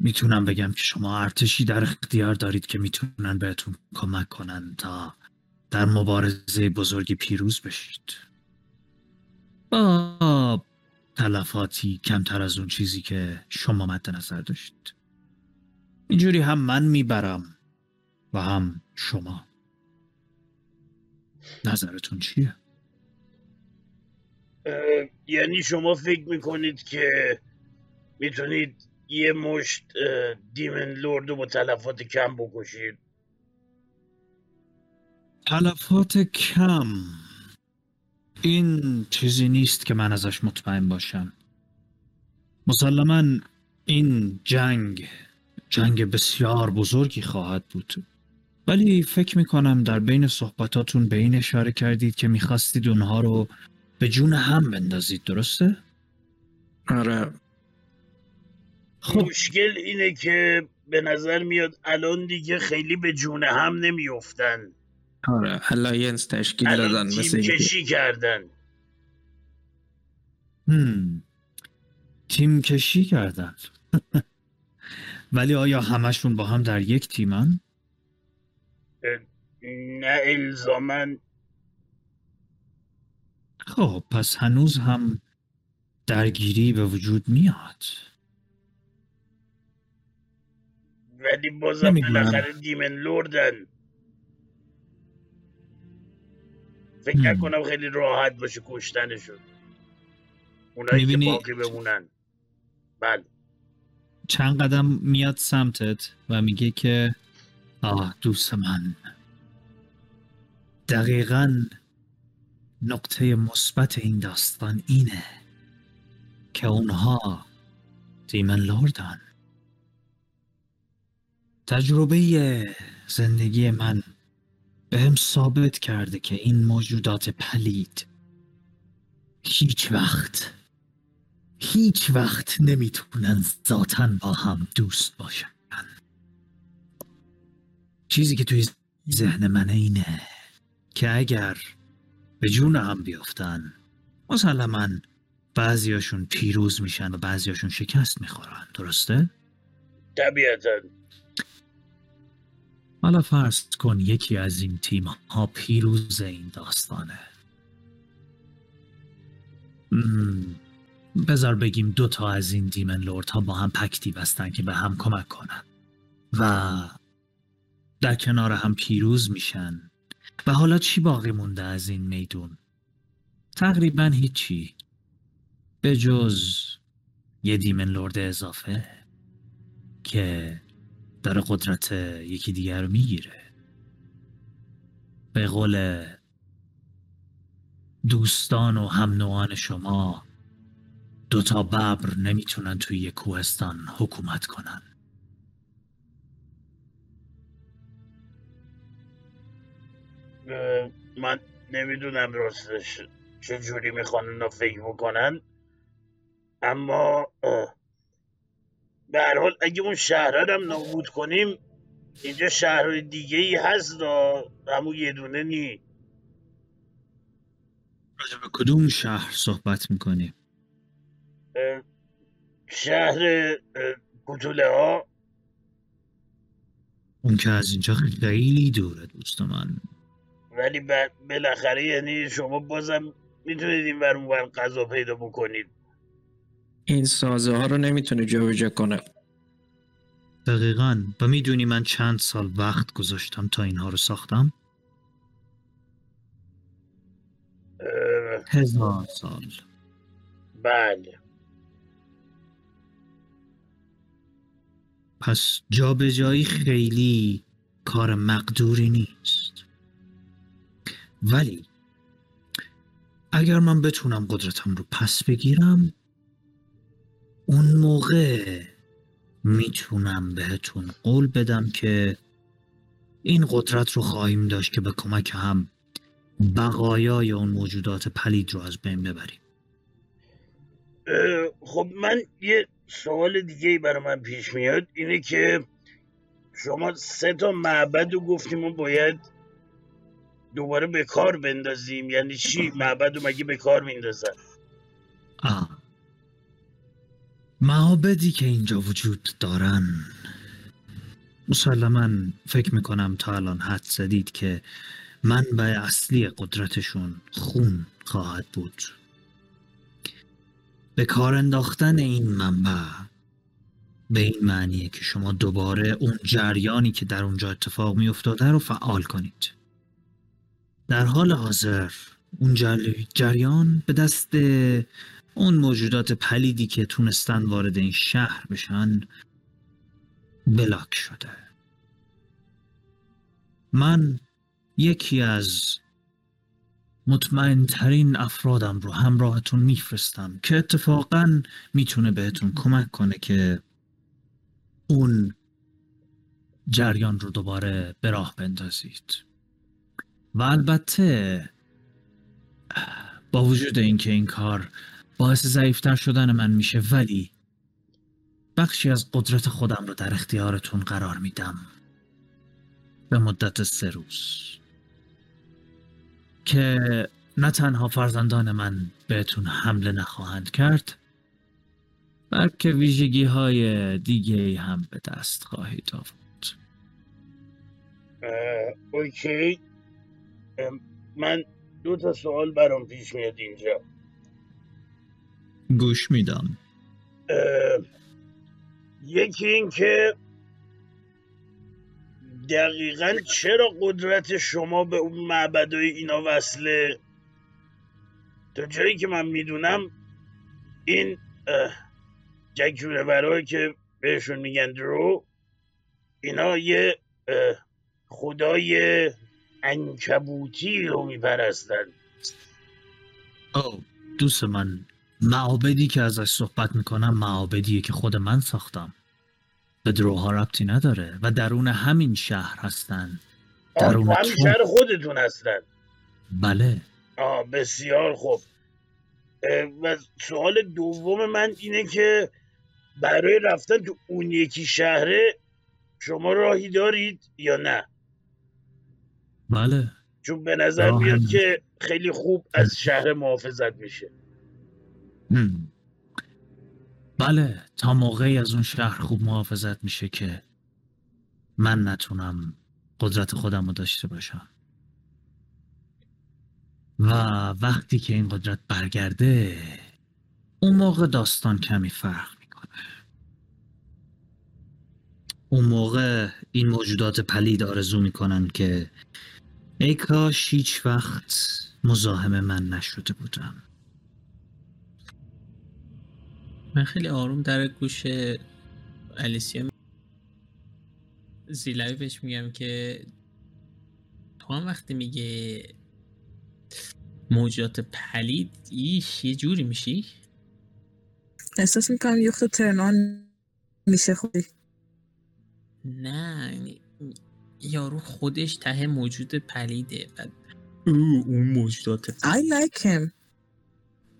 می‌تونم بگم که شما ارتشی در اختیار دارید که می‌تونن بهتون کمک کنن تا در مبارزه بزرگی پیروز بشید. با تلفاتی کمتر از اون چیزی که شما مد نظر داشتید. اینجوری هم من می‌برم. و هم شما. نظرتون چیه؟ یعنی شما فکر می‌کنید که می‌تونید یه مشت دیمن لورد رو با تلفات کم بکشید؟ تلفات کم. این چیزی نیست که من ازش مطمئن باشم. مسلما این جنگ جنگ بسیار بزرگی خواهد بود. ولی فکر می‌کنم در بین صحبتاتون به این اشاره کردید که می‌خواستید اونها رو به جون هم بندازید درسته؟ آره خب مشکل اینه که به نظر میاد الان دیگه خیلی به جون هم نمیافتن آره الاینس تشکیل دادن الان مثل کشی کردن هم. تیم کشی کردن ولی آیا همشون با هم در یک تیمن؟ نه الزامن خب پس هنوز هم درگیری به وجود میاد. ولی بازم. بالاخره دیمن لوردن. فکر. نکنم خیلی راحت باشه کشتنشون. اونایی که می‌بینی- باقی بمونن. بله. چند قدم میاد سمتت و میگه که آه دوست من. دقیقا نقطه مثبت این داستان اینه که اونها دیمن لوردن تجربه زندگی من بهم ثابت کرده که این موجودات پلید هیچ وقت هیچ وقت نمی‌تونن ذاتا با هم دوست باشن. چیزی که توی ذهن من اینه که اگر به جون هم بیفتن مسلما بعضیاشون پیروز میشن و بعضیاشون شکست می‌خورن. درسته؟ طبیعتا. حالا فرض کن یکی از این تیم ها پیروز این داستانه. بذار بگیم دو تا از این دیمن لورد ها با هم پکتی بستن که به هم کمک کنن. و در کنار هم پیروز میشن. و حالا چی باقی مونده از این میدون؟ تقریبا هیچی. به جز یه دیمن لورد اضافه که داره قدرت یکی دیگر رو می‌گیره. به قول دوستان و هم نوعان شما دوتا ببر نمی‌تونن توی یک کوهستان حکومت کنن. من نمی‌دونم راستش چه جوری می‌خوان اونا فکر بکنن. اما به هر حال اگه اون شهرها هم نابود کنیم اینجا شهرهای دیگه ای هست و همون یه دونه نی. راجع به کدوم شهر صحبت می‌کنی؟ شهر اه، کوتوله ها. اون که از اینجا خیلی دوره دوست من. ولی ب- بالاخره یعنی شما بازم می‌تونید این ور اون ور غذا پیدا بکنید. این سازه ها رو نمی‌تونه جابجا کنه. دقیقا. و می‌دونی من چند سال وقت گذاشتم تا اینها رو ساختم؟ اه، هزار سال. بله. پس جابجایی خیلی کار مقدوری نیست. ولی اگر من بتونم قدرتم رو پس بگیرم اون موقع می‌تونم بهتون قول بدم که این قدرت رو خواهیم داشت که به کمک هم بقایای اون موجودات پلید رو از بین ببریم. خب من یه سوال دیگه ای برای من پیش میاد اینه که شما سه تا معبد رو گفتیم و باید دوباره به کار بندازیم. یعنی چی؟ معبد رو مگه به کار میندازن؟ آه. معابدی که اینجا وجود دارن. مسلما فکر می‌کنم تا الان حد زدید که منبع اصلی قدرتشون خون خواهد بود. به کار انداختن این منبع به این معنیه که شما دوباره اون جریانی که در اونجا اتفاق می افتاده رو فعال کنید. در حال حاضر اون جر- جریان به دست اون موجودات پلیدی که تونستن وارد این شهر بشن بلاک شده. من یکی از مطمئن ترین افرادم رو همراهتون میفرستم که اتفاقا می‌تونه بهتون کمک کنه که اون جریان رو دوباره به راه بندازید. و البته با وجود اینکه این کار باعث ضعیفتر شدن من میشه ولی بخشی از قدرت خودم رو در اختیارتون قرار میدم. به مدت سه روز. که نه تنها فرزندان من بهتون حمله نخواهند کرد بلکه ویژگی های دیگه هم به دست خواهید آورد. اوکی. من دو تا سوال برام پیش میاد اینجا. گوش میدم. یکی این که دقیقا چرا قدرت شما به اون معبدای اینا وصله؟ تا جایی که من می‌دونم این اه، جگجونه که بهشون میگن درو اینا یه خدای انکبوتی رو میپرستن او دوست من معابدی که ازش صحبت می‌کنم معابدیه که خود من ساختم. به دروها ربطی نداره و درون همین شهر هستن. درون همین. شهر خودتون هستن. بله. آه بسیار خوب. و سوال دوم من اینه که برای رفتن تو اون یکی شهره شما راهی دارید یا نه؟ بله. چون به نظر میاد هم- که خیلی خوب از شهر محافظت میشه. هم. بله تا موقعی از اون شهر خوب محافظت میشه که من نتونم قدرت خودم رو داشته باشم. و وقتی که این قدرت برگرده اون موقع داستان کمی فرق می‌کنه. اون موقع این موجودات پلید آرزو می‌کنن که ای کاش هیچ وقت مزاحم من نشده بودم. من خیلی آروم در گوش الیسیا زیلوی بهش میگم که تو هم وقتی میگه موجودات پلید ایش یه جوری میشی؟ احساس می‌کنم یخت ترنان میشه خودی نه یعنی یارو خودش ته موجود پلیده بعد او اون موجودات I like him.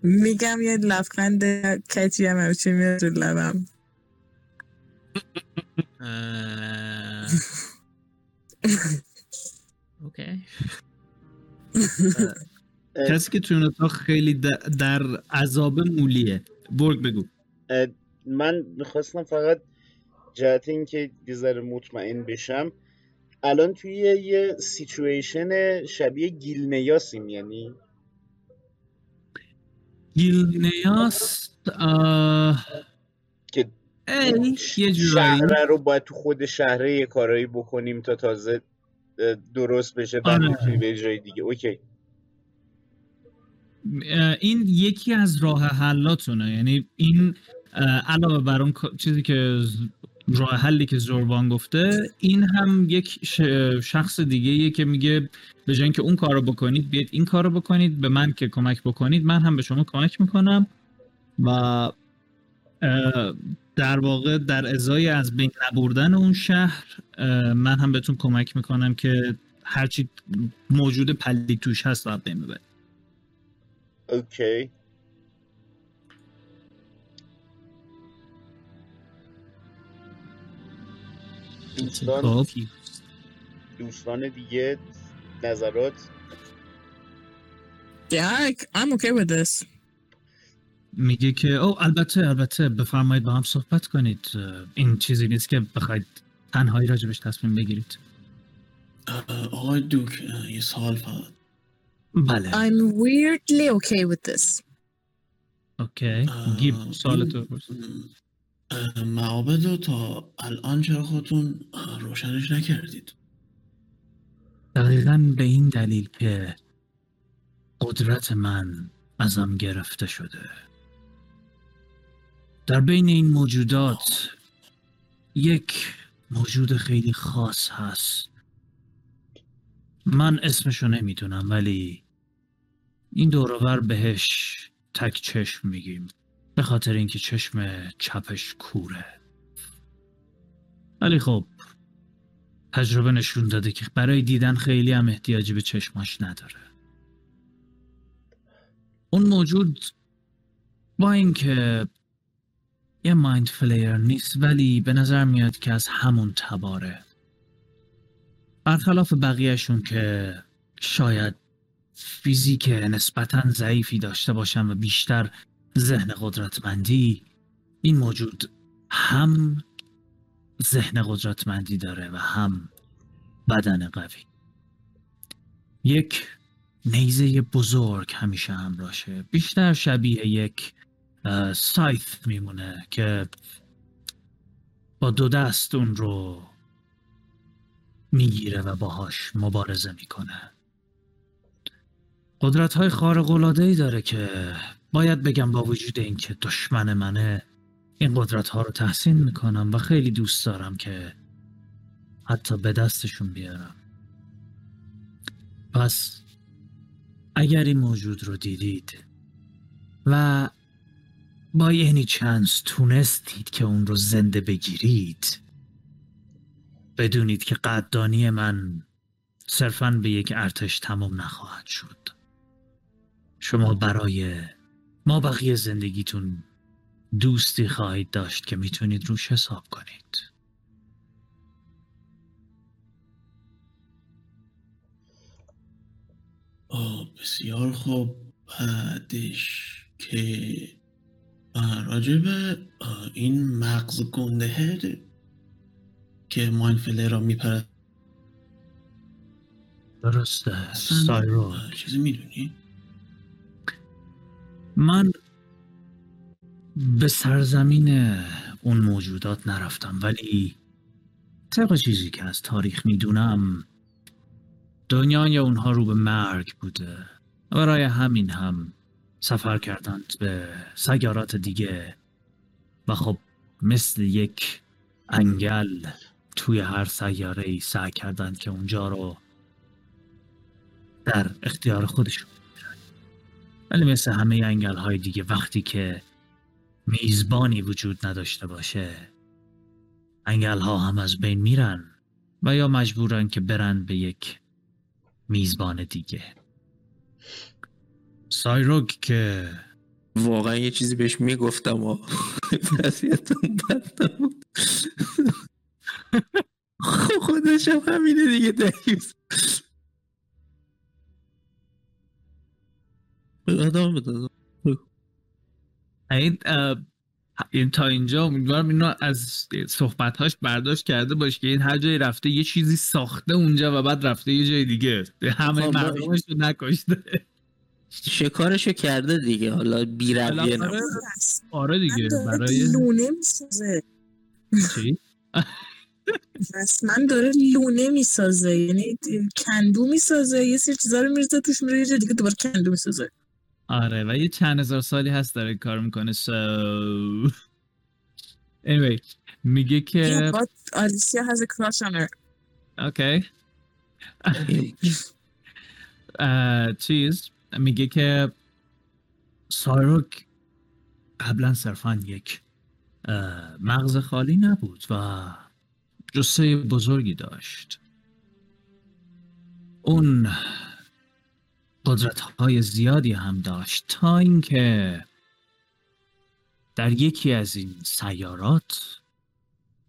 میگم یه لبخند کچی هم همچین میاد رو لبم. اوکی. کسی که توی اون اتاق خیلی در عذاب مولیه. برگ بگو. من می‌خواستم فقط جهت اینکه یه ذره مطمئن بشم الان توی یه, سیچویشن شبیه گیلنیاسیم یعنی؟ گیلنیاس آه... که یه شهره رو باید تو خود شهره یه کارایی بکنیم تا تازه درست بشه بعد آره. به جای دیگه. اوکی. این یکی از راه حلاتونه. یعنی این علاوه بر اون چیزی که راه حلی که زوربان گفته این هم یک شخص دیگه که میگه به جای اینکه اون کارو بکنید بیاید این کارو بکنید به من که کمک بکنید من هم به شما کمک می‌کنم. و در واقع در ازای از بین نبردن اون شهر من هم بهتون کمک می‌کنم که هرچی موجود پلی توش هست رو از بین ببرید اوکی. دوستان خب. دوستان دیگه نظرات؟ Yeah, I'm okay with this. میگه که او البته البته بفرمایید با هم صحبت کنید. این چیزی نیست که بخواید تنهایی راجبش تصمیم بگیرید. اه، آقای دوک اه، یه سوال فقط. بله. I'm weirdly okay with this. اوکی اه، گیب بپرس. اه، معابد رو تا. الان چرا خودتون روشنش نکردید؟ دقیقا به این دلیل که قدرت من ازم گرفته شده. در بین این موجودات یک موجود خیلی خاص هست. من اسمشو نمی‌دونم ولی این دوروبر بهش تک چشم میگیم. به خاطر اینکه چشم چپش کوره. ولی خب تجربه نشون داده که برای دیدن خیلی هم احتیاجی به چشماش نداره. اون موجود با اینکه یه مایند فلیر نیست ولی به نظر میاد که از همون تباره. برخلاف بقیهشون که شاید فیزیک نسبتا ضعیفی داشته باشن و بیشتر ذهن قدرتمندی این موجود هم ذهن قدرتمندی داره و هم بدن قوی. یک نیزه بزرگ همیشه همراشه بیشتر شبیه یک اه، سایث میمونه که با دو دست اون رو می‌گیره و باهاش مبارزه می‌کنه. قدرت های خارق العاده ای داره که باید بگم با وجود اینکه دشمن منه این قدرت ها رو تحسین می‌کنم و خیلی دوست دارم که حتی به دستشون بیارم. پس اگر این موجود رو دیدید و با یعنی چانس تونستید که اون رو زنده بگیرید بدونید که قدردانی من صرفا به یک ارتش تمام نخواهد شد. شما برای ما بقیه زندگیتون دوستی خواهید داشت که می‌تونید روش حساب کنید. آه بسیار خوب. بعدش که آه، این مغز گنده که ماینفله را میپرد درسته. سایرو چیزی می‌دونی؟ من به سرزمین اون موجودات نرفتم ولی طبق چیزی که از تاریخ می‌دونم دنیای اونها رو به مرگ بوده برای همین هم سفر کردند به سیارات دیگه. و خب مثل یک انگل توی هر سیاره ای سعی کردند که اونجا رو در اختیار خودشون ولی مثل همه انگل های دیگه وقتی که میزبانی وجود نداشته باشه انگل ها هم از بین میرن و یا مجبورن که برن به یک میزبان دیگه. سایروگ که واقعا یه چیزی بهش می‌گفتم و وضعیتم بد نبود. خودش هم همینه دیگه دیوز ادامه بده ادامه. این تا اینجا امیدوارم اینو از صحبتهاش برداشت کرده باش که این هر جایی رفته یه چیزی ساخته اونجا و بعد رفته یه جای دیگه. همه خب، مردمش رو نکشته. شکارشو کرده دیگه حالا بی. آره دیگه من داره برای لونه می‌سازه. چی؟ رسما داره لونه می‌سازه یعنی کندو می‌سازه یه سری چیزا رو میریزه توش میره یه جای دیگه دوباره کندو می‌سازه. آره و یه چند هزار سالی هست داره کار می‌کنه so anyway میگه که but Alicia has a crush on her. اوکی اه، چیز؟ میگه که سایروک قبلا صرفا یک مغز خالی نبود و جسه بزرگی داشت. اون قدرت های زیادی هم داشت تا اینکه در یکی از این سیارات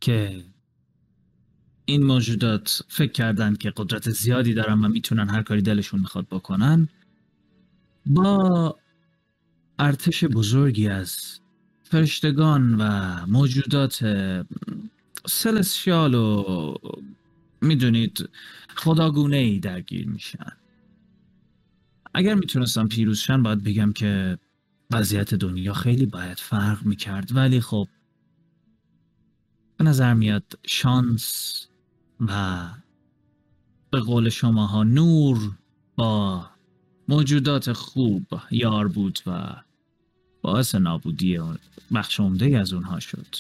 که این موجودات فکر کردن که قدرت زیادی دارن و می‌تونن هر کاری دلشون می‌خواد بکنن با ارتش بزرگی از فرشتگان و موجودات سلسیال و می‌دونید خداگونه ای درگیر میشن. اگر می‌تونستم پیروز شن باید بگم که وضعیت دنیا خیلی باید فرق می‌کرد. ولی خب به نظر میاد شانس و به قول شماها نور با موجودات خوب یار بود و باعث نابودی بخش عمده از اونها شد.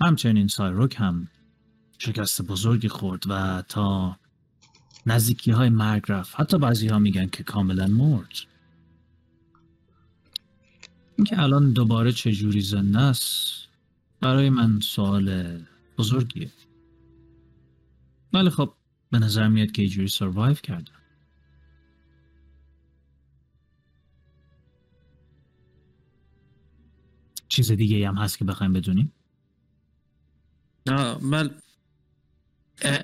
همچنین سایروک هم شکست بزرگی خورد و تا نزدیکی های مرگ رفت. حتی بعضی ها میگن که کاملا مرد. اینکه الان دوباره چجوری زنده است برای من سوال بزرگیه. ولی خب به نظر میاد که اینجوری سروایو کردن چیز دیگه هم هست که بخوایم بدونیم؟ بل اه-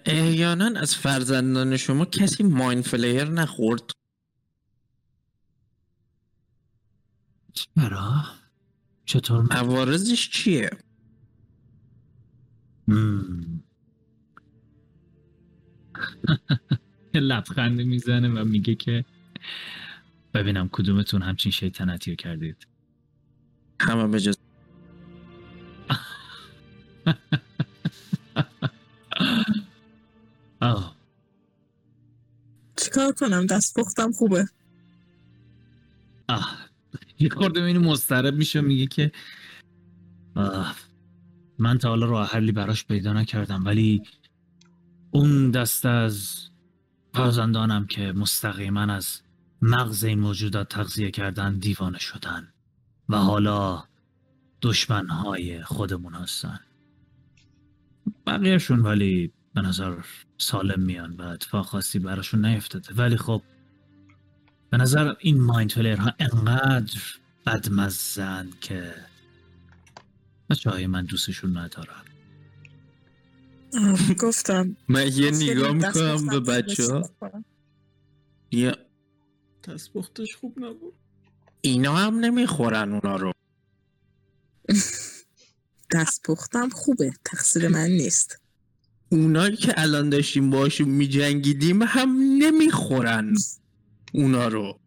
احیانا از فرزندان شما کسی ماین فلیر نخورد چرا؟ چطور من؟ عوارضش چیه لبخندی می‌زنه و میگه که ببینم کدومتون همچین شیطنتی رو کردید همه به جز چیکار کنم. دست پختم خوبه. آه یه خورده اینو مضطرب میشه میگه که آه من تا حالا راه حلی براش پیدا نکردم ولی اون دست از فرزندانم که مستقیما از مغز این موجودات تغذیه کردن دیوانه شدن و حالا دشمنهای خودمون هستن. بقیهشون ولی به نظر سالم میان و اتفاق خاصی براشون نیفتاده. ولی خب به نظر این مایند فلیر ها انقدر بدمزن که بچه های من دوستشون ندارم گفتم. من یه نگاه می‌کنم به بچه ها؟ یه خوب نبود. اینا هم نمی‌خورن اونا رو. دست پختم خوبه. تقصیر من نیست. اونایی که الان داشتیم باشون میجنگیدیم هم نمی‌خورن. اونا رو.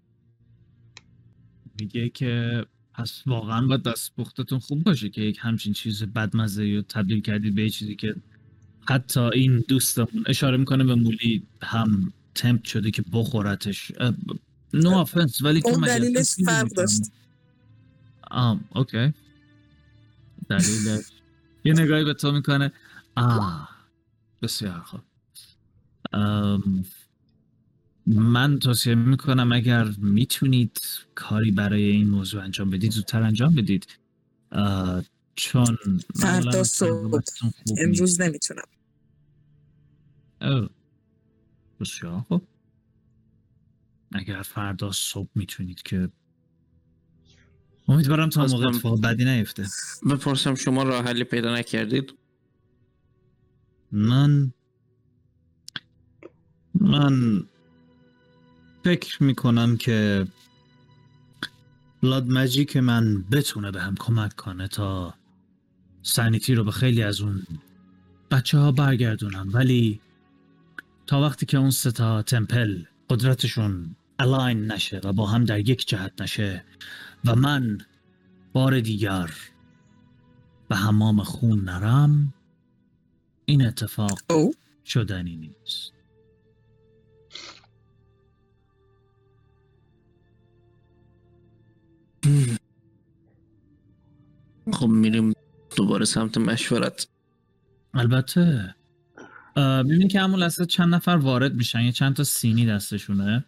میگه که پس واقعا باید دست پختتون خوب باشه که یک همچین چیز بدمزه رو تبدیل کردید به یه چیزی که حتی این دوستمون اشاره می‌کنه به مولی هم تمپ شده که بخورتش. نو آفنس ولی تو اون مگه دلیلش فرق؟ داشت. آم اوکی. دلیلش. یه نگاهی به تو می‌کنه. آه. بسیار خوب. ام، من توصیه می‌کنم اگر می‌تونید کاری برای این موضوع انجام بدید زودتر انجام بدید. چون فردا صبح. امروز نمی‌تونم. بسیار خوب. اگر فردا صبح می‌تونید که امیدوارم تا موقع من- اتفاق بدی نیفته. بپرسم شما راه حلی پیدا نکردید؟ من من فکر می‌کنم که بلاد مجیک من بتونه به هم کمک کنه تا سنیتی رو به خیلی از اون بچه ها برگردونم ولی تا وقتی که اون ستا تمپل قدرتشون الاین نشه و با هم در یک جهت نشه و من بار دیگر به حمام خون نرم این اتفاق او؟ شدنی نیست. خب میریم دوباره سمت مشورت. البته ببینید که همون لحظه چند نفر وارد میشن. یه چند تا سینی دستشونه.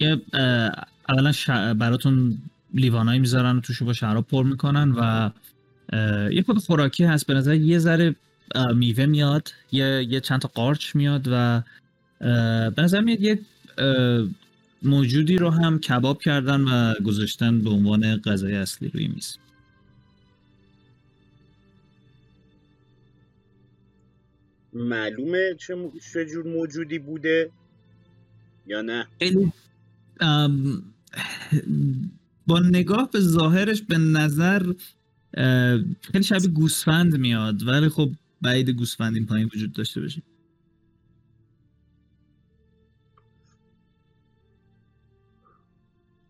یه اولا. براتون لیوانایی می‌ذارن و توشو با شراب پر می‌کنن و یه خود خوراکی هست به نظر یه ذره میوه میاد یه, یه چند تا قارچ میاد و به نظر میاد یه موجودی رو هم کباب کردن و گذاشتن به عنوان غذای اصلی روی میز. معلومه چه, چه جور موجودی بوده یا نه؟ خیلی ام، با نگاه به ظاهرش به نظر خیلی شبیه گوسفند میاد ولی خب بعید گوسفند این پایین وجود داشته باشه.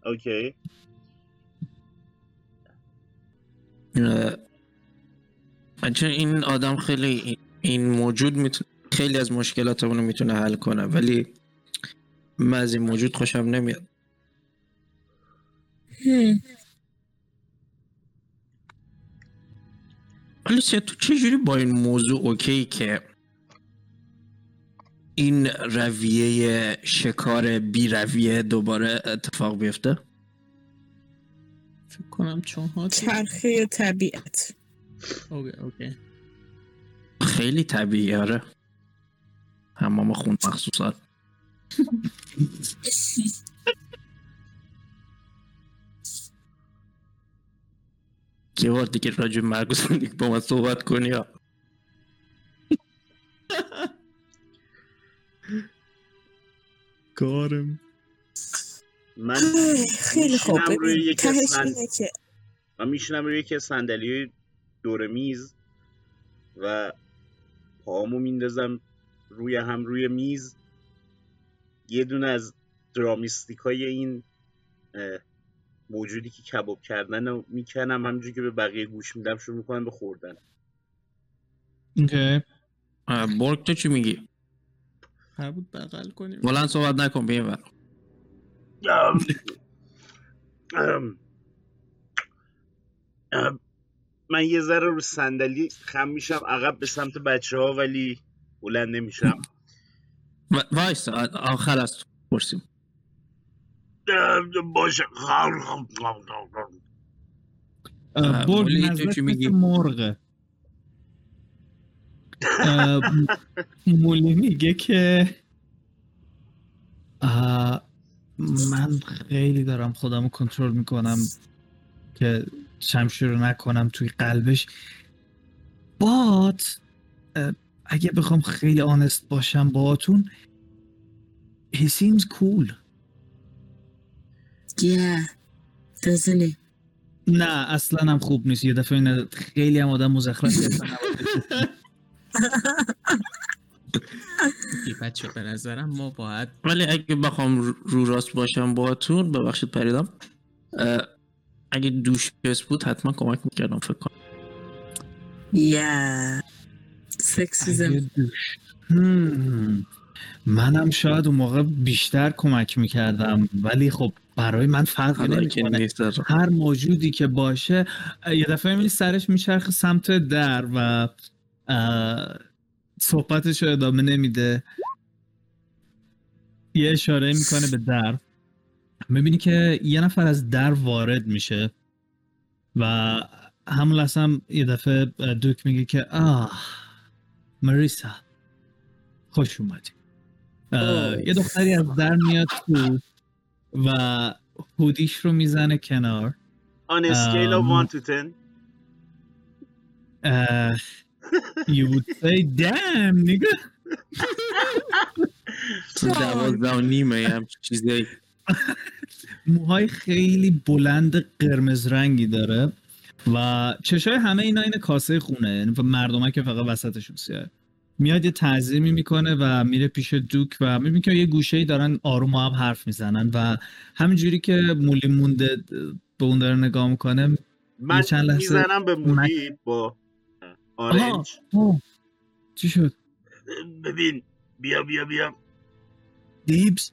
اوکی. اه، بچه این آدم خیلی این موجود می‌تونه خیلی از مشکلاتمون رو می‌تونه حل کنه ولی من از این موجود خوشم نمیاد. سه تو چجوری با این موضوع اوکی که این رویه شکار بی رویه دوباره اتفاق بیفته؟ فکر کنم چون ها چرخه طبیعت. اوکی اوکی. خیلی طبیعی آره. حمام خون مخصوصا. یه بار دیگه راجع به مرگ و زندگی با من صحبت کنی یا کارم من خیلی خوب که من میشینم روی یکی صندلی دور میز و پاهامو میندازم روی هم روی میز. یه دونه از درامیستیک های این موجودی که کباب کردن رو می‌کنم همینجوری که به بقیه گوش میدم شروع می‌کنم به خوردن. اوکی. برگ تو چی میگی؟ قرار بود بغل کنیم. بلند صحبت نکن بیم بر من یه ذره رو صندلی خم میشم عقب به سمت بچه ها ولی بلند نمیشم. وایس آخر از تو پرسیم. باشه. برگ میگی؟ مرغه. اه، مولی میگه که من خیلی دارم خودم رو کنترل می‌کنم که شمشیر رو نکنم توی قلبش. بات اگه بخوام خیلی آنست باشم باهاتون he seems cool. Yeah. doesn't it نه اصلا هم خوب نیست. یه دفعه اینه خیلی هم آدم مزخرف بچه به نظرم ما باید ولی اگه بخوام رو- راست باشم باهاتون ببخشید پریدم. اگه دوشکس بود حتما کمک می‌کردم فکر کنم. Yeah. سکسیزم دوش. منم شاید اون موقع بیشتر کمک می‌کردم. ولی خب برای من که نمی‌کنه. هر موجودی که باشه یه دفعه می‌بینی سرش میچرخه سمت در و صحبتش رو ادامه نمیده. یه اشاره می‌کنه به در. می‌بینی که یه نفر از در وارد میشه و همون لحظه هم یه دفعه دوک میگه که آه مریسا خوش اومدی. یه دختری از در میاد تو و هودیش رو می‌زنه کنار On a scale of ام. 1 to 10 Uh, you would say, damn, nigga. دوازده و نیمه یه همچین چیزی موهای خیلی بلند قرمز رنگی داره و چشای همه اینا این کاسه خونه یعنی مردمه که فقط وسطشون سیاه میاد یه تعظیمی می‌کنه و میره پیش دوک و می‌بینی که یه گوشه ای دارن آروم هم حرف می‌زنن و همینجوری که مولی مونده به اون داره نگاه می‌کنه من چند لحظه می‌زنم به مولی با آرنج. چی شد؟ ببین بیا بیا بیا. دیبز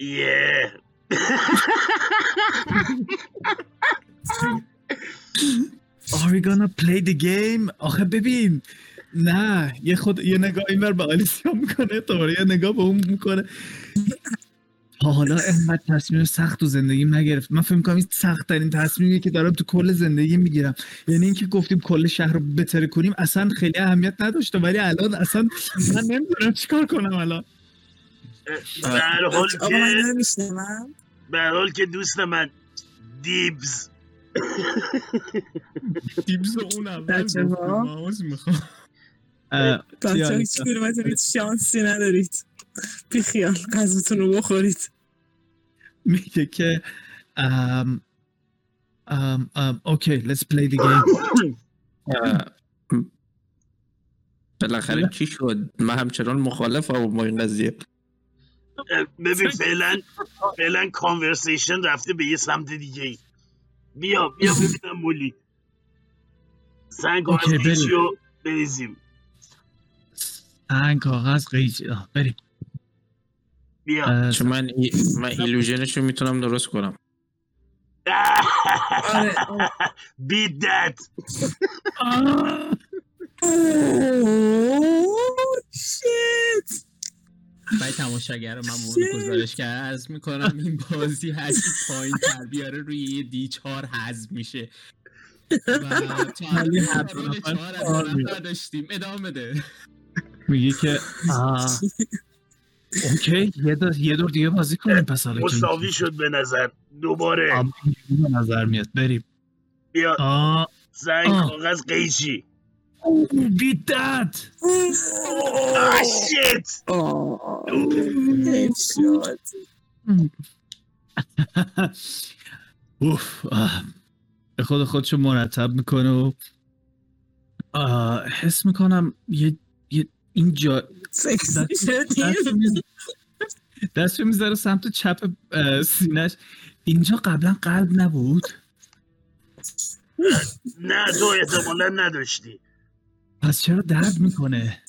یه Are we gonna play the game? آخه ببین نه یه خود یه نگاه اینور به آلیسیا می‌کنه دوباره یه نگاه به اون می‌کنه. تا حالا انقدر تصمیم سخت تو زندگیم نگرفت. من فکر می‌کنم این سخت ترین تصمیمیه که دارم تو کل زندگی می‌گیرم. یعنی اینکه گفتیم کل شهر رو بتره کنیم اصلا خیلی اهمیت نداشته. ولی الان اصلا من نمی‌دونم چیکار کنم الان. در حال که نمیشنم به هر حال که دوست من دیبز. دیبز اون اول بچه ها. ماوس می‌خوام. بچه. هیچ کدومتون شانسی ندارید. بیخیال غذاتون رو بخورید. میگه که ام ام ام okay let's play the game. بالاخره چی شد؟ من همچنان مخالفم با این قضیه. ببین فعلا فعلا conversation رفته به یه سمت دیگه ای بیا بیا ببینم مولی. سنگ رو بریزیم. سنگ کاغذ قیچی بریم. بیا. چون من ای... من ایلوژنش رو می‌تونم درست کنم. آره آره. That آه، اوه، شیت. برای تماشاگر من مورد گزارش کرد عرض می‌کنم این بازی هرچی پایین تر بیاره روی یه دی چهار حذف میشه. و چهار از طرف میاد. نداشتیم ادامه بده. میگه که اوکی یه دور یه دور دیگه بازی کنیم پس حالا مساوی شد به نظر. دوباره. به نظر میاد. بریم. بیا. آه. کاغذ قیچی. beat that آه شیت. هدشات. اوف. به خود خودشو مرتب می‌کنه و حس می‌کنم یه اینجا شدیم دستشو می‌ذاره سمت چپ سینش اینجا قبلا قلب نبود. نه تو احتمالا نداشتی. پس چرا درد می‌کنه؟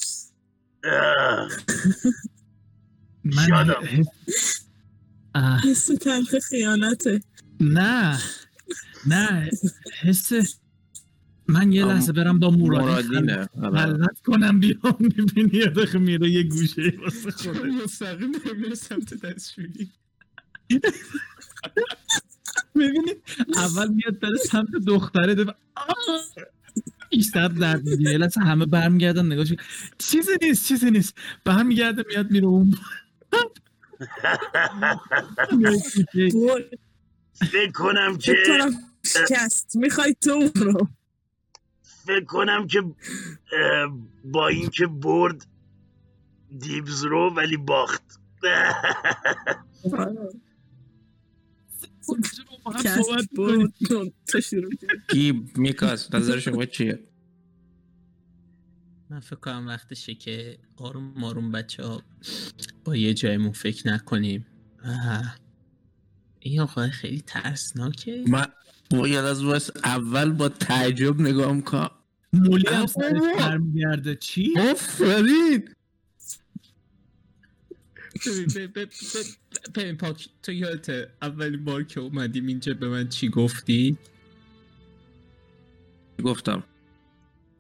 من حس تلخ خیانته. نه. نه حس من یه لحظه برم با مرادی مرادینه آره. کنم بیام می‌بینی یه دقیقه میره یه گوشه واسه خودش. مستقیم نمیره سمت دستشویی؟ می‌بینی اول میاد داره سمت دختره داره بیشتر درد می‌گیره. یه لحظه همه برمیگردن نگاهش چیزی نیست چیزی نیست. برمیگرده میاد میره اون فکر کنم که فکر کنم شکست. می‌خوای تو برو. فکر کنم که با اینکه برد دیبز رو ولی باخت. کی؟ میکاس نظر شما چیه؟ من فکر کنم وقتشه که آروم آروم بچه ها با یه جایمون فکر نکنیم. این آقای خیلی ترسناکه. من باید از واسه اول با تعجب نگاه می‌کنم. مولی هم سرش برمیگرده. چی؟ آفرین. ببین پاک تو یادت اولین بار که اومدیم اینجا به من چی گفتی؟ گفتم.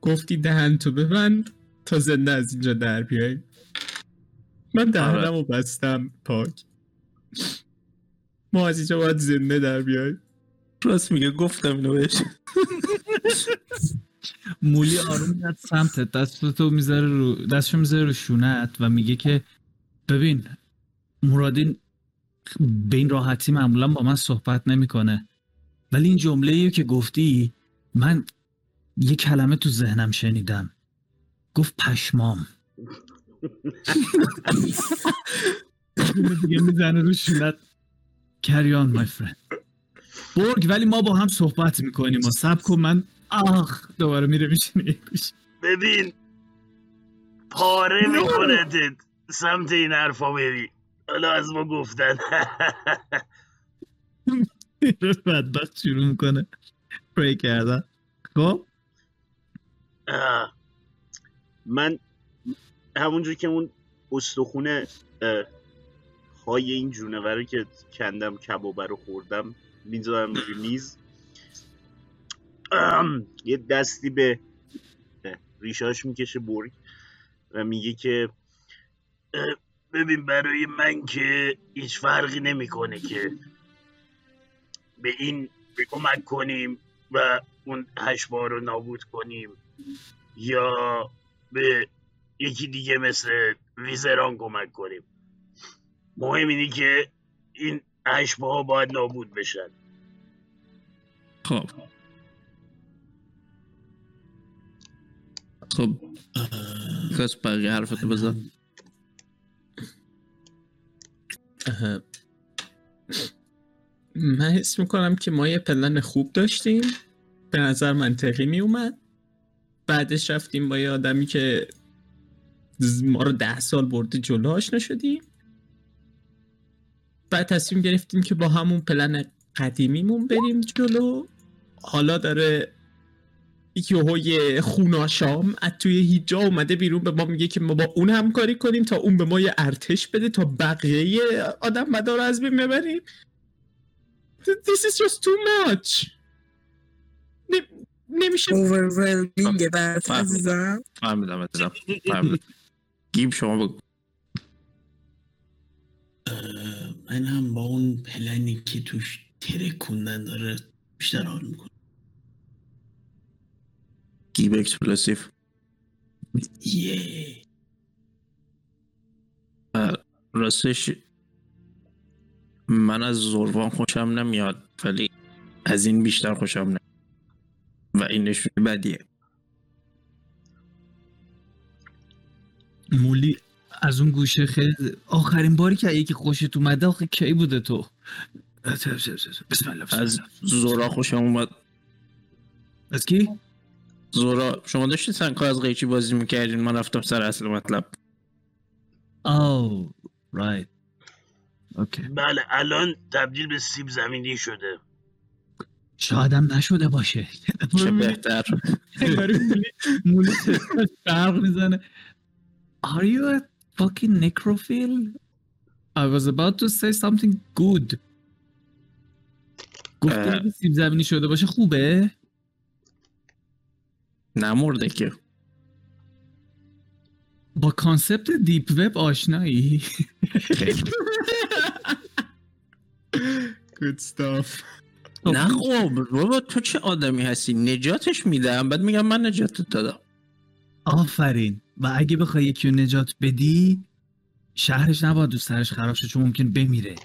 گفتی دهن تو ببند تا زنده از اینجا در بیای. من دهنم رو بستم پاک. ما از اینجا باید زنده در بیای. راست میگه گفتم اینو بهش. مولی آروم میاد سمتت. دستتو می‌ذاره رو دستشو می‌ذاره رو شونت و میگه که ببین مرادین به این راحتی معمولا با من صحبت نمی‌کنه. ولی این جمله که گفتی من یه کلمه تو ذهنم شنیدم. گفت پشمام. دیگه می‌زنه رو شونت. کریان مای فرند برگ ولی ما با هم صحبت می‌کنیم. و سب کن من آخ دوباره میره میشینه یه گوشه. ببین پاره می‌کنه سمت این حرفا بری. حالا از ما گفتن. بدبخت شروع می‌کنه. پری کردن. خب؟ من همونجور که اون استخونه های این جونوره که کندم کبابه رو خوردم می‌ذارم روی میز. یه دستی به ریشاش می‌کشه برگ و میگه که ببین برای من که هیچ فرقی نمی‌کنه که به این کمک کنیم و اون هشبار رو نابود کنیم یا به یکی دیگه مثل ویزران کمک کنیم. مهم اینه که این اشبه ها باید نابود بشن. خب. خب. کس بقیه حرفتو بزن. من حس می‌کنم که ما یه پلن خوب داشتیم. به نظر منطقی می اومد بعدش رفتیم با یه آدمی که ما رو ده سال برده جلو آشنا شدیم بعد تصمیم گرفتیم که با همون پلن قدیمیمون بریم جلو. حالا داره یهوی خوناشام از توی هیچ جا اومده بیرون به ما میگه که ما با اون همکاری کنیم تا اون به ما یه ارتش بده تا بقیه آدم مدار رو از بین ببریم. This is just too much. نمیشه overwhelming فهمیدم. عزیزم. فهمیدم عزیزم. فهمیدم. گیب شما بگو. من هم با اون پلنی که توش ترکوندن داره بیشتر حال می‌کنم. گیب اکسپلسیف یه راستش من از زروان خوشم نمیاد ولی از این بیشتر خوشم نمیاد. و این نشون بدیه. مولی از اون گوشه خیلی آخرین باری که یکی خوشت اومده آخه کی بوده تو؟ بسم الله بسم الله. از زورا خوشم اومد. از کی؟ زورا شما داشتین سنگ کاغذ قیچی بازی می‌کردین؟ من رفتم سر اصل مطلب. alright okay بله الان تبدیل به سیب زمینی شده. شاید هم نشده باشه. چه بهتر. مولی برق می‌زنه. Are you a fucking necrophile? I was about to say something good گفتی اه. اگه سیب زمینی شده باشه خوبه؟ نمرده که با concept deep web آشنایی؟ Good stuff نه خب بابا تو چه آدمی هستی نجاتش میدم بعد میگم من نجاتت دادم آفرین و اگه بخوای یکی رو نجات بدی شهرش نباید دوست سرش خراب شه چون ممکن بمیره.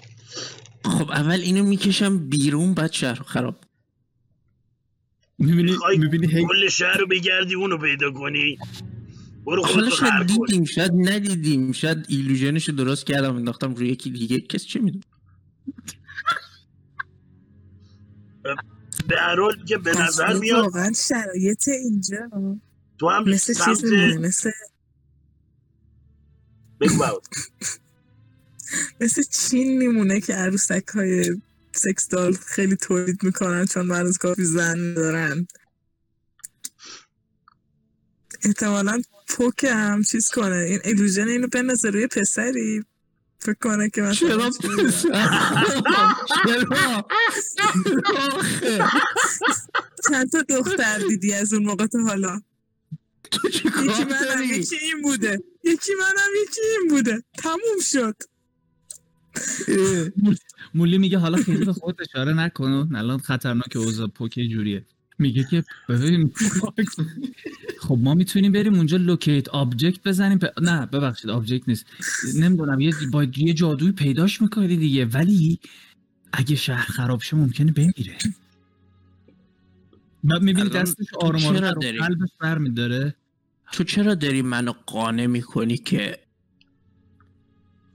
خب اول اینو می‌کشم بیرون بعد شهر رو خراب. می‌بینی می‌بینی هی کل شهر رو بگردی اونو پیدا کنی. برو خر شاید دیدیم شاید ندیدیم. شاید ایلوژنش رو درست کردم انداختم روی یکی دیگه. کس چه می‌دونه؟ به هر که به نظر میاد واقعا شرایط اینجا. تو هم مثل چیز سمت مثل. مثل چین میمونه که عروسک های سکس دال خیلی تولید می‌کنن چون مرز کافی زن دارن. احتمالا پوک هم چیز کنه. این ایلوژن اینو بندازه روی پسری. فکر کنه که مثلا. چرا؟ چند تا دختر دیدی از اون موقع تا حالا؟ تو چه یکی کار منم داری یکی این بوده یکی منم یکی این بوده تموم شد مولی میگه حالا خیلی به خود اشاره نکن الان خطرناک اوضاع پوکه جوریه. میگه که ببین خب ما می‌تونیم بریم اونجا locate object بزنیم. پ... نه ببخشید object نیست. نمی‌دونم یه با یه جادوی پیداش می‌کنی دیگه. ولی اگه شهر خراب شه ممکنه بمیره. بعد می‌بینی دستش رو داری؟ قلبش برمیداره. تو چرا داری منو قانع می‌کنی که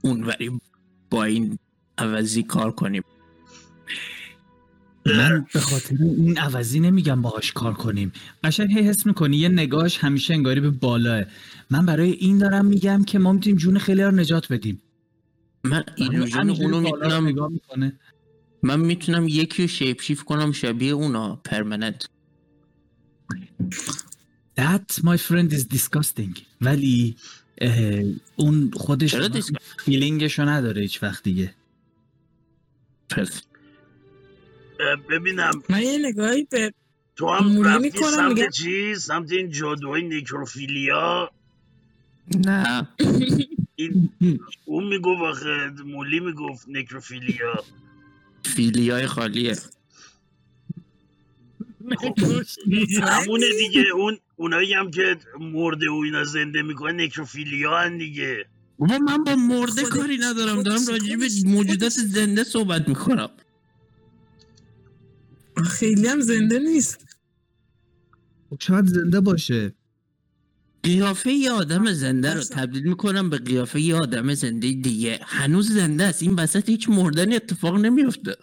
اونوری با این عوضی کار کنیم؟ من به خاطر این عوضی نمیگم باهاش کار کنیم. قشنگ هی حس می‌کنی یه نگاهش همیشه انگاری به بالاه. من برای این دارم میگم که ما می‌تونیم جون خیلی رو نجات بدیم. من illusion همینجوری اونو بالا رو می‌تونم من می‌تونم یکی رو shape shift کنم شبیه اونا permanent That my friend is disgusting. ولی اون خودش؟ feeling شو نداره هیچ وقت دیگه. پس. ببینم. من یه نگاهی به تو هم مولی رفتی می‌کنم، سمت چیز سمت این جادوهای نیکروفیلیا؟ نه. این اون می‌گفت آخه مولی می‌گفت نیکروفیلیا. فیلیای خالیه. همونه دیگه اون اونایی هم که مرده و اینا زنده می‌کنه نکروفیلیا هن دیگه. بابا من با مرده کاری ندارم دارم راجع به موجودات زنده صحبت می‌کنم. خیلی هم زنده نیست. شاید زنده باشه. قیافه یه آدم زنده رو. تبدیل می‌کنم به قیافه یه آدم زنده دیگه. هنوز زنده است. این وسط هیچ مردنی اتفاق نمیفته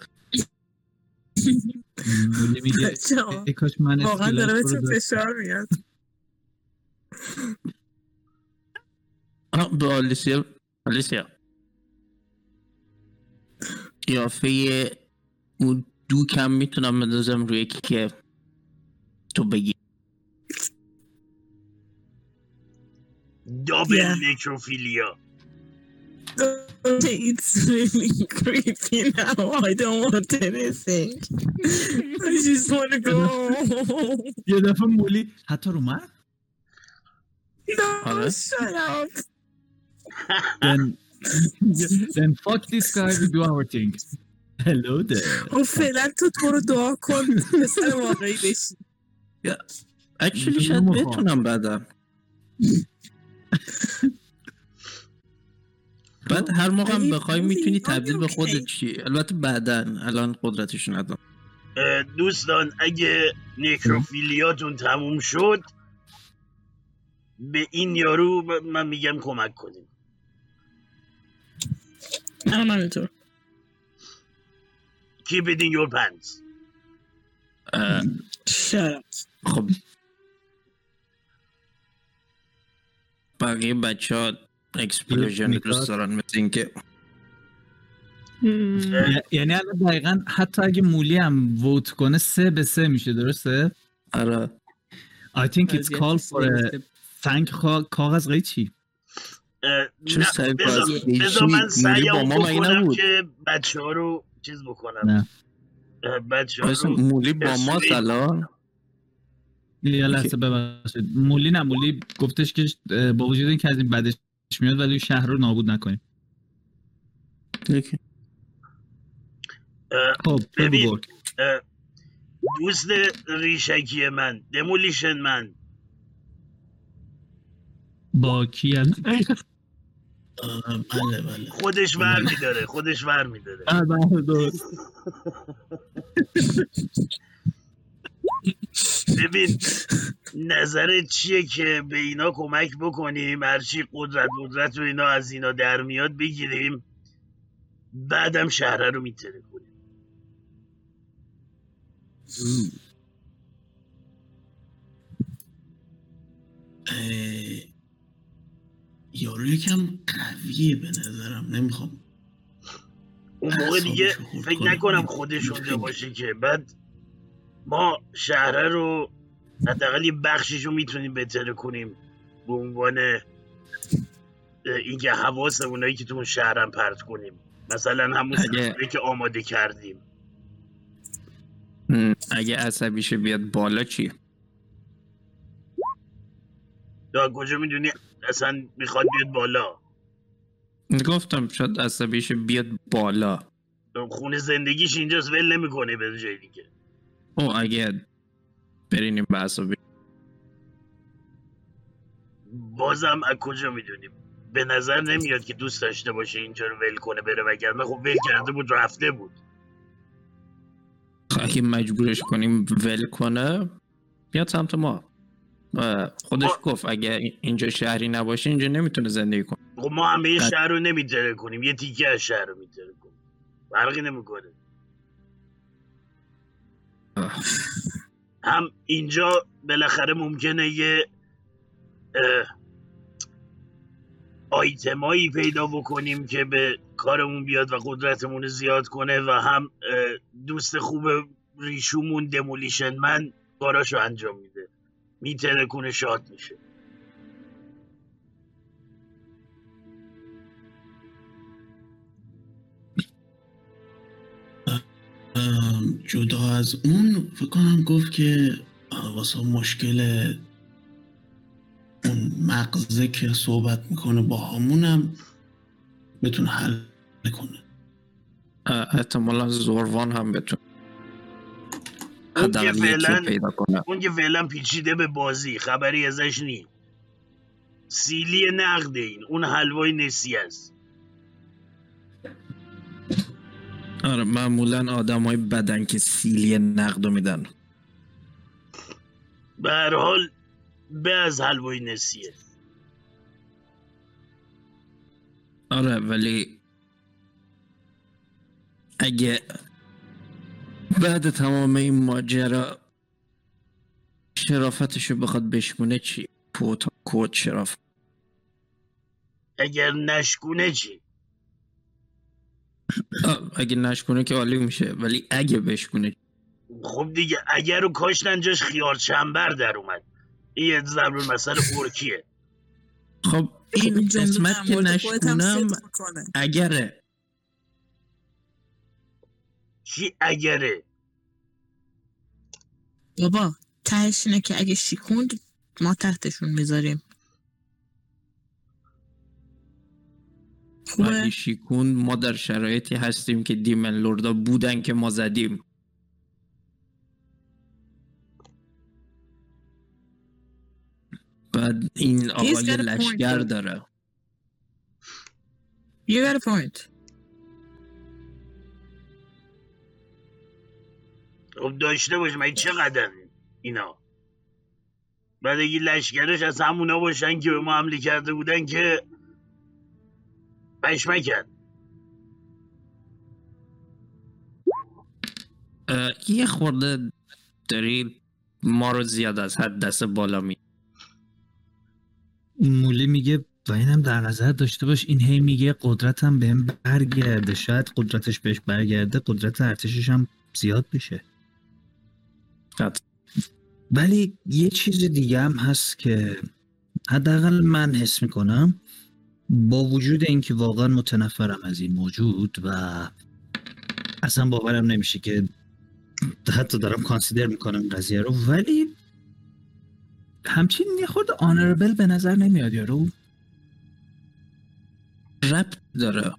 مولی میگه ای کاش من واقعا داره داشتم. فشار میاد به آلیسیا آلیسیا قیافه اون دوکم می‌تونم بندازم روی یکی که تو بگی دابل. نکروفیلیا It's really creepy now. I don't want anything. I just want to go home. یه دفعه مولی حتی رو من No, آره. shut up. then then fuck this guy we do our thing hello there خب فعلا تو تو رو دعا کن پسر واقعی بشی اکچولی اینجا شاید نمیخوام. بتونم بعدم بعد هر موقع هم بخوای می‌تونی تبدیل you به? خودت چی؟ البته بعدا الان قدرتش ندارم. دوستان اگه نکروفیلیاتون تموم شد به این یارو من میگم کمک کنیم. منم همینطور Keep it in your pants. خب. بقیه بچه ها اکسپلوژن. دوست دارن مثل اینکه یعنی الان دقیقا حتی اگه مولی هم ووت کنه سه به سه میشه درسته؟ آره. I think it's called for a خا- کاغذ قیچی سعی بذار- بازی بذار من مولی با سعیم ما مگه بکنم نبود؟ که بچه ها رو چیز بکنم. نه. بچه ها رو مولی با ما الان؟ یه لحظه ببخشید. مولی نه مولی گفتش که با وجود اینکه از این بدش میاد ولی شهر رو نابود نکنیم خب ببین. دوست ریشکی من دمولیشن من با کی الان؟ آه، بله بله خودش ور میداره خودش ور میداره بله، درست. ببین نظرت چیه که به اینا کمک بکنیم؟ هرچی قدرت قدرت و اینا از اینا در میاد بگیریم. بعدم شهره رو میتره کنیم. یارو یکم قویه به نظرم. نمی‌خوام اون موقع دیگه فکر. نکنم خودش اونجا باشه که. بعد ما شهره رو حداقل یه بخشش رو می‌تونیم بتره کنیم به عنوان اینکه حواس اونایی که تو اون شهرم پرت کنیم. مثلا همون اگه- که آماده کردیم. اگه عصبیشه بیاد بالا چی یا کجا می‌دونی؟ اصلا می‌خواد بیاد بالا. گفتم شاید عصبیشه بیاد بالا. خونه زندگیش اینجاست ول نمی‌کنه به جای دیگه او اگه برینیم به عصبی بازم از کجا می‌دونیم؟ به نظر نمیاد که دوست داشته باشه اینجا رو ول کنه بره وگرنه. خب ول کرده بود رفته بود. اگه مجبورش کنیم ول کنه بیاد سمت ما. خودش ما- گفت اگه اینجا شهری نباشه اینجا نمی‌تونه زندگی کنه. خب ما همه. شهر رو نمیتره کنیم یه تیکه از شهر رو میتره کنیم فرقی نمی‌کنه. هم اینجا بالاخره ممکنه یه آیتمایی پیدا بکنیم که به کارمون بیاد و قدرتمون زیاد کنه و هم دوست خوب ریشومون دمولیشن من کاراشو انجام میده. میتره کنه شاد میشه. جدا از اون فکر کنم گفت که واسه مشکل اون مغزه که صحبت می‌کنه با همونم بتونه حل کنه. احتمالا زوروان هم بتونه اون که فعلا رو پیدا کنه. اون که فعلا پیچیده به بازی خبری ازش نی سیلی نقد این اون حلوای نسی است. آره معمولا آدم های بدن که سیلی نقدو میدن. به هر حال به از حلوای نسیه. آره ولی اگه بعد تمام این ماجرا شرافتشو بخواد بشکونه چی؟ پوتا کود شرافت اگر نشکونه چی؟ اگه نشکونه که عالی میشه ولی اگه بشکونه؟ خب دیگه اگر رو کاشتن جاش خیار چنبر در اومد. این یه ضرب مثل ارکیه خب این جمله قسمت که نشکونم. اگره. چی اگره؟ بابا تهش اینه که اگه شیکوند ما تحتشون می‌ذاریم. ولی شیکون ما در شرایطی هستیم که دیمن لوردا بودن که ما زدیم. بعد این آقای got a point, لشگر. داره. You got a point. خب داشته باش من چقدر اینا؟ بعد اگه لشکرش از همونا باشن که به ما حمله کرده بودن که پشمکن اه، یه خورده داری ما رو زیاد از حد دست بالا می مولی میگه و اینم در نظر داشته باش این هی میگه قدرتم بهم برگرده. شاید قدرتش بهش برگرده قدرت ارتشش هم زیاد بشه. قطع. ولی یه چیز دیگه هم هست که حداقل من حس می‌کنم. با وجود اینکه واقعا متنفرم از این موجود و اصلا باورم نمیشه که حتی دارم کانسیدر می‌کنم قضیه رو ولی همچین یه خود آنربل به نظر نمیاد یارو. ربط داره.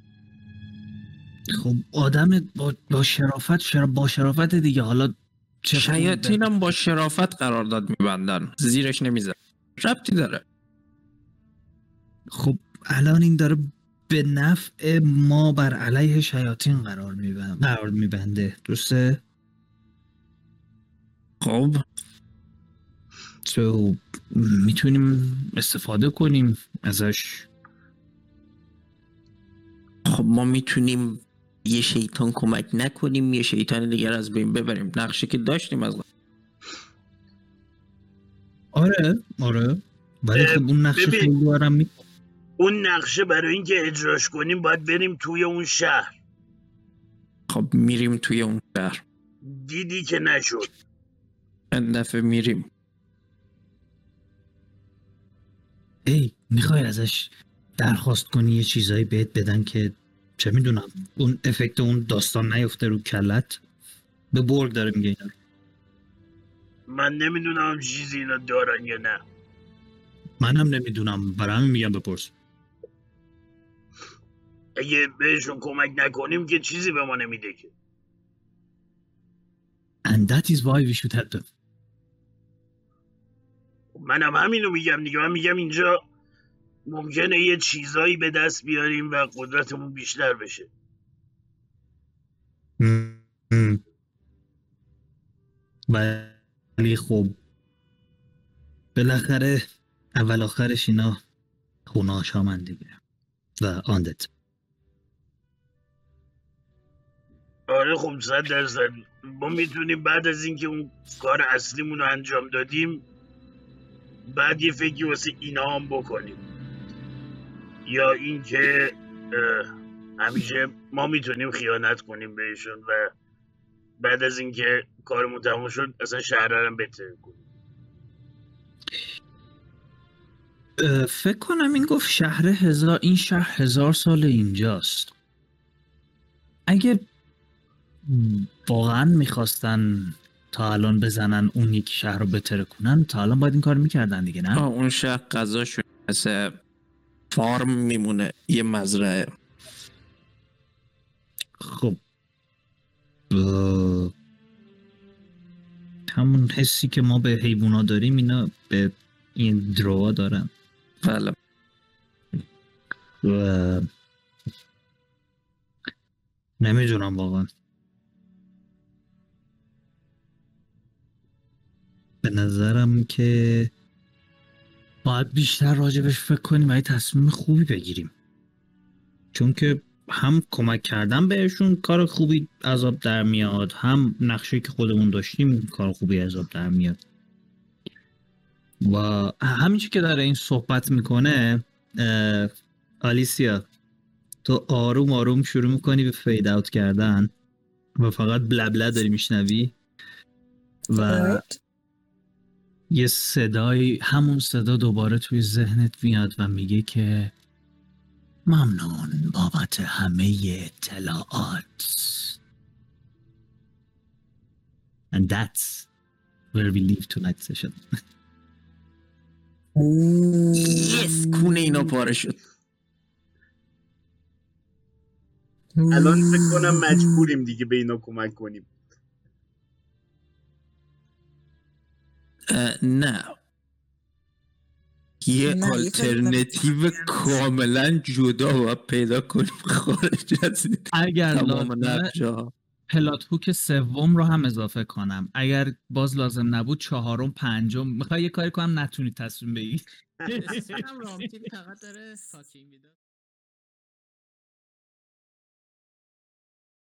خب آدم با, با شرافت شرا با شرافت دیگه. حالا چه شیاطین هم با شرافت قرارداد میبندن. زیرش نمیزن ربطی داره. خب الان این داره به نفع ما بر علیه شیاطین قرار میبنده قرار میبنده. درسته؟ خب. تو می‌تونیم استفاده کنیم ازش. خب ما می‌تونیم یه شیطان کمک نکنیم یه شیطان دیگر از بین ببریم. نقشه که داشتیم از. آره آره. ولی خب اون نقشه. خیلی دارم می... اون نقشه برای اینکه اجراش کنیم باید بریم توی اون شهر. خب میریم توی اون شهر. دیدی که نشد. چند دفعه میریم. ای می‌خوای ازش درخواست کنی یه چیزایی بهت بدن که چه می‌دونم اون افکت اون داستان نیفته رو کلت؟ به برگ داره میگه اینا. من نمی‌دونم چیزی اینا دارن یا نه. منم نمی‌دونم برای همین میگم بپرس. اگه بهشون کمک نکنیم که چیزی به ما نمیده که. And that is why we should help them. منم همینو میگم دیگه. من میگم اینجا ممکنه یه چیزایی به دست بیاریم و قدرتمون بیشتر بشه. ولی خب بالاخره اول آخرش اینا خوناش ها دیگه. و آندت آره خب صد درصد. ما می‌تونیم بعد از اینکه اون کار اصلیمون رو انجام دادیم بعد یه فکری واسه اینا هم بکنیم. یا اینکه همیشه ما می‌تونیم خیانت کنیم بهشون و بعد از اینکه کارمون تموم شد اصلا شهر رو هم بهتر کنیم. فکر کنم این گفت شهر هزار این شهر هزار سال اینجاست. اگه واقعا می‌خواستن تا الان بزنن اون یک شهر رو بتره کنن تا الان باید این کار می‌کردن دیگه نه؟ اون شهر غذاشون مثل فارم میمونه یه مزرعه. خب. اه، همون حسی که ما به حیوونا داریم اینا به این دروا دارن. بله. و نمی‌دونم واقعا. به نظرم که باید بیشتر راجبش فکر کنیم و یه تصمیم خوبی بگیریم. چون که هم کمک کردن بهشون کار خوبی عذاب در میاد هم نقشه که خودمون داشتیم کار خوبی عذاب در میاد. و همینچه که داره این صحبت می‌کنه آلیسیا تو آروم آروم شروع می‌کنی به فید اوت کردن و فقط بلبله داری میشنوی و یه صدای همون صدا دوباره توی ذهنت میاد و میگه که ممنون بابت همه اطلاعات. And that's where we leave tonight's session. یس کونه اینا پاره شد. الان فکر کنم مجبوریم دیگه به اینا کمک کنیم. نه. یه آلترنتیو کاملا جدا باید پیدا کنیم خارج از اگر تمام لازمه پلات هوک سوم رو هم اضافه کنم. اگر باز لازم نبود چهارم پنجم. می‌خوای یه کاری کنم نتونی تصمیم بگیری. فقط داره